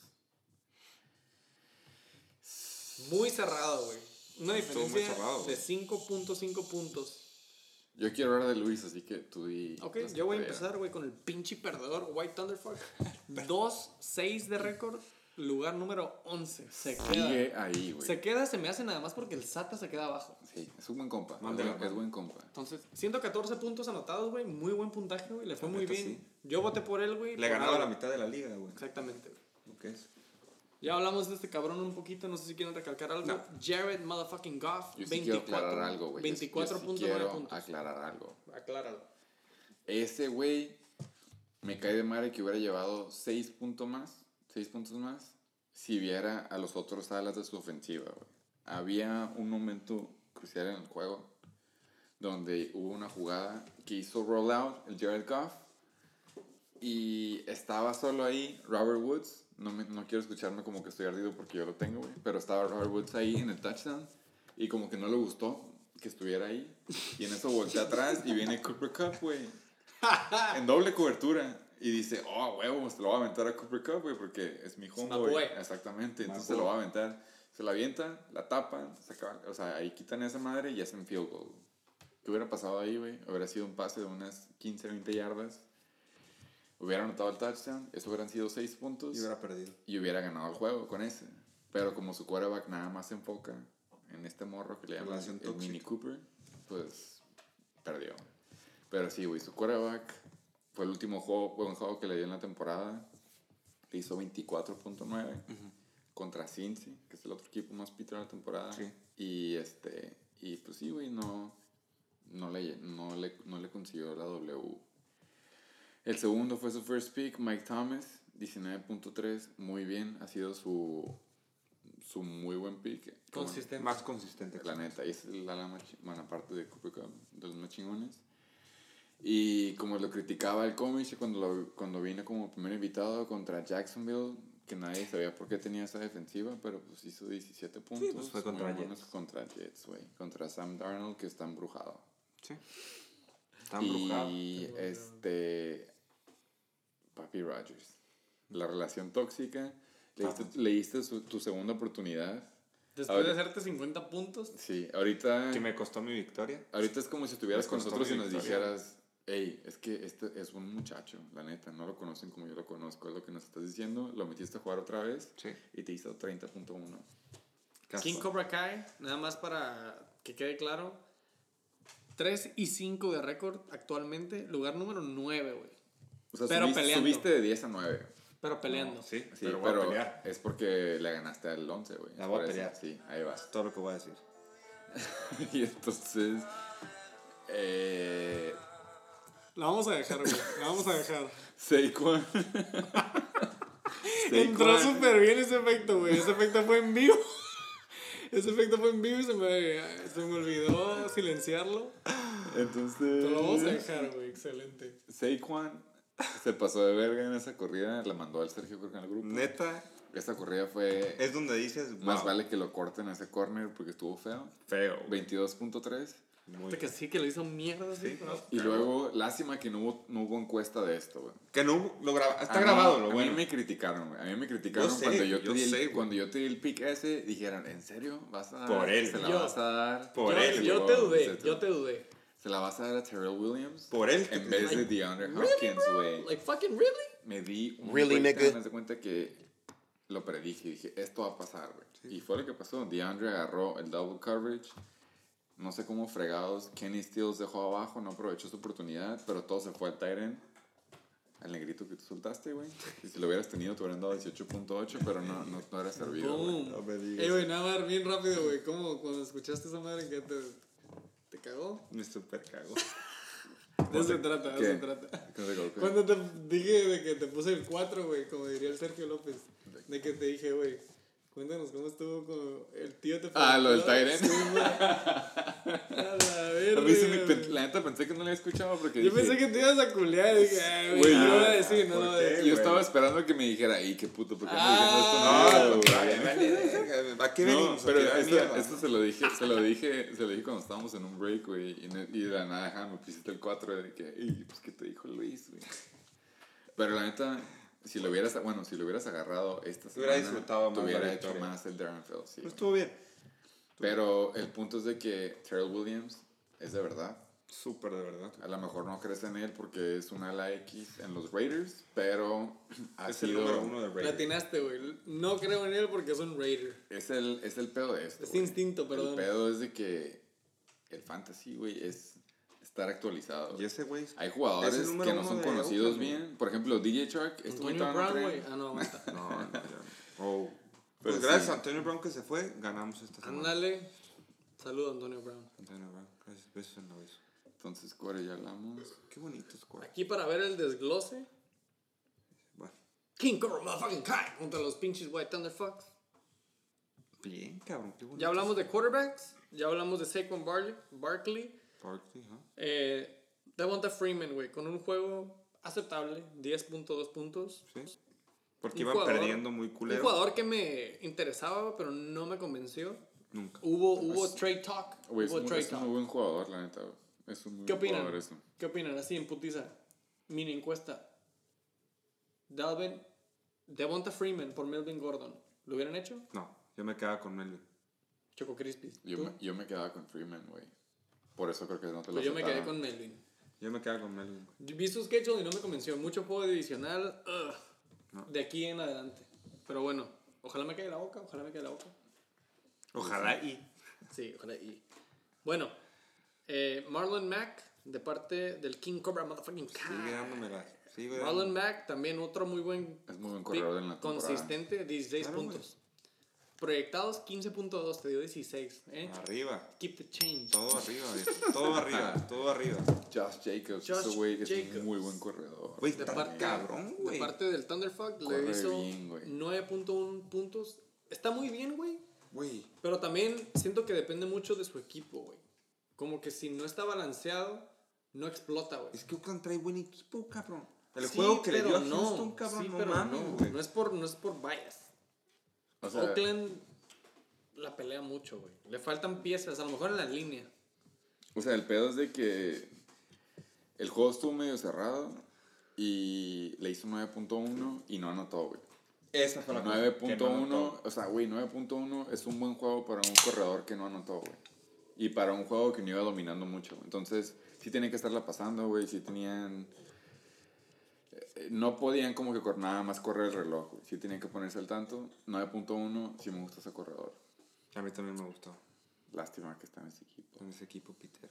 Muy cerrado, güey. Una diferencia de güey. 5.5 puntos. Yo quiero hablar de Luis, así que tú di. Ok, yo voy a empezar, güey, con el pinche perdedor White Thunderfuck. 2-6 de récord. Lugar número 11. Se queda. Sigue ahí, güey. Se queda, se me hace nada más porque el SATA se queda abajo. Sí, es un buen compa. Es Mándela, buen, es buen compa. Entonces, 114 puntos anotados, güey. Muy buen puntaje, güey. Le fue La muy neta, bien. sí. Yo voté por él, güey. Le ganaba la mitad de la liga, güey. Exactamente, güey. Es. Ya hablamos de este cabrón un poquito, no sé si quieren recalcar algo. No. Jared motherfucking Goff, Yo sí quiero aclarar algo, güey. Yo sí- 24.9 yo sí quiero puntos. aclarar algo. Acláralo. Ese güey me cae de madre que hubiera llevado 6 puntos más, 6 puntos más, si viera a los otros alas de su ofensiva, güey. Había un momento crucial en el juego donde hubo una jugada que hizo rollout el Jared Goff y estaba solo ahí Robert Woods. No, me- no quiero escucharme como que estoy ardido porque yo lo tengo, güey. Pero estaba Robert Woods ahí en el touchdown y como que no le gustó que estuviera ahí. Y en eso voltea atrás y viene Cooper Cup, güey. En doble cobertura. Y dice, oh, huevo, se lo va a aventar a Cooper Cup, güey, porque es mi my homeboy. boy. Exactamente, entonces se lo va a aventar. Se la avienta, la tapan, se acaba- o sea, ahí quitan esa madre y hacen field goal. ¿Qué hubiera pasado ahí, güey? Hubiera sido un pase de unas 15, 20 yardas. Hubiera anotado el touchdown, eso hubieran sido 6 puntos Y hubiera perdido. y hubiera ganado el juego con ese. Pero como su quarterback nada más se enfoca en este morro que le llaman el tóxica. Mini Cooper, pues perdió. Pero sí, güey, su quarterback fue el último juego, buen juego que le dio en la temporada. Le hizo 24.9 contra Cincy, que es el otro equipo más pito de la temporada. Sí. Y este, y pues sí, güey, no, no, le, no, le, no le consiguió la W. El segundo fue su first pick, Mike Thomas, 19.3, muy bien, ha sido su, su muy buen pick. Como- Consistente. Más consistente. la neta, y es la, la bueno, aparte de Cooper Cup, de los más chingones. Y como lo criticaba el cómic cuando, lo- cuando vino como primer invitado contra Jacksonville, que nadie sabía por qué tenía esa defensiva, pero pues hizo 17 puntos. pues fue contra Jets. Contra Jets, güey. Contra Sam Darnold, que está embrujado. Sí. Está embrujado. Y este. Papi Rogers. La relación tóxica. Leíste, leíste su- tu segunda oportunidad. Después de Ahora- hacerte 50 puntos, Sí, ahorita. Que me costó mi victoria. Ahorita es como si estuvieras con nosotros y nos dijeras, hey, es que este es un muchacho, la neta, no lo conocen como yo lo conozco, es lo que nos estás diciendo, lo metiste a jugar otra vez Sí. y te hizo 30.1. Casi. King Cobra Kai, nada más para que quede claro. 3 y 5 de récord actualmente, lugar número 9, güey. O sea, Pero subiste, peleando. subiste de 10 a 9. Pero peleando. Sí, Sí, pero pero, voy a pelear. es porque le ganaste al 11, güey. La voy a pelear. Sí, ahí vas. Es todo lo que voy a decir. y entonces, eh, La vamos a dejar, güey. La vamos a dejar. Saquon. Entró súper bien ese efecto, güey. Ese efecto fue en vivo. Ese efecto fue en vivo y se me, se me olvidó silenciarlo. Entonces, Pero lo vamos a dejar, güey. Excelente. Saquon se pasó de verga en esa corrida, la mandó al Sergio creo que en el grupo. Neta, Esa corrida fue es donde dices, Más vale que lo corten a ese corner porque estuvo feo. feo. güey. 22.3. Muy que sí, que lo hizo mierda, sí. No. Y luego, lástima que no hubo, no hubo encuesta de esto, güey. Que no hubo- lo graba, está A mí- grabado, lo a bueno. mí me criticaron, güey. A mí me criticaron Yo sé, cuando, yo te yo di el, sé, cuando yo te di el pick ese. Dijeron, ¿en serio? ¿Vas a dar? Por él. ¿Se la Yo- vas a dar? Por yo, él, yo te dudé, yo te dudé. ¿Se la vas a dar a Terrell Williams? Por él. En vez de DeAndre Really, Hopkins, güey. Like, fucking really? me di un Really, nigga? haz de cuenta que lo predije y dije, esto va a pasar, güey. Y fue lo que pasó. DeAndre agarró el double coverage. No sé cómo fregados. Kenny Stills dejó abajo, no aprovechó su oportunidad, pero todo se fue al end. Al negrito que tú soltaste, güey. Y si lo hubieras tenido, te hubieran dado 18.8, pero no, no, no era servido, güey. Boom. No me digas. Ey, güey, nada más, bien rápido, güey. ¿Cómo cuando escuchaste esa madre que te, te cagó? Me super cago. De eso se trata, de eso se trata. Cuando te dije de que te puse el 4, güey, como diría el Sergio López, de que te dije, güey, cuéntanos cómo estuvo con el tío te Ah, lo del güey. A la mí me- güey. neta pensé que no lo había escuchado porque Yo dije- pensé que te ibas a culear y dije, güey, Güey, no yo- voy a güey. estaba esperando que me dijera, ay, qué puto, ¿por qué me Ah, dijeron No, esto? al No, verga, ¿A qué No, venimos? ¿A pero esto, esto se lo dije, se lo dije, se lo dije cuando estábamos en un break, güey, y, y de la nada, me pusiste el 4 de que, "Ey, pues, ¿qué te dijo Luis, güey? Pero la neta, si lo hubieras, bueno, si lo hubieras agarrado esta Hubiera semana, disfrutado más te hubiera hecho más el Darren Field, sí. Pues estuvo bien. Pero el punto es de que Terrell Williams es de verdad. Súper de verdad. A lo mejor no crees en él porque es un ala X en los Raiders, pero ha Es el sido... número uno de Raiders. Latinaste, güey. No creo en él porque es un Raider. Es el, es el pedo de esto. Es güey. instinto, El perdón. pedo es de que el fantasy, güey, es estar actualizado. Y ese güey. Hay jugadores es que no son conocidos Oakland, bien. Por ejemplo, DJ Shark. Este Antonio no Brown, güey. Ah, no, aguanta. No, no, ya. Oh. Pero Pues gracias sí. a Antonio Brown que se fue, ganamos esta semana. Ándale. Saludos, Antonio Brown. Antonio Brown, gracias. Besos en la beso. Entonces, Core, ya hablamos. Qué bonito score. Aquí para ver el desglose. Bueno, King Cobra Motherfucking Kai contra los pinches White Thunderfucks. bien, cabrón. Qué bonito. Ya hablamos de quarterbacks. Ya hablamos de Saquon Barkley. Barkley. Eh, Devonta Freeman, güey, con un juego aceptable. 10.2 puntos. Sí. Porque Un iban jugador- perdiendo muy Un culero. jugador que me interesaba, pero no me convenció. Nunca. Hubo, hubo trade talk. Es, hubo un, trade es un talk. muy buen jugador, la neta. Es un muy ¿Qué buen opinan? jugador eso. ¿Qué opinan? Así en putiza. Mini encuesta. Dalvin, Devonta Freeman por Melvin Gordon. ¿Lo hubieran hecho? No, yo me quedaba con Melvin. Choco Crispis. Yo yo me quedaba con Freeman, güey. Por eso creo que no te lo Pues yo me quedé con Melvin. Yo me quedaba con Melvin. Vi su schedule y no me convenció. Mucho juego divisional. ugh, No. De aquí en adelante. Pero bueno, ojalá me quede la boca, ojalá me quede la boca. Ojalá y. Sí, ojalá y. Bueno, eh, Marlon Mack de parte del King Cobra Motherfucking Sigue Kai. dándomela. Sigue Marlon. Mack, también otro muy buen Es muy buen corredor en la temporada. consistente, 16 Claro, puntos. Proyectados 15.2, te dio 16. ¿eh? Arriba. Keep the change. Todo arriba. Todo arriba, todo arriba. Josh Jacobs, Josh ese güey es Jacobs. un muy buen corredor. Güey, De está parte, cabrón, de güey. parte del Thunderfuck Corre le hizo bien, güey. 9.1 puntos. Está muy bien, güey. Güey. Pero también siento que depende mucho de su equipo, güey. Como que si no está balanceado, no explota, güey. Es que Oakland trae buen equipo, cabrón. El Sí, juego que le dio a Houston, cabrón, Sí, no pero mames, no, güey. no es por, no es por bias. O sea, Oakland la pelea mucho, güey. Le faltan piezas, a lo mejor en la línea. o sea, el pedo es de que el juego estuvo medio cerrado y le hizo 9.1 y no anotó, güey. Esa fue la cosa, que no 9.1, anotó. o sea, güey, 9.1 es un buen juego para un corredor que no anotó, güey. Y para un juego que no iba dominando mucho. Entonces, sí tienen que estarla pasando, güey. Sí tenían... eh, No podían como que cor- nada más correr el reloj, güey. Sí tenían que ponerse al tanto. 9.1, sí me gusta ese corredor. A mí también me gustó. Lástima que está en ese equipo. Con ese equipo pitero.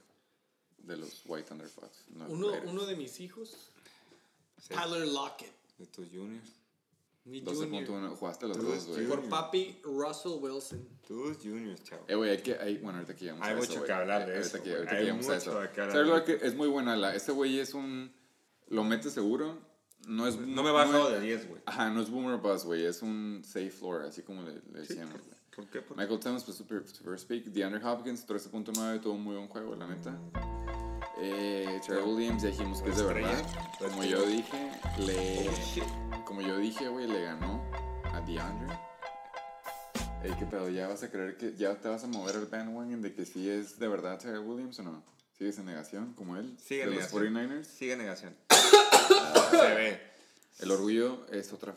De los White Thunderfucks. no Uno, uno de mis hijos, Sí. Tyler Lockett. De tus juniors. Mi junior. 12.1, jugaste los dos, güey. Por papi Russell Wilson. Tus juniors, chavo. Eh, güey, hay que, hay, bueno, ahorita que llegamos Hay a eso, mucho güey. que hablar de Ahorita eso, ahorita que Hay llegamos a mucho eso. de qué hablar ¿Sabes de lo que es muy buena la? Este güey es un... Lo mete seguro. No es... No me bajado es- de 10, güey. Ajá, no es boomer buzz, güey. Es un safe floor, así como le, le decíamos, güey. ¿Por qué? Porque Michael Thomas fue super, super speak. DeAndre Hopkins, 13.9, tuvo un muy buen juego, la neta. Eh, Trevor Williams, ya dijimos que es de verdad. Como yo dije, le... Como yo dije, güey, le ganó a DeAndre. Ey, qué pedo, ¿ya vas a creer que... ¿Ya te vas a mover el bandwagon de que sí es de verdad Trevor Williams o no? ¿Sigues en negación como él? Sigue de en los negación. 49ers. Sigue negación. Se ve. El orgullo es otra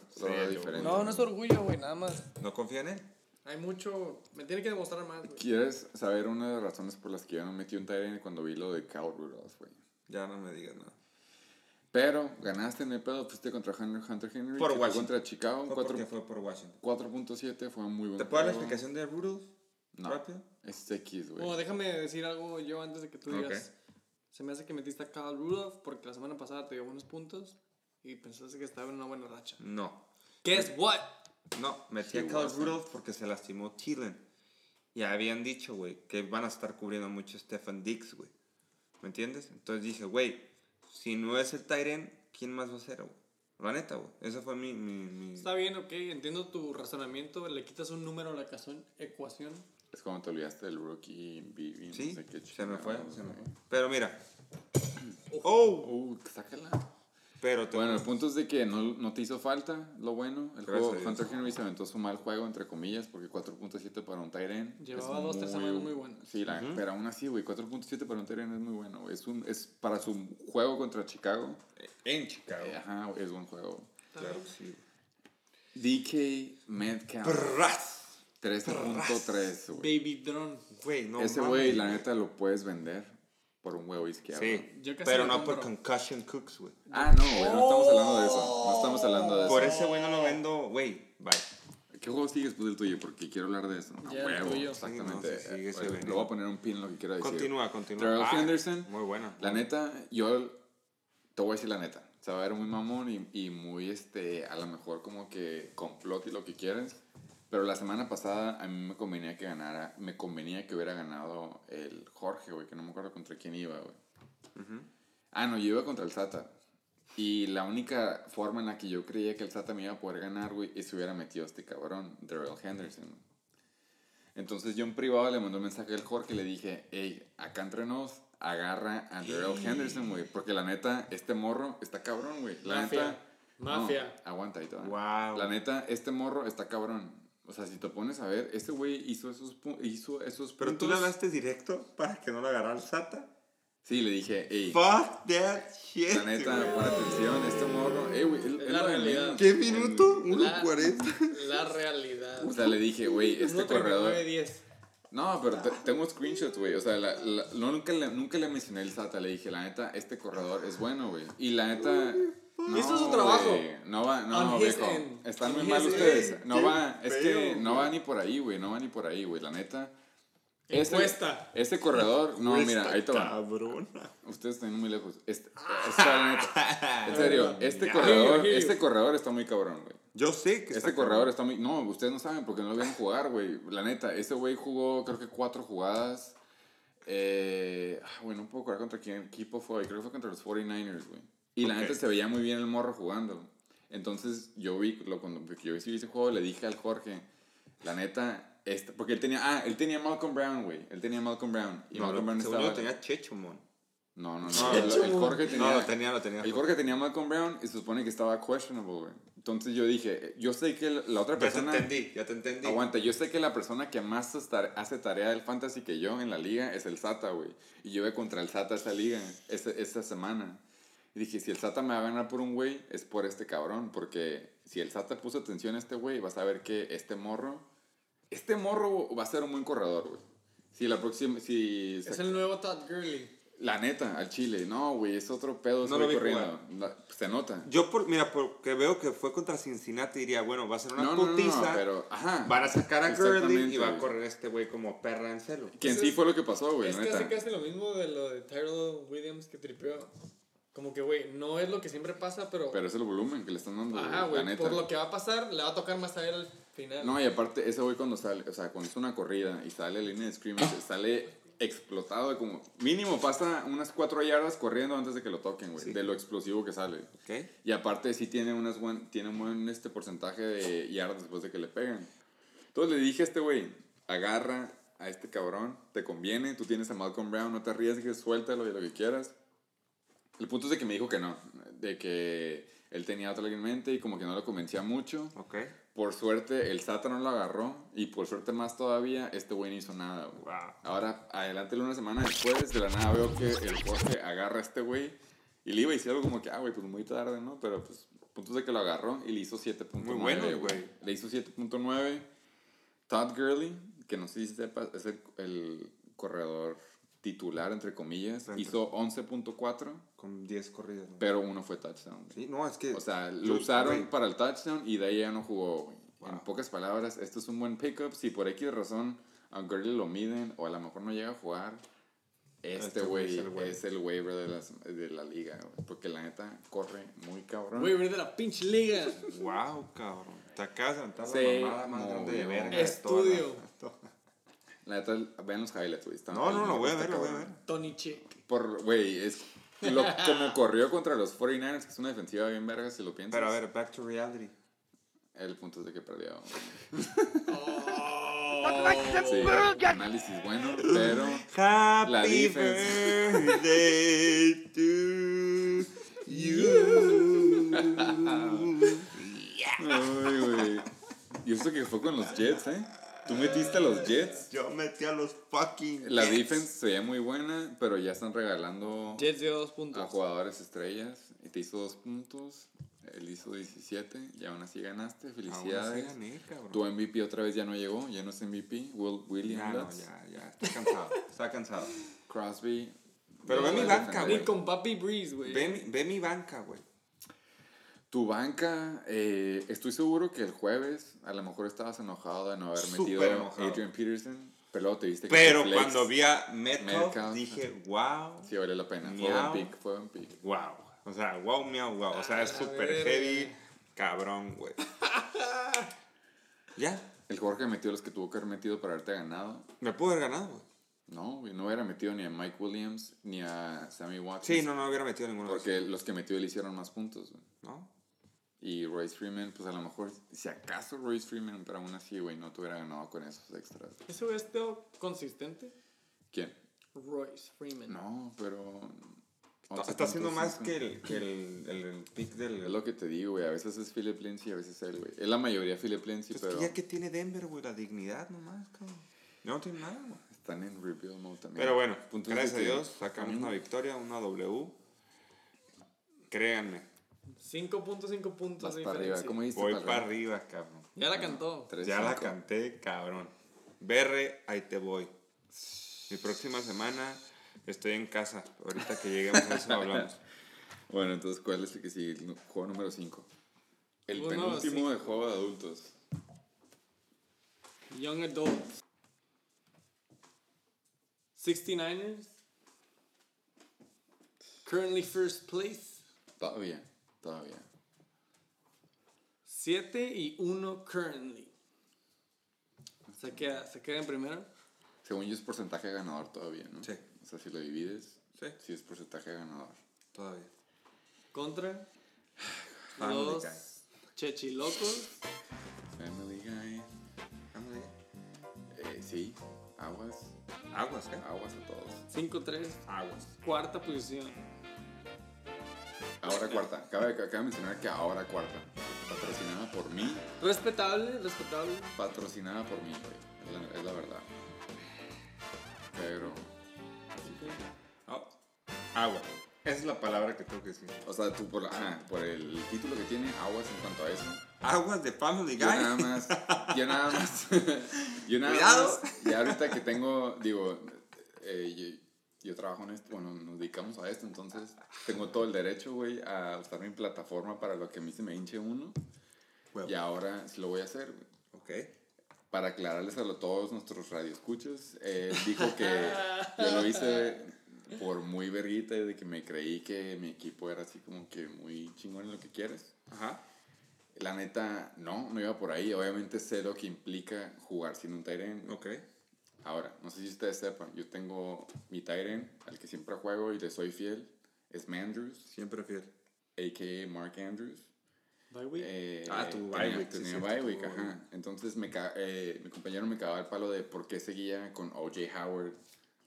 diferente. No, no es orgullo, güey, nada más. ¿No confía en él? Hay mucho. Me tiene que demostrar más, güey. ¿Quieres saber una de las razones por las que yo no metí un Tyrene cuando vi lo de Kyle Rudolph, güey? Ya no me digas nada. Pero ganaste en el pedo, fuiste contra Hunter, Hunter Henry. Por Washington. contra Chicago. Fue fue por Washington. 4.7 fue muy buen ¿Te puedo dar la explicación de Rudolph? No. Rápido. Es X, güey. Bueno, déjame decir algo yo antes de que tú digas. Se me hace que metiste a Kyle Rudolph porque la semana pasada te dio buenos puntos y pensaste que estaba en una buena racha. No. Guess what? No, metí a Kyle. Rudolph porque se lastimó Thielen. Y habían dicho, güey, que van a estar cubriendo mucho a Stefan Dix, güey. ¿Me entiendes? Entonces dije, güey, si no es el Tyren, ¿quién más va a ser, güey? La neta, güey. Esa fue mi... mi, mi- Está bien, ok, entiendo tu razonamiento. Le quitas un número a la ecuación. Es como te olvidaste del rookie Bibi. no Sí, sé qué se me fue, se me fue. Pero mira. ¡Oh! Uh, sácala. Pero te Bueno, el punto es de que no, no te hizo falta lo bueno. El Gracias juego. Hunter Henry se aventó su mal juego, entre comillas, porque 4.7 para un Tyren. Llevaba dos, tres semanas muy buenas. Sí, la- pero aún así, güey, 4.7 para un Tyren es muy bueno. Es, un, es para su juego contra Chicago. en Chicago. eh, Ajá, es buen juego. Claro, sí. DK Metcalf. 13.3, güey. Baby Drone. Güey, no Ese güey, la neta, lo puedes vender por un huevo izquierdo. Sí, Yo casi pero lo no por compro. Concussion Cooks, güey. Ah, no, güey, no estamos hablando de eso. No estamos hablando de eso. Por ese güey no lo vendo, güey. Bye. ¿Qué juego sigues después del tuyo? Porque quiero hablar de eso. A Ya, el huevo, tuyo. exactamente. Sí, no, sí, sigue ese Bueno, veneno. le voy a poner un pin en lo que quiero decir. Continúa, continúa. Terrell Ah, Henderson. Muy buena. La neta, yo te voy a decir la neta. Se va a ver muy mamón y, y muy, este, a lo mejor como que complot y lo que quieras. Pero la semana pasada a mí me convenía que ganara, me convenía que hubiera ganado el Jorge, güey, que no me acuerdo contra quién iba, güey. Ah, no, yo iba contra el Sata. Y la única forma en la que yo creía que el Sata me iba a poder ganar, güey, es si hubiera metido a este cabrón, Darrell Henderson. Entonces yo en privado le mandé un mensaje al Jorge y le dije, hey, acá entre nos, agarra a Darrell Henderson, güey. Porque la neta, este morro está cabrón, güey. La Mafia. neta... Mafia. No, aguanta ahí todavía. Wow. La neta, este morro está cabrón. O sea, si te pones a ver, este güey hizo esos, hizo esos Pero tú le hablaste directo para que no lo agarrara el SATA. Sí, le dije, hey, Fuck that shit. la neta, güey. pon atención, este morro. Ey, güey, él- Es la realidad. ¿Qué minuto? La- 1.40. La realidad. O sea, le dije, güey, este corredor... 10. No, pero te- tengo screenshots, güey. O sea, la- la- no, nunca, le, nunca le mencioné el SATA. Le dije, la neta, este corredor es bueno, güey. Y la neta. No, Hizo su trabajo. No va, no, his viejo. Están muy mal end. ustedes. No Qué va, es que no va ni por ahí, güey. No va ni por ahí, güey. La neta. Este, Encuesta. este corredor, no, mira, ahí te va. Cabrona. Ustedes están muy lejos. Este, esta, neta, en serio, este corredor, este corredor está muy cabrón, güey. Yo sé que Este está corredor está muy. No, ustedes no saben porque no lo ven jugar, güey. La neta, ese güey jugó, creo que cuatro jugadas. Eh, ah, güey, no puedo acordar contra quién equipo fue. Creo que fue contra los 49ers, güey. Y la Ok. neta se veía muy bien el morro jugando. Entonces yo vi, lo, cuando yo vi ese juego, le dije al Jorge, la neta, este, porque él tenía, ah, él tenía Malcolm Brown, güey. Él tenía Malcolm Brown. Y No, Malcolm Brown según yo estaba. tenía Checho, mon. No, no, no. El, el Jorge tenía. No, lo tenía, lo tenía. El Jorge tenía Malcolm Brown y se supone que estaba questionable, güey. Entonces yo dije, yo sé que la otra Ya te persona. entendí, ya te entendí. Aguanta, yo sé que la persona que más hace tarea del fantasy que yo en la liga es el Sata, güey. Y yo voy contra el Sata esa liga, esa, esa semana. Y dije, si el Sata me va a ganar por un güey, es por este cabrón. Porque si el Sata puso atención a este güey, vas a ver que este morro, este morro va a ser un buen corredor, güey. Si la próxima, si... Es el nuevo Todd Gurley. La neta, al Chile, no, güey, es otro pedo, No lo vi corriendo. La- se nota. Yo, por, mira, porque veo que fue contra Cincinnati, diría, bueno, va a ser una No, no, no, no, putiza. pero, ajá. Van a sacar a Gurley y va a correr este güey como perra en celo. Que en sí fue lo que pasó, güey, Es la casi neta. casi lo mismo de lo de Tyrell Williams que tripeó. Como que, güey, no es lo que siempre pasa, pero. Pero es el volumen que le están dando, Ajá, la güey. Por lo que va a pasar, le va a tocar más a él al final. No, y aparte, ese güey cuando sale, o sea, cuando es una corrida y sale a línea de scrimmage, sale explotado de como mínimo pasa unas cuatro yardas corriendo antes de que lo toquen, güey, Sí. de lo explosivo que sale. ¿Ok? Y aparte sí tiene, unas buen, tiene un buen este porcentaje de yardas después de que le pegan. Entonces le dije a este güey, agarra a este cabrón, te conviene, tú tienes a Malcolm Brown, no te arriesgues, suéltalo y lo que quieras. El punto es de que me dijo que no, de que él tenía otro en mente y como que no lo convencía mucho. Ok. Por suerte, el Sata no lo agarró. Y por suerte más todavía, este güey no hizo nada, güey. Wow. Ahora, adelante, una semana después, de la nada veo que el Jorge agarra a este güey. Y le iba a decir algo como que, ah, güey, pues muy tarde, ¿no? Pero pues, puntos de que lo agarró y le hizo 7.9. Muy bueno, güey. Le hizo 7.9. Todd Gurley, que no sé si sepas, es el, el corredor titular, entre comillas. Entre- Hizo 11.4, Con 10 corridas. ¿no? pero uno fue touchdown. Sí, no, es que. O sea, lo yo- usaron güey, para el touchdown y de ahí ya no jugó. güey. En Wow. pocas palabras, esto es un buen pickup. Si por X razón a Gurley lo miden o a lo mejor no llega a jugar, este Este güey güey es el waiver de, las- de la liga. Porque la neta corre muy cabrón. Güey, ver de la pinche liga. Wow, cabrón. Te acabas de levantar Se la mamada más grande de verga. de toda la- neta, vean los highlights, güey. están No, no, voy a ver, lo voy a ver. Tony Chick. Por, güey, es lo, como corrió contra los 49ers, que es una defensiva bien verga si lo piensas. Pero a ver, back to reality. El punto es de que perdió. Oh. Sí, análisis bueno, pero... Happy La defense. birthday to you. Ay, güey. Y esto que fue con los Jets, ¿eh? Tú metiste a los Jets. Yo metí a los fucking. La Jets. defense se veía muy buena, pero ya están regalando Jets dio dos a puntos. jugadores estrellas. Y te hizo dos puntos. Él hizo 17 y aún así ganaste. Aún así Felicidades. gané, cabrón. Tu MVP otra vez ya no llegó, ya no es MVP. Will, William Ya, no, Lutz, ya, ya. Está cansado. Está cansado. Crosby. Pero ve mi banca, güey. con Papi Breeze, güey. Ve, mi- ve mi banca, güey. Tu banca, eh, estoy seguro que el jueves a lo mejor estabas enojado de no haber Súper metido enojado. a Adrian Peterson, pero luego te viste que Pero flex cuando vi a Metcalf, Metcalf. dije, wow, Sí, vale la pena. Fue Miau. buen pick, fue buen pick. wow. O sea, wow, miau, wow. O sea, es súper heavy, cabrón, güey. ya, El Jorge metió los que tuvo que haber metido para haberte ganado. me pudo haber ganado, güey. No, güey, no hubiera metido ni a Mike Williams ni a Sammy Watkins. Sí, no, no hubiera metido ninguno de Porque los que metió le hicieron más puntos, güey. ¿no? Y Royce Freeman, pues a lo mejor, si acaso Royce Freeman, pero aún así, güey, no te hubiera ganado con esos extras. ¿Eso es sido consistente? ¿Quién? Royce Freeman. No, pero... Está, 11 está haciendo más que el, que el, el, el pick del... Es lo que te digo, güey. A veces es Philip Lindsay y a veces él, güey. Es la mayoría Philip Lindsay, Pues pero que ya que tiene Denver, güey, la dignidad nomás, cabrón. No tiene nada, güey. están en rebuild mode también. Pero bueno, Punto es gracias a Dios, sacamos una victoria, una W. Créanme, 5.5 puntos Vas de para arriba. diferencia. ¿Cómo dices? voy para arriba, cabrón. Ya la cantó. Ya la canté, cabrón. Berre, ahí te voy. Mi próxima semana estoy en casa. Ahorita que lleguemos a eso hablamos. Bueno, entonces, ¿cuál es el que sigue? El juego número 5. El penúltimo de juego de adultos. Young Adults. 69ers. Currently first place. Todavía, todavía. 7 y 1 currently. Se queda, se queda en primero. Según yo es porcentaje de ganador todavía, ¿no? Sí. O sea, si lo divides, Sí. sí es porcentaje de ganador. Todavía. Contra Family los Guy. chechilocos. Family Guy. Family Guy. Eh, sí, aguas. Aguas, ¿qué? Aguas a todos. 5-3. Aguas. Cuarta posición. Ahora cuarta. Cabe, cabe mencionar que ahora cuarta. Patrocinada por mí. Respetable, respetable. Patrocinada por mí, güey. Es la, es la verdad. Pero. Oh. Agua. Esa es la palabra que tengo que decir. O sea, tú por, ah, por el título que tiene, aguas en cuanto a eso. Aguas de Family Guy. Yo nada más, yo nada más, yo nada Cuidado. más, y ahorita que tengo, digo, eh, yo, trabajo en esto, bueno, nos dedicamos a esto, entonces tengo todo el derecho, güey, a usar mi plataforma para lo que a mí se me hinche uno, y ahora sí lo voy a hacer, güey. Ok. Para aclararles a todos nuestros radioescuchas, eh, dijo que yo lo hice por muy verguita, de que me creí que mi equipo era así como que muy chingón en lo que quieres. Ajá. La neta, no, no iba por ahí. Obviamente sé lo que implica jugar sin un Tyrant. Ok. Ahora, no sé si ustedes sepan, yo tengo mi Tyrant, al que siempre juego y le soy fiel, es Mandrews, Siempre fiel. a.k.a. Mark Andrews. Bye week. Eh, Ah, tu tenía- sí, Tenía bye week, tu- ajá. Entonces me ca- eh, mi compañero me cagaba el palo de por qué seguía con O.J. Howard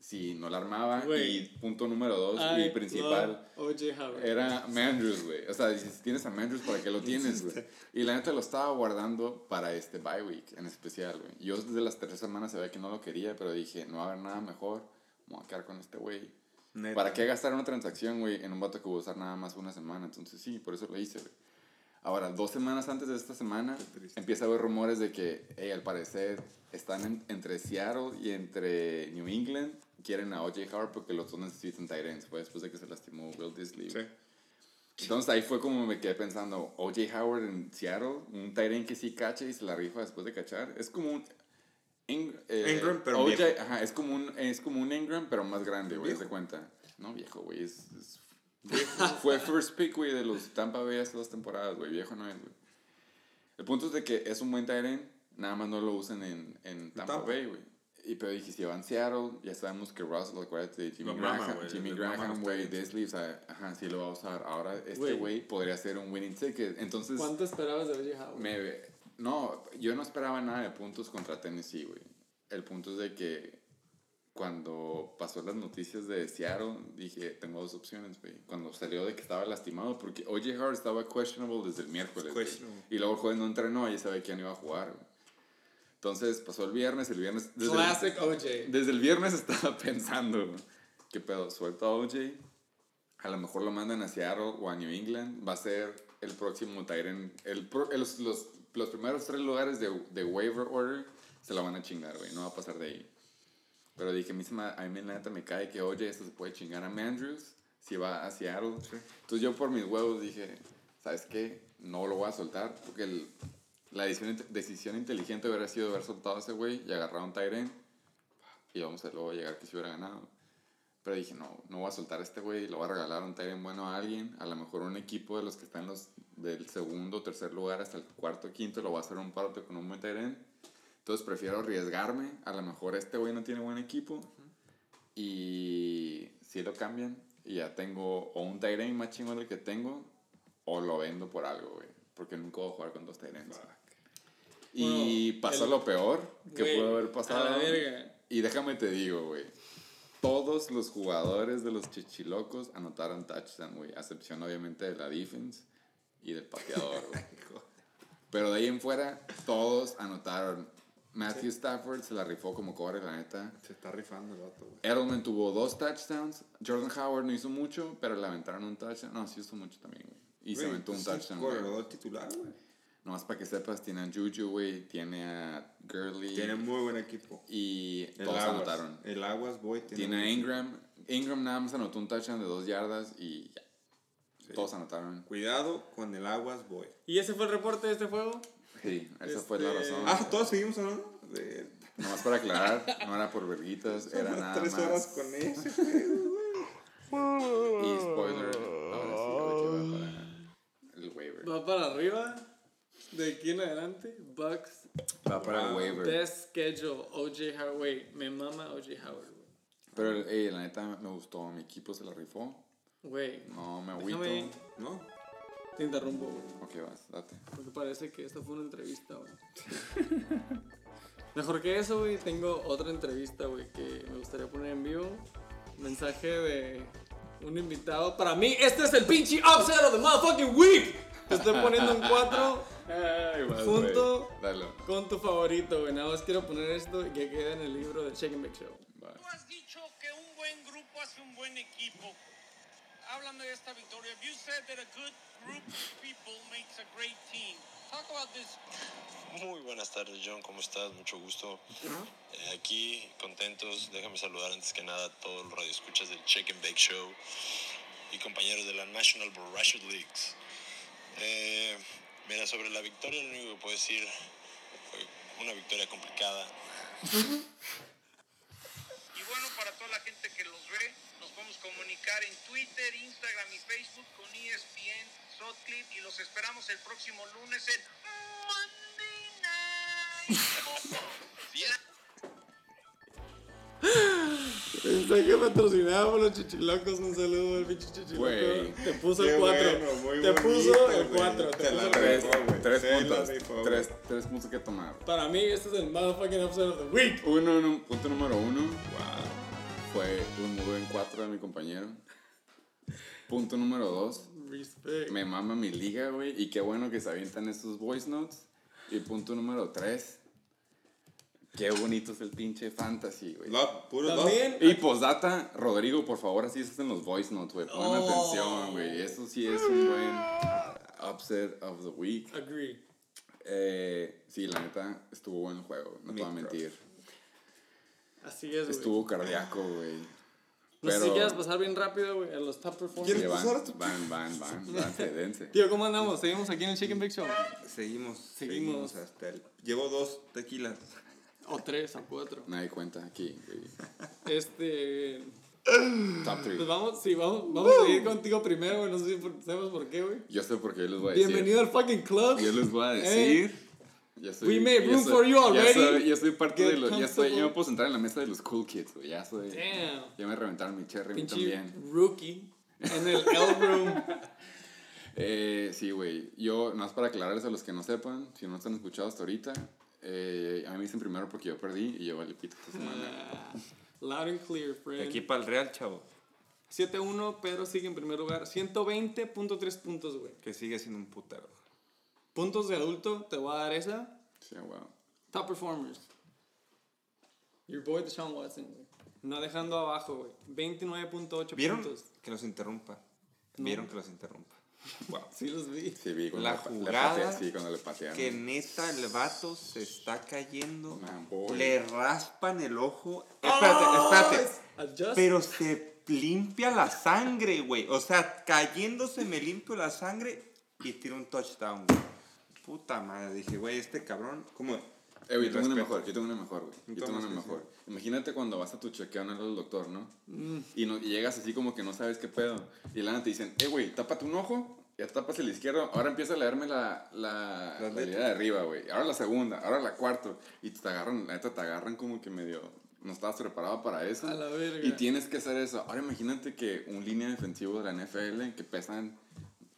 si no la armaba. Güey. Y punto número dos I y principal. Era Mandrews, güey. O sea, si tienes a Mandrews, ¿para qué lo tienes, güey? Y la neta lo estaba guardando para este bye week en especial, güey. Yo desde las tres semanas sabía que no lo quería, pero dije, no va a haber nada mejor. Me voy a quedar con este güey. ¿Para qué gastar una transacción, güey, en un vato que voy a usar nada más una semana? Entonces sí, por eso lo hice, güey. Ahora, dos semanas antes de esta semana, empieza a haber rumores de que, hey, al parecer, están en- entre Seattle y entre New England. Quieren a O.J. Howard porque los dos necesitan tight ends, fue después de que se lastimó Will Disley. Sí. Entonces ahí fue como me quedé pensando, O.J. Howard en Seattle, un end que sí cacha y se la rifa después de cachar. Es como un... Eh, Ingram, pero O.J. viejo. Ajá, es como un, es como un Ingram, pero más grande, güey, de cuenta. No, viejo, güey, es... es- fue first pick, güey, de los Tampa Bay hace dos temporadas, güey, viejo no es, güey. El punto es de que es un buen end, nada más no lo usan en, en Tampa, Tampa. Bay, güey. Y pero dije, si va en Seattle, ya sabemos que Russell, acuérdate de Jimmy Graham, Jimmy Graham, güey. Disley, o sea, ajá, sí lo va a usar. Ahora este Güey. podría ser un winning ticket. Entonces, ¿Cuánto esperabas de O.J. Howard? me, no, yo no esperaba nada de puntos contra Tennessee, güey. El punto es de que cuando pasó las noticias de Seattle, dije, tengo dos opciones, güey. Cuando salió de que estaba lastimado, porque O.J. Howard estaba questionable desde el miércoles. Questionable. Y luego el jueves no entrenó y ya sabía quién iba a jugar, güey. Entonces pasó el viernes, el viernes... Desde el- Classic O.J. desde el viernes estaba pensando, ¿qué pedo? Suelto a OJ, a lo mejor lo mandan a Seattle o a New England, va a ser el próximo Tyrant. El, el- los, los, los primeros tres lugares de, de waiver order se la van a chingar, güey, no va a pasar de ahí. Pero dije, a mí, se me- a mí la neta me cae que OJ esto se puede chingar a Mandrews si va a Seattle. Entonces yo por mis huevos dije, ¿sabes qué? No lo voy a soltar porque el- la decisión, decisión inteligente hubiera sido haber soltado a ese güey y agarrar a un Tyrant y vamos a luego llegar que se hubiera ganado. Pero dije, no, no voy a soltar a este güey, lo voy a regalar un Tyrant bueno a alguien, a lo mejor un equipo de los que están los, del segundo, tercer lugar hasta el cuarto, quinto, lo voy a hacer un parte con un buen Tyrant. Entonces prefiero arriesgarme, a lo mejor este güey no tiene buen equipo. Y si lo cambian. Y ya tengo o un Tyrant más chingón del que tengo o lo vendo por algo, güey, porque nunca voy a jugar con dos Tyrants. Y Bueno, pasó el- lo peor que Güey, pudo haber pasado. A la verga. Y déjame te digo, güey. Todos los jugadores de los chichilocos anotaron touchdown, güey. A excepción, obviamente, de la defense y del pateador, güey. Pero de ahí en fuera, todos anotaron. Matthew Stafford se la rifó como cobre, la neta. Se está rifando el vato, güey. Edelman tuvo dos touchdowns. Jordan Howard no hizo mucho, pero le aventaron un touchdown. No, sí hizo mucho también, güey. Y se Güey, aventó un es un touchdown, güey. corredor titular, güey. Nomás para que sepas, tiene a Juju, güey. Tiene a Gurley. Tiene muy buen equipo. Y El todos Aguas. anotaron. El Aguas, boy. Tiene Tiene a. Ingram. Ingram nada más anotó un touchdown de dos yardas y ya. Todos anotaron. Cuidado con el Aguas, boy. ¿Y ese fue el reporte de este juego? Sí, esa fue la Este- razón. Ah, todos seguimos hablando de... Nomás para aclarar, no era por verguitas, era nada Tres más. horas con ese. Y spoiler, ahora sí, va para el waiver. Va para arriba. De aquí en adelante, Bucks. Va para el waiver. Best schedule, OJ Howard. Me mama OJ Howard, güey. Pero eh, la neta me gustó, mi equipo se la rifó. Güey, No me agüito. déjame. ¿No? Te interrumpo, güey. Ok, vas, date. Porque parece que esta fue una entrevista, güey. Mejor que eso, güey, tengo otra entrevista, güey, que me gustaría poner en vivo. Mensaje de un invitado. Para mí, este es el pinche upset of the motherfucking week. Te estoy poniendo un 4 Ay, vas, Junto. con tu favorito, güey. Nada más quiero poner esto y que quede en el libro del Shake and Bake Show. Vas. Tú has dicho que un buen grupo hace un buen equipo. Háblame de esta victoria. You said that a good group of people makes a great team. Talk about this. Muy buenas tardes, John. ¿Cómo estás? Mucho gusto. Eh, aquí, contentos. Déjame saludar antes que nada a todos los radioescuchas del Check and Bake Show y compañeros de la National Barrage Leagues. Eh, mira, sobre la victoria, lo único que puedo decir fue una victoria complicada. Y bueno, para toda la gente que los ve, nos podemos comunicar en Twitter, Instagram y Facebook con ESPN, Sotclip y los esperamos el próximo lunes en Monday Night Bien. Mensaje patrocinado por los chichilocos. Un saludo al pinche chichiloco. Güey. Te puso el 4. bueno, te bonito, puso el güey. 4. Te Te puso la Tres, tres puntos. güey. Tres, tres puntos que tomar. Para mí, este es el motherfucking upset of the week. Uno, nu- punto número uno. Fue un muy buen 4 de mi compañero. Punto número dos. Respect. Me mama mi liga, güey. Y qué bueno que se avientan estos voice notes. Y punto número tres. Qué bonito es el pinche fantasy, güey. Love, puro love. También. Y posdata, Rodrigo, por favor, así es en los voice notes, güey. Pongan Oh. atención, güey. Eso sí es un buen upset of the week. Agree. Eh, sí, la neta, estuvo buen el juego, no te voy a mentir. Así es, güey. Estuvo cardíaco, güey. No sé si quieres pasar bien rápido, güey, a los top performers. Pasar van, van, van, van, danse, dense. Tío, ¿cómo andamos? ¿Seguimos aquí en el Chicken Bake Show? Seguimos, Seguimos. seguimos hasta el... Llevo dos tequilas. O tres, o cuatro. Nadie cuenta aquí. Este. Top 3. Pues vamos, sí, vamos, vamos a ir contigo primero, güey. No sé si por- sabemos por qué, güey. Yo sé por qué yo les voy a decir. Bienvenido al fucking club. Yo les voy a Eh, decir. Yo soy, We made room soy- for you ya already. soy- Yo soy parte Get de los. Ya, soy, yo me puedo sentar en la mesa de los cool kids, güey. Ya soy. Damn. Ya me reventaron mi cherry, Pinche también. rookie en el L room. Eh, sí, güey. Yo, nada más para aclararles a los que no sepan, si no están escuchado hasta ahorita, eh, a mí me dicen primero porque yo perdí y yo valí pito esta semana. Ah, loud and clear, De friend. aquí para el Real, chavo. 7-1, Pedro sigue en primer lugar. 120.3 puntos, güey. Que sigue siendo un putero. Puntos de adulto, te voy a dar esa. Sí, wow. Top performers. Your boy Deshaun Watson, güey. No dejando abajo, güey. 29.8 ¿Vieron puntos. que los interrumpa? ¿Vieron que los interrumpa? Wow. Sí los vi. Sí, vi cuando La le le jugada pateé- sí, cuando le patearon. Que neta el vato se está cayendo. Man. Le raspan el ojo. Espérate, espérate. Adjust. Pero se limpia la sangre, güey. O sea, cayéndose me limpio la sangre y tiro un touchdown, güey. Puta madre, dije, güey, este cabrón, ¿cómo? Eh, güey, yo tengo una mejor, yo tengo una mejor, güey. Yo tengo una sí, mejor. Imagínate cuando vas a tu chequeo en el doctor, ¿no? Y, no, y llegas así como que no sabes qué pedo. Y la te dicen, eh, güey, tápate un ojo, ya tapas el izquierdo, ahora empieza a leerme la, la, la idea de arriba, güey. Ahora la segunda, ahora la cuarta. Y te agarran, la neta te agarran como que medio... No estabas preparado para eso. A la verga. Y tienes que hacer eso. Ahora imagínate que un línea defensivo de la NFL que pesan,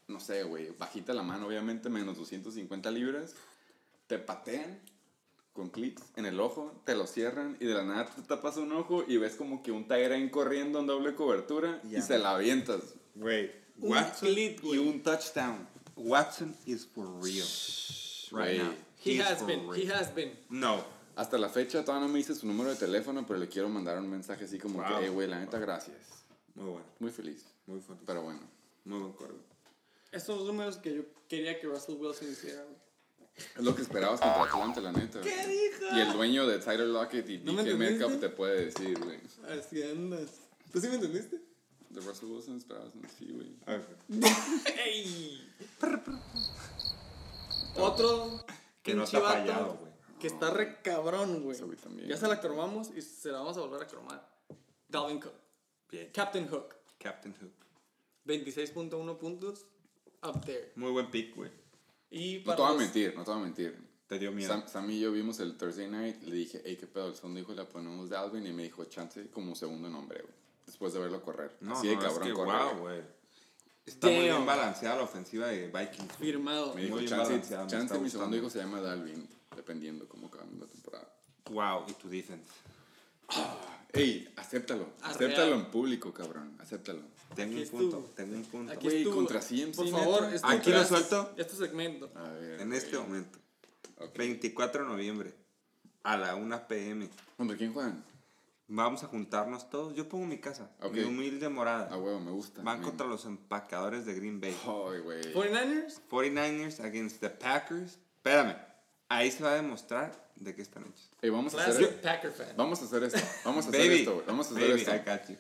no sé, güey, bajita la mano, obviamente, menos 250 libras, te patean con clics en el ojo, te lo cierran y de la nada te tapas un ojo y ves como que un Tyrant corriendo en doble cobertura Ya. y se la avientas. Güey, Un Watson, clit, Y un touchdown. Watson is for real. Right Güey. now. He He's has been, he real. has been. No. Hasta la fecha todavía no me dice su número de teléfono, pero le quiero mandar un mensaje así como Wow. que, hey, güey, la neta, gracias. Muy bueno, Muy feliz. muy fuerte. Pero bueno. Muy buen acuerdo. Estos números que yo quería que Russell Wilson hiciera. Es lo que esperabas contra Atlanta, la neta. ¿Qué dijo? Y el dueño de Tyler Lockett y ¿No DK? Metcalf te puede decir, güey. Así andas. ¿Tú sí me entendiste? De Russell Wilson esperabas sí, güey. ¡Ey! Otro Que no vato fallado, güey. Que está re cabrón, güey. Ya se la cromamos y se la vamos a volver a cromar. Dalvin Cook. Bien. Captain Hook. Captain Hook. 26.1 puntos. Up there. Muy buen pick, güey. Y No te voy a los- mentir, no te voy a mentir. Te dio miedo. Sam, Sam y yo vimos el Thursday night, le dije, hey, qué pedo, el segundo hijo le ponemos Dalvin y me dijo, chance como segundo nombre, güey. Después de verlo correr. no, Así no, de cabrón es que, corre, wow, güey. Está muy bien balanceada la ofensiva de Vikings. Firmado. Me dijo, Muy bien chance, chance mi segundo hijo se llama Dalvin, dependiendo cómo acabe la temporada. Wow, y tu defense. Ey, acéptalo, Arreal. acéptalo en público, cabrón, acéptalo. Tengo Aquí un punto, tengo un punto. Aquí estuvo. contra CMC, Por favor, es tu Aquí lo suelto. Es tu segmento. A ver. En este momento. Ok. 24 de noviembre. A la 1 pm. ¿Contra quién juegan? Vamos a juntarnos todos. Yo pongo mi casa. Mi humilde morada. Ah, huevo, me gusta. Van man. contra los empacadores de Green Bay. Ay, güey. 49ers. 49ers against the Packers. Espérame. Ahí se va a demostrar de qué están hechos. Ey, vamos a hacer... Packer fan. Vamos a hacer esto. Vamos a hacer Baby. esto. Vamos a hacer Baby, esto. I got you.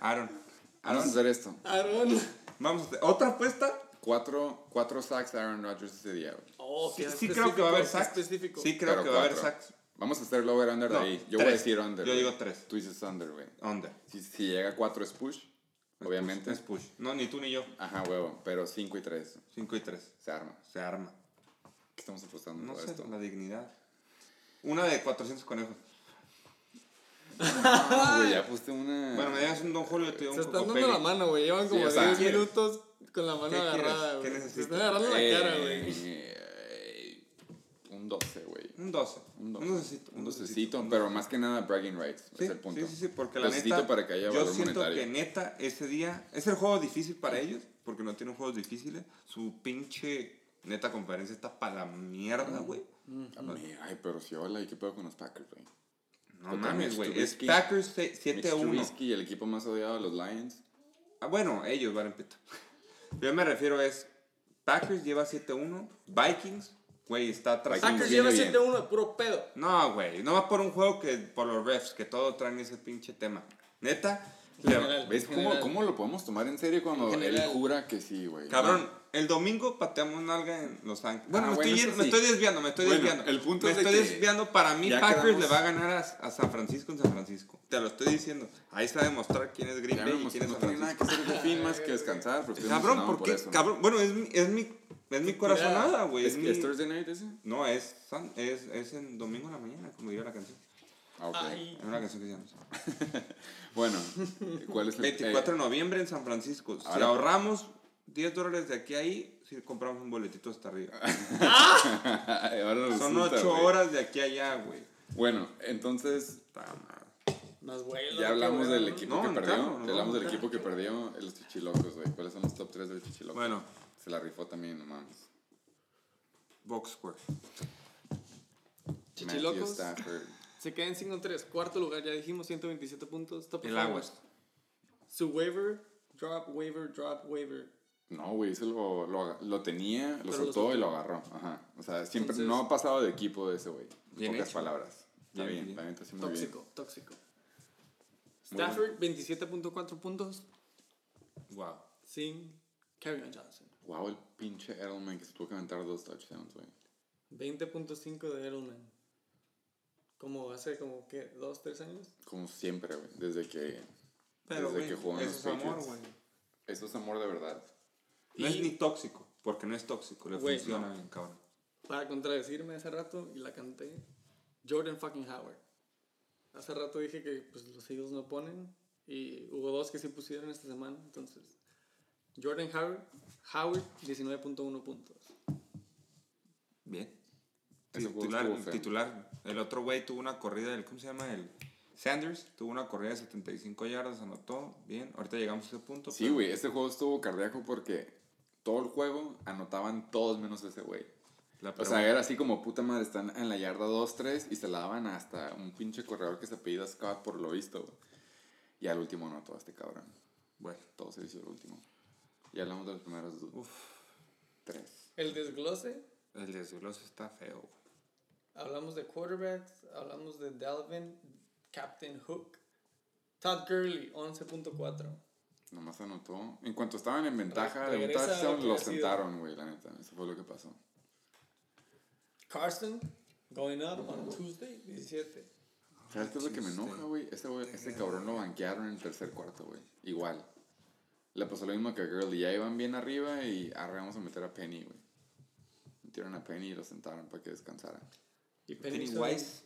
Aaron. Vamos a hacer esto. Aaron. Vamos a hacer. ¿Otra apuesta? Cuatro, cuatro sacks de Aaron Rodgers ese día, güey. Oh, Sí, sí creo que va a haber sacks. específico. Sí creo Pero que va a haber cuatro. sacks. Vamos a hacer el over under No, de ahí. Yo voy a tres. decir under. Yo güey. digo tres. Tú dices under, güey. Under. Si, si llega a cuatro es push, obviamente. Es push. No, ni tú ni yo. Ajá, huevo. Pero cinco y tres 5 y 3. se arma. Se arma. ¿Qué estamos apostando No todo sé, esto? la dignidad. Una de 400 conejos. Güey, ya puse una. Bueno, me digas un Don Julio, te doy Se están dando la mano, güey. Llevan como o sea, 10 ¿quieres? minutos con la mano agarrada, ¿Qué güey. Se están agarrando la Eh, cara, güey. eh, un 12, güey. Un 12. Un 12. Un docecito. Un docecito, pero más que nada bragging rights. Sí, es el punto. sí, sí, sí, porque la Docecito neta, para que haya yo valor siento monetario. que neta ese día es el juego difícil para ellos, porque no tienen juegos difíciles. Su pinche neta conferencia está para la mierda, güey. Ay, Ay, pero si hola, ¿y qué pedo con los Packers, güey? No mames, güey. Es. Packers se- Mitch 7-1. Trubisky, el equipo más odiado de los Lions. Ah, bueno, ellos van en pito. Yo me refiero es Packers lleva 7-1, Vikings, güey, está atrás. Packers lleva bien. 7-1 de puro pedo. No, güey, no va por un juego que por los refs, que todos traen ese pinche tema. Neta, General. ¿Ves cómo, cómo lo podemos tomar en serio cuando En él jura que sí, güey? cabrón, el domingo pateamos nalga en Los Ángeles. Bueno, Ah, me, bueno, estoy, yendo- me sí. estoy desviando, me estoy Bueno, desviando. el punto me es estoy que desviando. Para mí, ya Packers quedamos- le va a ganar a, a San Francisco en San Francisco. Te lo estoy diciendo. Ahí se va a demostrar quién es Green Ya Bay no, y quién es no San tiene nada que hacer de fin más que descansar, estoy Cabrón, ¿por por qué? eso. Cabrón, bueno, es mi, es mi, es mi corazonada, güey. ¿Es, Es, mi- ¿Es Thursday night ese? No, es, es, es en domingo en la mañana, como diría la canción. Ah, ok. Ay. Es una canción que se llama. Bueno, ¿cuál es el 24 de noviembre en San Francisco. Si Ahora- ahorramos 10 dólares de aquí a ahí, si compramos un boletito hasta arriba. eh, ahora Son resulta, 8 güey. horas de aquí a allá, güey. Bueno, entonces. Más vuelo. ya hablamos del equipo No, que no, perdió. no, no, ya hablamos no, del no. equipo que perdió, los chichilocos, güey. ¿Cuáles son los top 3 de los chichilocos? Bueno, Se la rifó también, no mames. Box Square. Chichilocos. Se quedan 5-3. Cuarto lugar, ya dijimos 127 puntos. Top El. Aguas. Su waiver, drop, waiver, drop, waiver. No, güey, ese lo, lo, lo tenía, lo Pero soltó y lo agarró. Ajá. O sea, siempre Entonces- no ha pasado de equipo de ese güey. En pocas hecho. palabras. Está Bien, bien, bien. muy bien. Tóxico, tóxico. Stafford, 27.4 puntos Wow. sin Kerryon Johnson. Wow, el pinche Edelman que se tuvo que aventar dos touchdowns, güey. 20.5 de Edelman. Como hace como que dos, tres años. Como siempre, güey. Desde que. Pero, desde güey, que jugó en eso los es amor, güey. Eso es amor de verdad. No Y- es ni tóxico, porque no es tóxico, le funciona no. bien, cabrón. Para contradecirme hace rato y la canté. Jordan fucking Howard. Hace rato dije que pues, los Eagles no ponen. Y hubo dos que sí pusieron esta semana. Entonces, Jordan Howard, Howard 19.1 puntos. Bien. Titular, feo. titular. El otro güey tuvo una corrida, el, ¿cómo se llama? El Sanders tuvo una corrida de 75 yardas, anotó. Bien, ahorita llegamos a ese punto. Sí, pero- güey, este juego estuvo cardíaco porque todo el juego anotaban todos menos ese güey. La O sea, era así como puta madre, están en la yarda 2-3 y se la daban hasta un pinche corredor que se apellida Scott por lo visto. Y al último anotó a este cabrón. Bueno, Todo se hizo el último. Y hablamos de los primeros dos. Uf. tres. El desglose, el desglose está feo. hablamos de quarterbacks, hablamos de Dalvin, Captain Hook. Todd Gurley, 11.4. Nomás anotó. En cuanto estaban en ventaja de un touchdown, lo sentaron, güey, la neta. Eso fue lo que pasó. Carson, Going up on Tuesday, 17. ¿Sabes qué es lo que me enoja, güey? Este, este cabrón lo banquearon en el tercer cuarto, güey. Igual. Le pasó lo mismo que a Girl. Y ya iban bien arriba y arre, vamos a meter a Penny, güey. Metieron a Penny y lo sentaron para que descansara. Y Penny hizo- Pennywise.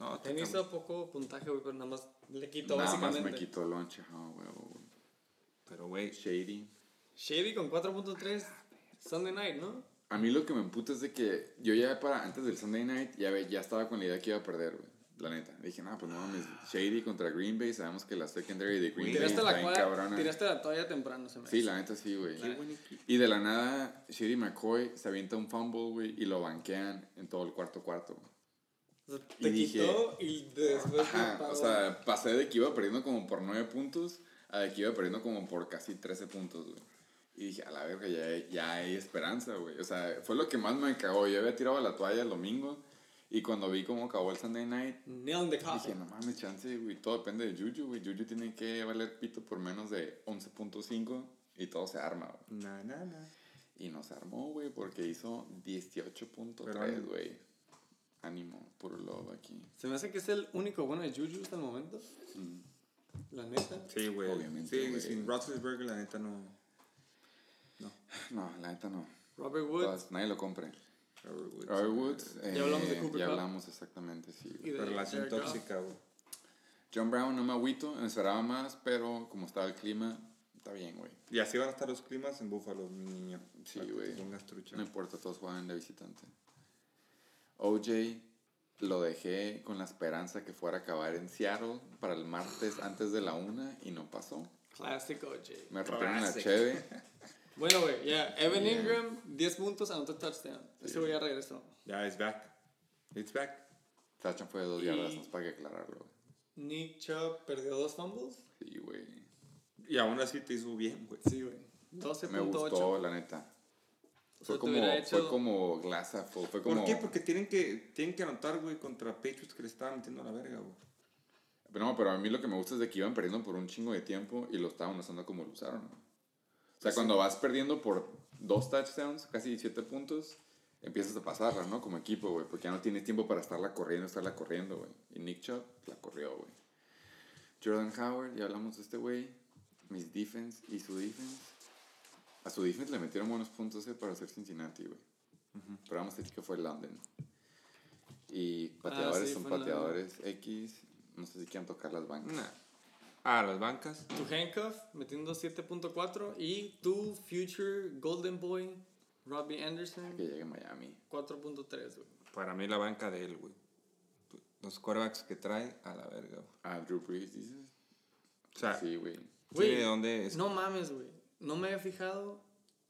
No, Penny hizo poco puntaje, güey, pero nada más le quitó Nada más básicamente. me quitó el lonche. Ah, güey, güey. Pero, güey, Shady. Shady con 4.3 Sunday night, ¿no? A mí lo que me emputa es de que yo ya para antes del Sunday night ya, ve- ya estaba con la idea que iba a perder, güey. La neta. Dije, no, pues no mames. Shady contra Green Bay. Sabemos que la secondary de Green Bay Tiraste está la, bien cabrona. tiraste la toalla temprano, se me Sí, la neta sí, güey. Y de la nada, Shady McCoy se avienta un fumble, güey, y lo banquean en todo el cuarto cuarto. sea, y te dije- quitó y después te Ajá, o sea, pasé de que iba perdiendo como por 9 puntos a de que iba perdiendo como por casi 13 puntos, güey. Y dije, a la verga, ya, hay- ya hay esperanza, güey. O sea, fue lo que más me cagó. Yo había tirado la toalla el domingo y cuando vi cómo acabó el Sunday night, Nail the dije, coffin. no mames, chance, güey. Todo depende de Juju, güey. Juju tiene que valer pito por menos de 11.5 y todo se arma, güey. Na, na, na. Y nos armó, güey, porque hizo Pero 18.3, ánimo. güey. Ánimo, puro love aquí. Se me hace que es el único bueno de Juju hasta el momento. La neta. Sí, güey. Obviamente, Sí, güey. sin Roethlisberger, la neta no. No, la neta no. Robert Woods. Todas- nadie lo compre. Robert Woods. Robert Woods. Ya hablamos de eh, Cooper Ya hablamos exactamente, sí. y de La relación tóxica, güey. John Brown no me agüito, me esperaba más, pero como estaba el clima, está bien, güey. Y así van a estar los climas en Buffalo, mi niño. Sí, güey. No importa, todos juegan de visitante. OJ lo dejé con la esperanza que fuera a acabar en Seattle para el martes antes de la una y no pasó. Classic OJ. Me rompieron la cheve. Bueno, güey, ya. Evan Yeah. Ingram, 10 puntos, anotó touchdown. Ese güey ya regresó. Ya, it's back. It's back. Touchdown fue de dos yardas, no es para que aclararlo. Nick Chubb perdió dos fumbles. Sí, güey. Y aún así te hizo bien, güey. Sí, güey. Me 12.8. gustó, la neta. O sea, Fue como, hecho- fue como Glassaful, fue como... ¿Por qué? Porque tienen que, tienen que anotar, güey, contra Patriots que le estaban metiendo a la verga, güey. No, pero a mí lo que me gusta es de que iban perdiendo por un chingo de tiempo y lo estaban usando como lo usaron. ¿no? O sea, cuando vas perdiendo por dos touchdowns, casi siete puntos, empiezas a pasarla, ¿no? Como equipo, güey, porque ya no tienes tiempo para estarla corriendo, estarla corriendo, güey. Y Nick Chubb la corrió, güey. Jordan Howard, ya hablamos de este güey. Mis defense y su defense. A su defense le metieron buenos puntos eh, para hacer Cincinnati, güey. Pero vamos a decir que fue London. Y pateadores sí, son pateadores X. No sé si quieran tocar las bancas. Nah. Ah, las bancas. Tu handcuff metiendo 7.4 y tu future golden boy Robbie Anderson Que llegue a Miami. 4.3, güey. Para mí la banca de él, güey. Los quarterbacks que trae, a la verga, güey. Ah, Drew Brees, dices. O sea, Sí, güey. Güey, dónde... es- No mames, güey. No me había fijado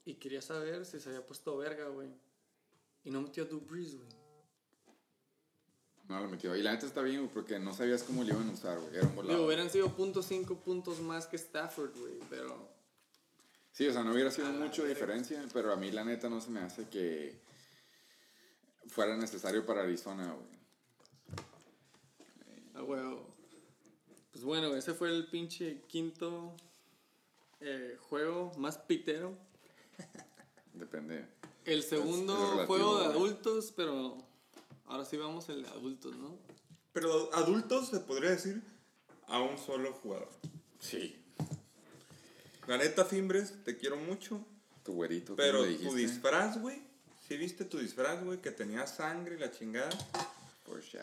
y quería saber si se había puesto verga, güey. Y no metió a Brees, güey. No lo metió. Y la neta está bien, güey, porque no sabías cómo lo iban a usar, güey. Era un Digo, volado. hubieran sido .5 puntos más que Stafford, güey. Pero Sí, o sea, no hubiera sido mucho verga. diferencia, pero a mí la neta no se me hace que fuera necesario para Arizona, güey. A huevo. Pues bueno, ese fue el pinche quinto eh, juego más pitero. Depende. El segundo es relativo, juego de adultos, pero ahora sí vamos el de adultos, ¿no? Pero adultos se podría decir a un solo jugador. Sí. La neta, Fimbres, te quiero mucho. Tu güerito, ¿cómo Pero le tu disfraz, güey. ¿Sí viste tu disfraz, güey? Que tenía sangre y la chingada.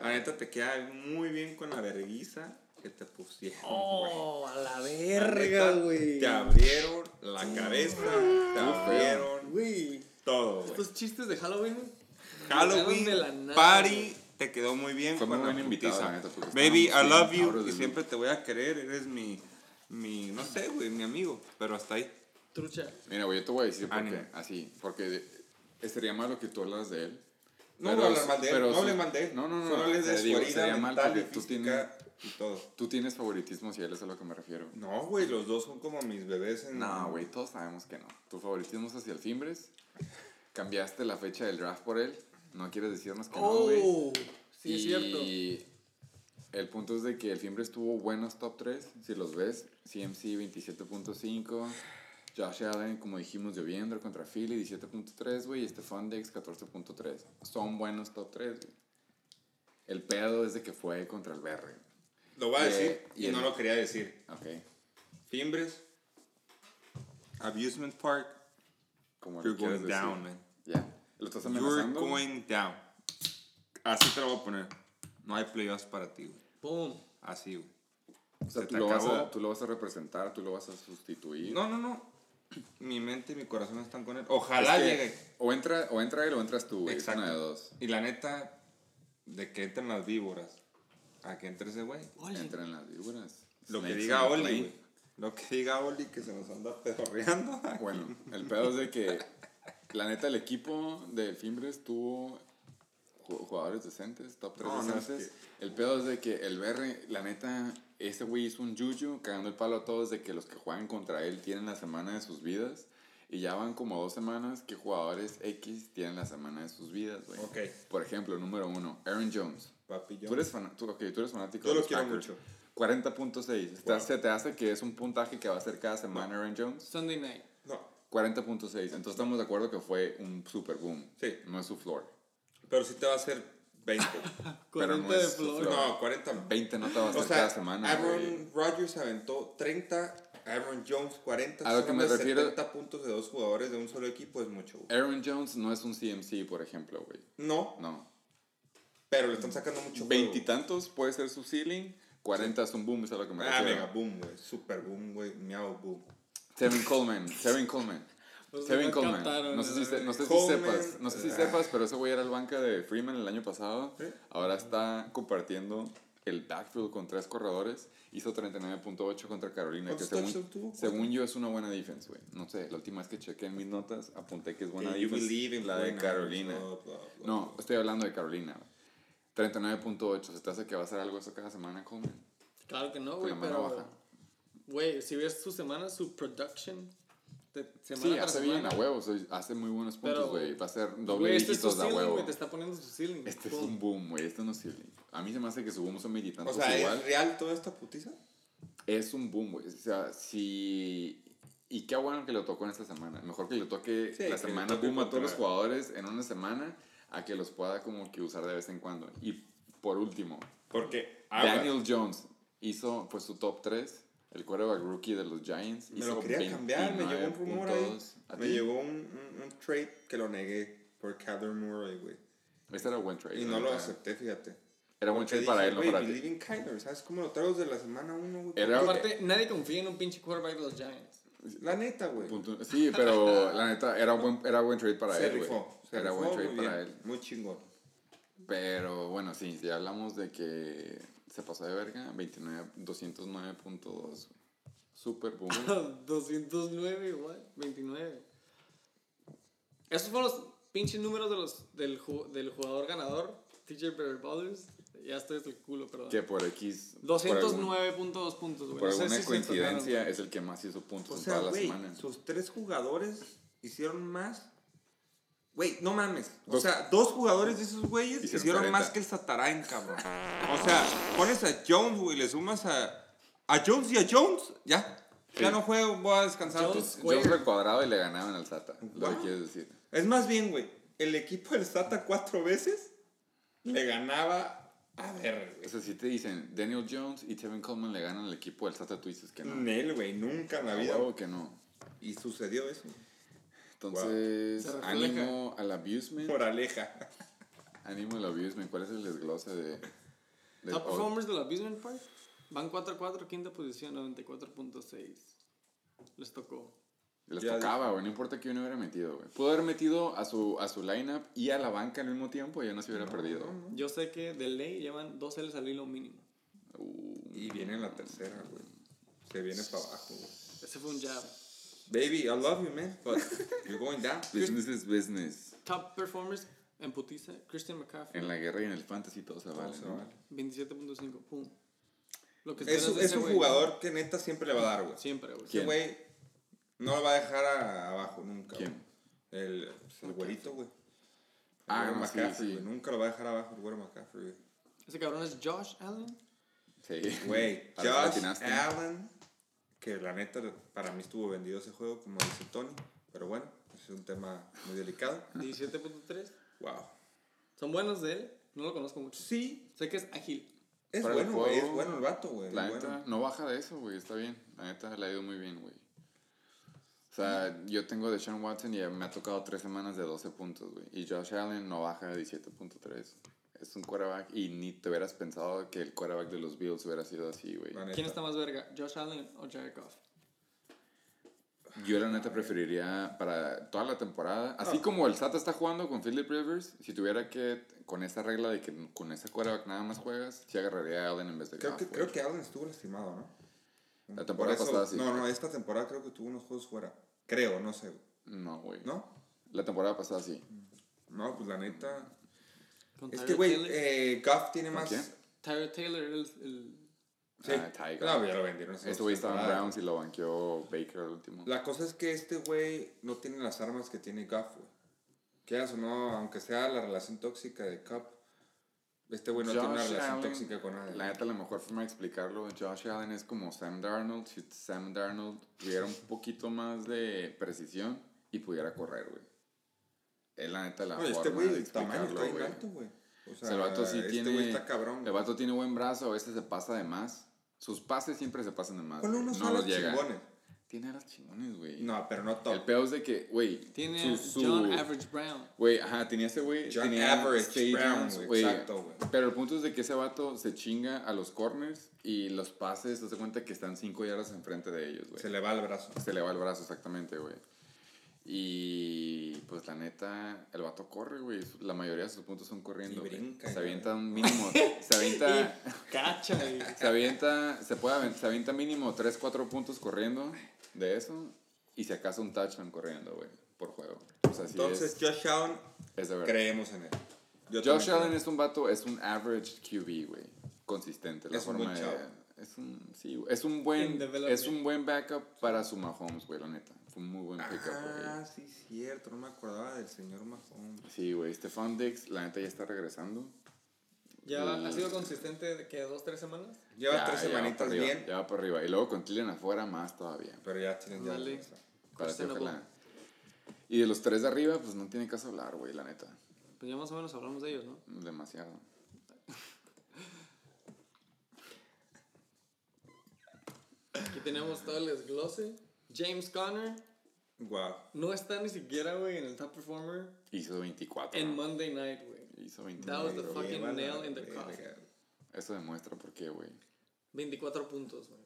La neta te queda muy bien con la verguiza que te pusieron. ¡Oh, a la verga, güey! Te abrieron la cabeza, te abrieron todo, güey. estos chistes de Halloween. Halloween, de la nada, party, te quedó muy bien. Fue muy la buen invitado, putiza. la neta, porque Baby, I love you y siempre te voy a querer. Eres mi, mi, no sé, güey, mi amigo. Pero hasta ahí. Trucha. Mira, güey, yo te voy a decir por Ánimo. qué. Así, porque estaría malo que tú hablas de él. No Pero hablar sí- mal de él, pero no sí- hable mal de él. No, no, no. Solo hables de su herida sería mal mental tú física y todo. Tú tienes favoritismo si él es a lo que me refiero. No, güey, los dos son como mis bebés en... No, güey, todos sabemos que no. Tu favoritismo es hacia el Fimbres. Cambiaste la fecha del draft por él. No quieres decirnos que no, güey. ¡Oh! Sí, es cierto. Y el punto es de que el Fimbres tuvo buenos top 3. Si los ves, CMC 27.5, Josh Allen, como dijimos, de Oviendro contra Philly, 17.3, güey. Y Stephon Diggs, 14.3. Son buenos top 3, güey. El pedo es de que fue contra el BR. Lo voy a decir y y el- no lo quería decir. Ok. Fimbres, Abusement Park, Como you're going decir. down, man. Ya. ¿Lo estás You're amenazando? going down. Así te lo voy a poner. No hay playoffs para ti, güey. Boom. Así, güey. O sea, Se tú te lo, vas a, tú lo vas a representar, tú lo vas a sustituir. No, no, no. Mi mente y mi corazón están con él. Es Ojalá que llegue. O entra, o entra él o entras tú, güey. Exacto. una de dos. Y la neta, de que entren las víboras a que entre ese güey. Entra en las víboras. Lo que diga Oli, güey. Lo que diga Oli que se nos anda pedorreando. Bueno, el pedo es de que la neta el equipo de Fimbres tuvo ju- jugadores decentes, top 3 No, no, es decentes. El pedo es de que el BR, la neta, ese güey hizo un juju cagando el palo a todos de que los que juegan contra él tienen la semana de sus vidas. Y ya van como dos semanas que jugadores X tienen la semana de sus vidas, güey. Ok. Por ejemplo, número uno, Aaron Jones. Papi, yo. Tú eres, fan- tú, ok, tú eres fanático Yo de lo quiero mucho. 40.6. Está- ¿Se te hace que es un puntaje que va a hacer cada semana Aaron Jones? Sunday night. No, 40.6. Entonces estamos de acuerdo que fue un super boom. Sí. No es su floor. pero sí te va a hacer 20. Pero 40 no de flor. flor. no, 40. 20 no te va a hacer O sea, cada semana. Aaron Rodgers aventó 30, Aaron Jones 40. A lo que me refiero- 70 puntos de dos jugadores de un solo equipo es mucho. Aaron Jones no es un CMC, por ejemplo, güey. No, No. Pero le están sacando mucho. Veintitantos puede ser su ceiling. 40 es un boom, es a lo que me Ah, refiero. mega boom, güey. Super boom, güey. Miau boom. Tevin Coleman. Tevin Coleman. Pues Tevin Coleman. No sé si, se- no sé si Coleman, sepas. No sé si ah. sepas, pero ese güey era el banca de Freeman el año pasado. Sí. Ahora está compartiendo el backfield con tres corredores. Hizo 39.8 contra Carolina. Que ¿Cuántos según, según yo es una buena defense, güey. No sé, la última vez que chequé en mis notas apunté que es buena you defense. believe in La de 49ers, Carolina. No, estoy hablando de Carolina. güey. 39.8. ¿Se te hace que va a hacer algo eso cada semana, Coleman? Claro que no, güey, pero... baja. Güey, si ves su semana, su production, de semana Sí, hace bien semana, a huevos. Hace muy buenos puntos, güey. Va a ser doble Güey, este es su dígitos a ceiling, huevo. güey, te está poniendo su ceiling. Este es un boom, güey. Este no es ceiling. A mí se me hace que su boom son O veintitantos sea, igual. ¿es real toda esta putiza? Es un boom, güey. O sea, si... Y qué bueno que le tocó en esta semana. Mejor que le toque Sí, la semana boom a todos los jugadores en una semana a que los pueda como que usar de vez en cuando. Y por último, Porque Daniel Jones hizo pues su top 3. El quarterback rookie de los Giants. me lo quería cambiar, me llegó un 29 rumor ahí. puntos. ¿A Me llegó un, un, un trade que lo negué por Kyler Murray, güey. Este era buen trade. Y la no lo neta. acepté, fíjate. Era buen trade para él, no "Güey, para ti. Kyler, ¿sabes cómo lo traigo desde la semana 1, güey? Era- Aparte, nadie confía en un pinche quarterback de los Giants. La neta, güey. Sí, pero la neta, era buen, era buen trade para Se él, güey. Rifó. Se Era rifó buen trade muy para bien. él. Muy chingón. Pero bueno, sí, si hablamos de que se pasó de verga, 29, 209.2. Super boom. 209, what? 29. Esos fueron los pinches números de los, del, del jugador ganador, TJ Ballers. Ya estoy hasta el culo, perdón. que por X. por algún- 209.2 puntos, güey. Por No sé alguna si coincidencia es el que más hizo puntos O en sea, toda la semana. sus tres jugadores hicieron más. Güey, no mames. O Dos- sea, dos jugadores de esos güeyes Hicieron hicieron, 40. más que el Satarain, cabrón. O sea, pones a Jones, güey, le sumas a. A Jones y a Jones, ya. Ya Sí. no juego, voy a descansar. Jones- Square. recuadrado y le ganaban al Sata. Lo que quieres decir. Es más bien, güey, el equipo del Sata cuatro veces le ganaba a ver, O güey. sea, si te dicen Daniel Jones y Tevin Coleman le ganan al equipo del Sata, tú dices que no. Nel, güey, nunca en la vida. huevo que no. Y sucedió eso. Entonces, ánimo al abusement. Moraleja. Ánimo al abusement. ¿Cuál es el desglose de. de Top performers de la Abusement Park van 4-4, quinta posición, 94.6. Les tocó. Les Ya tocaba, güey. No importa que uno hubiera metido, güey. Pudo haber metido a su, a su lineup y a la banca al mismo tiempo y ya no se hubiera perdido. Yo sé que de ley llevan dos L's al hilo mínimo. Uh, Y viene la tercera, güey. Se viene para abajo, güey. Ese fue un jab. Baby, I love you, man, but you're going down. business is business. Top performers en putiza, Christian McCaffrey. En la guerra y en el fantasy todo se vale, ¿no? vale. 27.5, pum. Lo que Es, es un jugador que neta siempre le va a dar, güey. Siempre, güey. Ese ¿Quién? güey no lo va a dejar a- abajo nunca. ¿Quién? El, pues, el güerito, güey. El Ah, no, sí, McCaffrey, sí. güey. Nunca lo va a dejar abajo el güero McCaffrey, güey. Ese cabrón es Josh Allen. Sí. Güey, Josh. Allen que la neta para mí estuvo vendido ese juego, como dice Tony. Pero bueno, es un tema muy delicado. 17.3. Wow. ¿Son buenos de él? No lo conozco mucho. Sí, Sé que es ágil. es Para bueno, güey. Es bueno el vato, güey. La neta, bueno. no baja de eso, güey, está bien. La neta, le ha ido muy bien, güey. O sea, yo tengo de Sean Watson y me ha tocado tres semanas de 12 puntos, güey. Y Josh Allen no baja de 17.3. Es un quarterback y ni te hubieras pensado que el quarterback de los Bills hubiera sido así, güey. ¿Quién está más verga? ¿Josh Allen o Jared Goff? Yo la neta preferiría para toda la temporada, así como el SAT está jugando con Philip Rivers, si tuviera que, con esa regla de que con ese quarterback nada más juegas, sí agarraría a Allen en vez de Creo Goff, que, creo que Allen estuvo lastimado, ¿no? La temporada eso- pasada sí. No, no, esta temporada creo que tuvo unos juegos fuera. Creo, no sé. No, güey. ¿No? La temporada pasada sí. No, pues la neta. Con Es que, güey, Taylor. eh, Goff tiene ¿Con más. quién? Tyrod Taylor el, el- Sí. Ah, Tiger. No, ya lo vendieron. Este güey estaba en. Browns y lo banqueó Baker al último. La cosa es que este güey no tiene las armas que tiene Goff, güey. Quieras o no, aunque sea la relación tóxica de Cup, este güey no tiene una Josh relación Allen, tóxica con nadie. La neta, la mejor forma de explicarlo, Josh Allen es como Sam Darnold. Si Sam Darnold tuviera un poquito más de precisión y pudiera correr, güey. Es la neta la No, y forma este güey, de el tamaño está bien alto, güey. O O sea, el vato sí este tiene. güey está cabrón. El vato tiene buen brazo, a veces se pasa de más. Sus pases siempre se pasan de más. Güey. unos no los llega. chingones. Tiene alas chingones, güey. No, pero no El top. peor es de que, güey. Tiene su- su- John Average Brown. Güey, ajá, tenía ese güey. John tenía Average Stadiums, Brown, güey, exacto, güey. Pero el punto es de que ese vato se chinga a los corners y los pases, te das cuenta que están 5 yardas enfrente de ellos, güey. Se le va el brazo. Se le va el brazo, exactamente, güey. Y pues la neta, el vato corre, güey. La mayoría de sus puntos son corriendo. Y güey. brinca, Se güey. avienta un mínimo. se avienta. Cacha. y- se avienta. Se puede se avienta mínimo 3, 4 puntos corriendo de eso. Y si acaso un touchdown corriendo, güey. Por juego. Entonces, es, Josh Allen, es de verdad. creemos en él. Yo Josh Allen creo. es un vato, es un average QB, güey. Consistente. La Es un forma buen de-. Es un, sí, güey, es un buen, es un buen backup para su Mahomes, güey, la neta. Fue un muy buen pickup, Ah, güey. sí, cierto. No me acordaba del señor Mahomes. Sí, güey, Stefan Dix, la neta ya está regresando. ¿Ya ha sido consistente de que dos, tres semanas? Lleva Ya, tres ya va semanitas arriba, bien, Ya va para arriba. Y luego con Tillen afuera, más todavía. pero ya tienen ya. Dale. Para que ojalá. Y de los tres de arriba, pues no tiene caso hablar, güey, la neta. Pues ya más o menos hablamos de ellos, ¿no? Demasiado. Aquí tenemos todo el desglose. James Conner Wow. no está ni siquiera, güey, en el top performer Hizo 24. en ¿no? Monday night, güey. Hizo That was the 24. fucking nail in the coffin. Eso demuestra por qué, güey. 24 puntos, güey.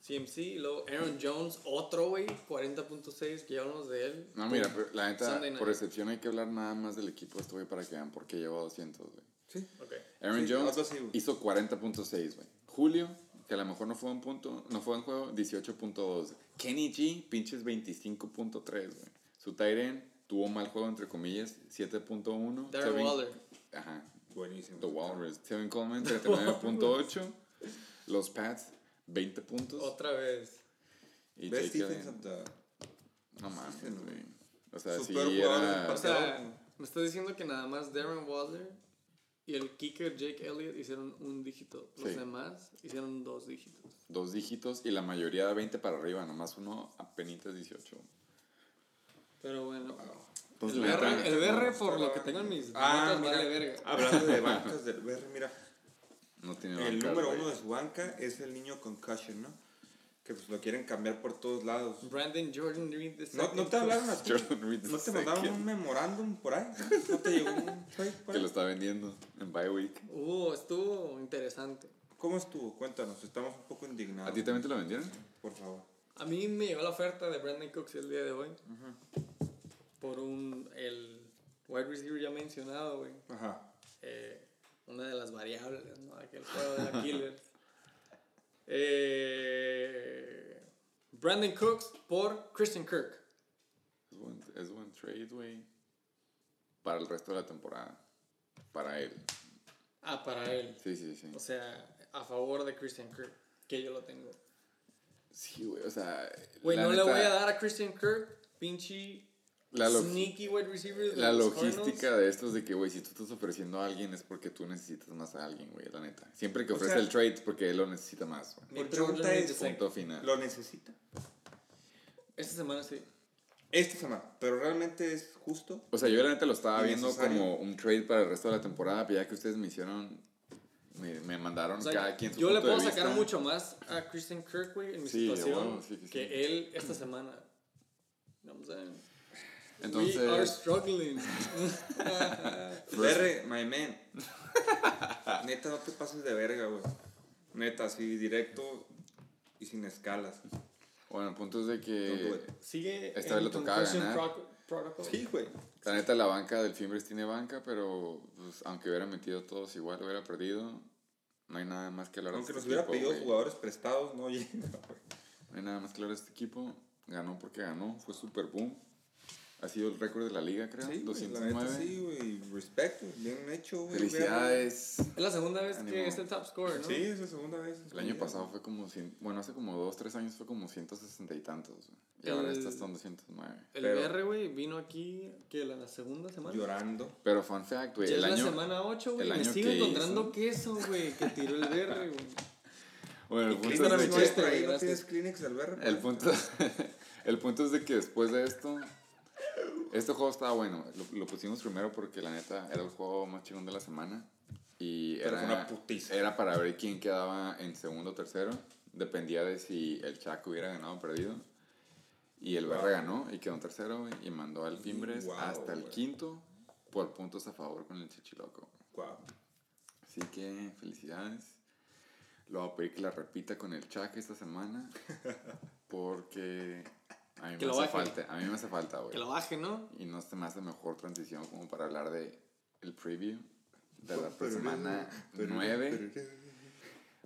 CMC, y luego Aaron Jones, otro, güey, 40.6, que ya hablamos de él. No, mira, pero la neta, por excepción hay que hablar nada más del equipo este, güey, para que vean por qué llevó 200, güey. Sí. Ok. Aaron Sí, Jones sí, hizo 40.6, güey. Julio, que a lo mejor no fue un punto, no fue en juego, 18.2. Kenny G, pinches 25.3, güey. Su end tuvo mal juego, entre comillas, 7.1. Darren Tevin- Waller. Ajá, Buenísimo. The Walrus. Kevin Coleman, 39.8. Los Pats, 20 puntos. Otra vez. Y Best defense of the... no mames, güey. O sea, Su sí peor jugador del era... O sea, me estás diciendo que nada más Darren Waller y el kicker Jake Elliott hicieron un dígito. Los Sí. demás hicieron dos dígitos. dos dígitos y la mayoría de 20 para arriba, nomás uno apenas 18. Pero bueno. Entonces, el BR, neta, el BR, por lo que tengo en mis Ah, notas, mira, vale verga. hablando de bancas del BR, mira, no tiene el bancas, número uno de su banca es el niño concussion, ¿no? Que pues lo quieren cambiar por todos lados. Brandon Jordan Reed the ¿No, ¿No te hablaron a ti? Jordan Reed ¿No te mandaron un memorándum por ahí? ¿No te llegó un trade por Que ahí? lo está vendiendo en bye week. Uh, estuvo interesante. ¿Cómo estuvo? Cuéntanos, estamos un poco indignados. ¿A ti también te lo vendieron? Por favor. A mí me llegó la oferta de Brandon Cooks el día de hoy. Por un, el wide receiver ya mencionado, güey. Ajá. Eh, una de las variables, ¿no? Aquel juego de la Killers. Eh, Brandon Cooks por Christian Kirk. Es buen, es buen trade, güey. Para el resto de la temporada. Para él. Ah, para él. Sí, sí, sí. O sea, a favor de Christian Kirk. Que yo lo tengo. Sí, güey, o sea. Güey, no le voy a dar a Christian Kirk pinche La, sneaky wide receiver de la los logística Cardinals. de esto es de que, güey, si tú estás ofreciendo a alguien es porque tú necesitas más a alguien, güey, la neta. Siempre que O ofrece sea- el trade es porque él lo necesita más, güey. Mi pregunta es, es, Punto final. ¿lo necesita? esta semana sí. Esta semana, pero realmente es justo. O sea, yo la neta lo estaba viendo como un trade para el resto de la temporada, pero ya que ustedes me hicieron, me, me mandaron O sea, cada quien su yo le puedo sacar vista. mucho más a Christian Kirk, güey, en mi Sí, situación huevo, sí, sí, sí. que él esta semana. Vamos a ver. Entonces, We are struggling. R, my man. Neta, no te pases de verga, güey. Neta, así directo y sin escalas. bueno, el punto es de que. Sigue Esta vez le tocaba ganar. protocol. Sí, güey. la neta, la banca del Fimbres tiene banca, pero pues, aunque hubiera metido todos igual, hubiera perdido. No hay nada más que hablar Aunque de nos este hubiera equipo, pedido güey. jugadores prestados, no llega, güey. No hay nada más que hablar de este equipo. Ganó porque ganó, fue super boom. Ha sido el récord de la liga, creo. Sí, güey, la 209. neta sí, güey. Respect, güey. Bien hecho, güey. Felicidades. Es la segunda vez Ánimo. que es el top scorer, ¿no? Sí, es la segunda vez. El año pasado fue como, cien- bueno, hace como dos, tres años fue como 160 y tantos. güey. Y ahora El- está hasta en 209. El Pero- BR, güey, vino aquí, que la segunda semana. Llorando. Pero fun fact, güey, Ya el es la año... semana 8, güey. Me sigo que encontrando hizo- queso, güey, que tiró el BR, güey. Bueno, el ¿Y punto, es de que, ¿No gracias. tienes Kleenex del BR? el, punto, el punto es de que después de esto... Este juego estaba bueno. Lo, lo pusimos primero porque la neta era el juego más chingón de la semana. Y Pero era, una putiza. era para ver quién quedaba en segundo o tercero. Dependía de si el Chaco hubiera ganado o perdido. Y el BR ganó y quedó en tercero y mandó al Fimbres Wow, hasta el quinto por puntos a favor con el Chichiloco. Guau. Así que felicidades. Lo voy a pedir que la repita con el Chac esta semana. Porque a mí Que me lo hace baje. falta. A mí me hace falta, güey. Que lo baje, ¿no? Y no se me hace mejor transición como para hablar de el preview de la semana 9.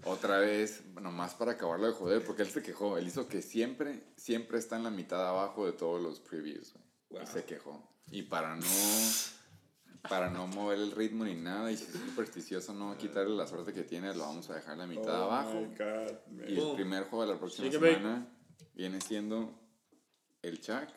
Otra vez, nomás para acabarlo de joder, porque él se quejó. Él hizo que siempre, siempre está en la mitad abajo de todos los previews, güey. Y se quejó. Y para no, para no mover el ritmo ni nada, y si es supersticioso, no quitarle la suerte que tiene, lo vamos a dejar en la mitad Oh abajo. my God, man. Y el primer juego de la próxima Shake semana viene siendo el Chuck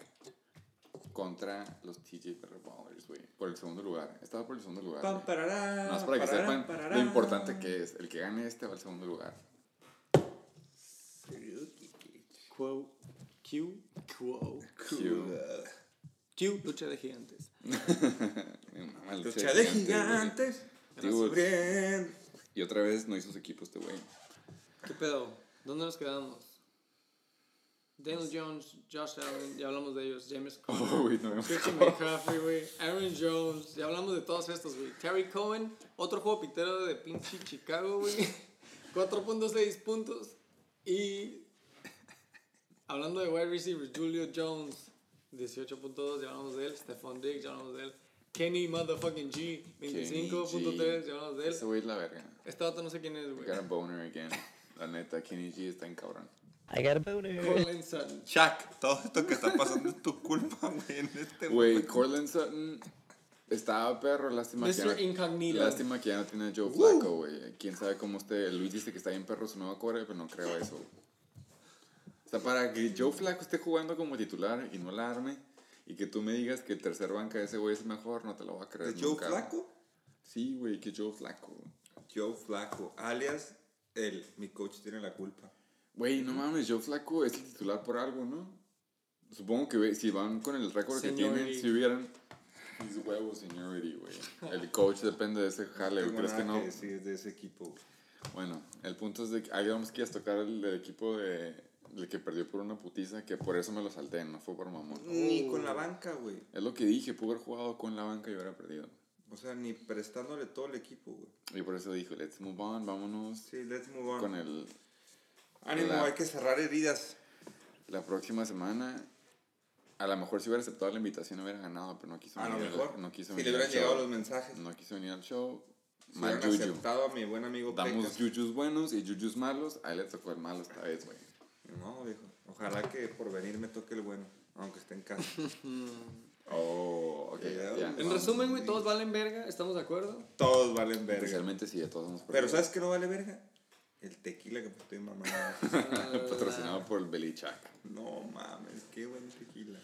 contra los TJ Ballers, güey. Por el segundo lugar. Estaba por el segundo lugar. Pam, parará, Más para que parará, sepan parará. lo importante que es. El que gane este va al segundo lugar. Quo. Q. Quo. Q. Q. Lucha de gigantes. Mamá, el Lucha de gigantes. Sufriendo. Y otra vez no hizo su equipo este güey. ¿Qué pedo? ¿Dónde nos quedamos? Daniel Jones, Josh Allen, ya hablamos de ellos. James Oh, güey, no Christian McCaffrey, güey. Aaron Jones, ya hablamos de todos estos, güey. Terry Cohen, otro juego pitero de pinche Chicago, güey. 4.6 puntos. Y hablando de wide receivers, Julio Jones, 18.2, ya hablamos de él. Stephon Diggs, ya hablamos de él. Kenny motherfucking G, 25.3, ya hablamos de él. Ese güey es la verga. Este dato no sé quién es, güey. Got a boner again. La neta, Kenny G está en cabrón. I got a boner. Cortland Sutton. Chuck, todo esto que está pasando es tu culpa, güey, en este Güey. Cortland Sutton estaba perro. Lástima que, ya Mr. no, Incognito. lástima que ya no tiene a Joe Flacco, güey. Quién sabe cómo esté. Luis dice que está bien perro su nuevo core, pero no creo eso. O sea, para que Joe Flacco esté jugando como titular y no la arme, y que tú me digas que el tercer banca de ese güey es mejor, no te lo voy a creer. ¿De Joe. Flaco? Sí, güey, que Joe Flacco. Joe Flaco, alias él, mi coach tiene la culpa. Güey, no mames, Joe Flacco es el titular por algo, ¿no? Supongo que ve- si van con el récord que tienen, si hubieran. Mis huevos, seniority, güey. El coach depende de ese jale, güey. ¿Crees que no? decir de ese equipo. güey. Bueno, el punto es de que alguien más quieras tocar el, el equipo de. El que perdió por una putiza, que por eso me lo salté, no fue por mamón. Ni con la banca, güey. Es lo que dije, pude haber jugado con la banca y hubiera perdido. O sea, ni prestándole todo el equipo, güey. Y por eso dije, let's move on, vámonos Sí, let's move on. con el. Ánimo, la- hay que cerrar heridas. La próxima semana. A lo mejor si hubiera aceptado la invitación hubiera ganado, pero no quiso A lo venir. mejor. No quiso si venir le al hubieran llegado show. los mensajes. No quiso venir al show. Si Mal juju. aceptado a mi buen amigo Damos Pecas. jujus buenos y jujus malos. A él le tocó el malo esta vez, güey. No, viejo. Ojalá que por venir me toque el bueno, aunque esté en casa. Oh, ok. Ya, ya. En resumen, güey, todos valen verga, ¿estamos de acuerdo? Todos valen verga. Especialmente si ya todos hemos Pero. ¿sabes qué no vale verga? El tequila que me estoy mamando. Patrocinado por el no mames, qué buen tequila.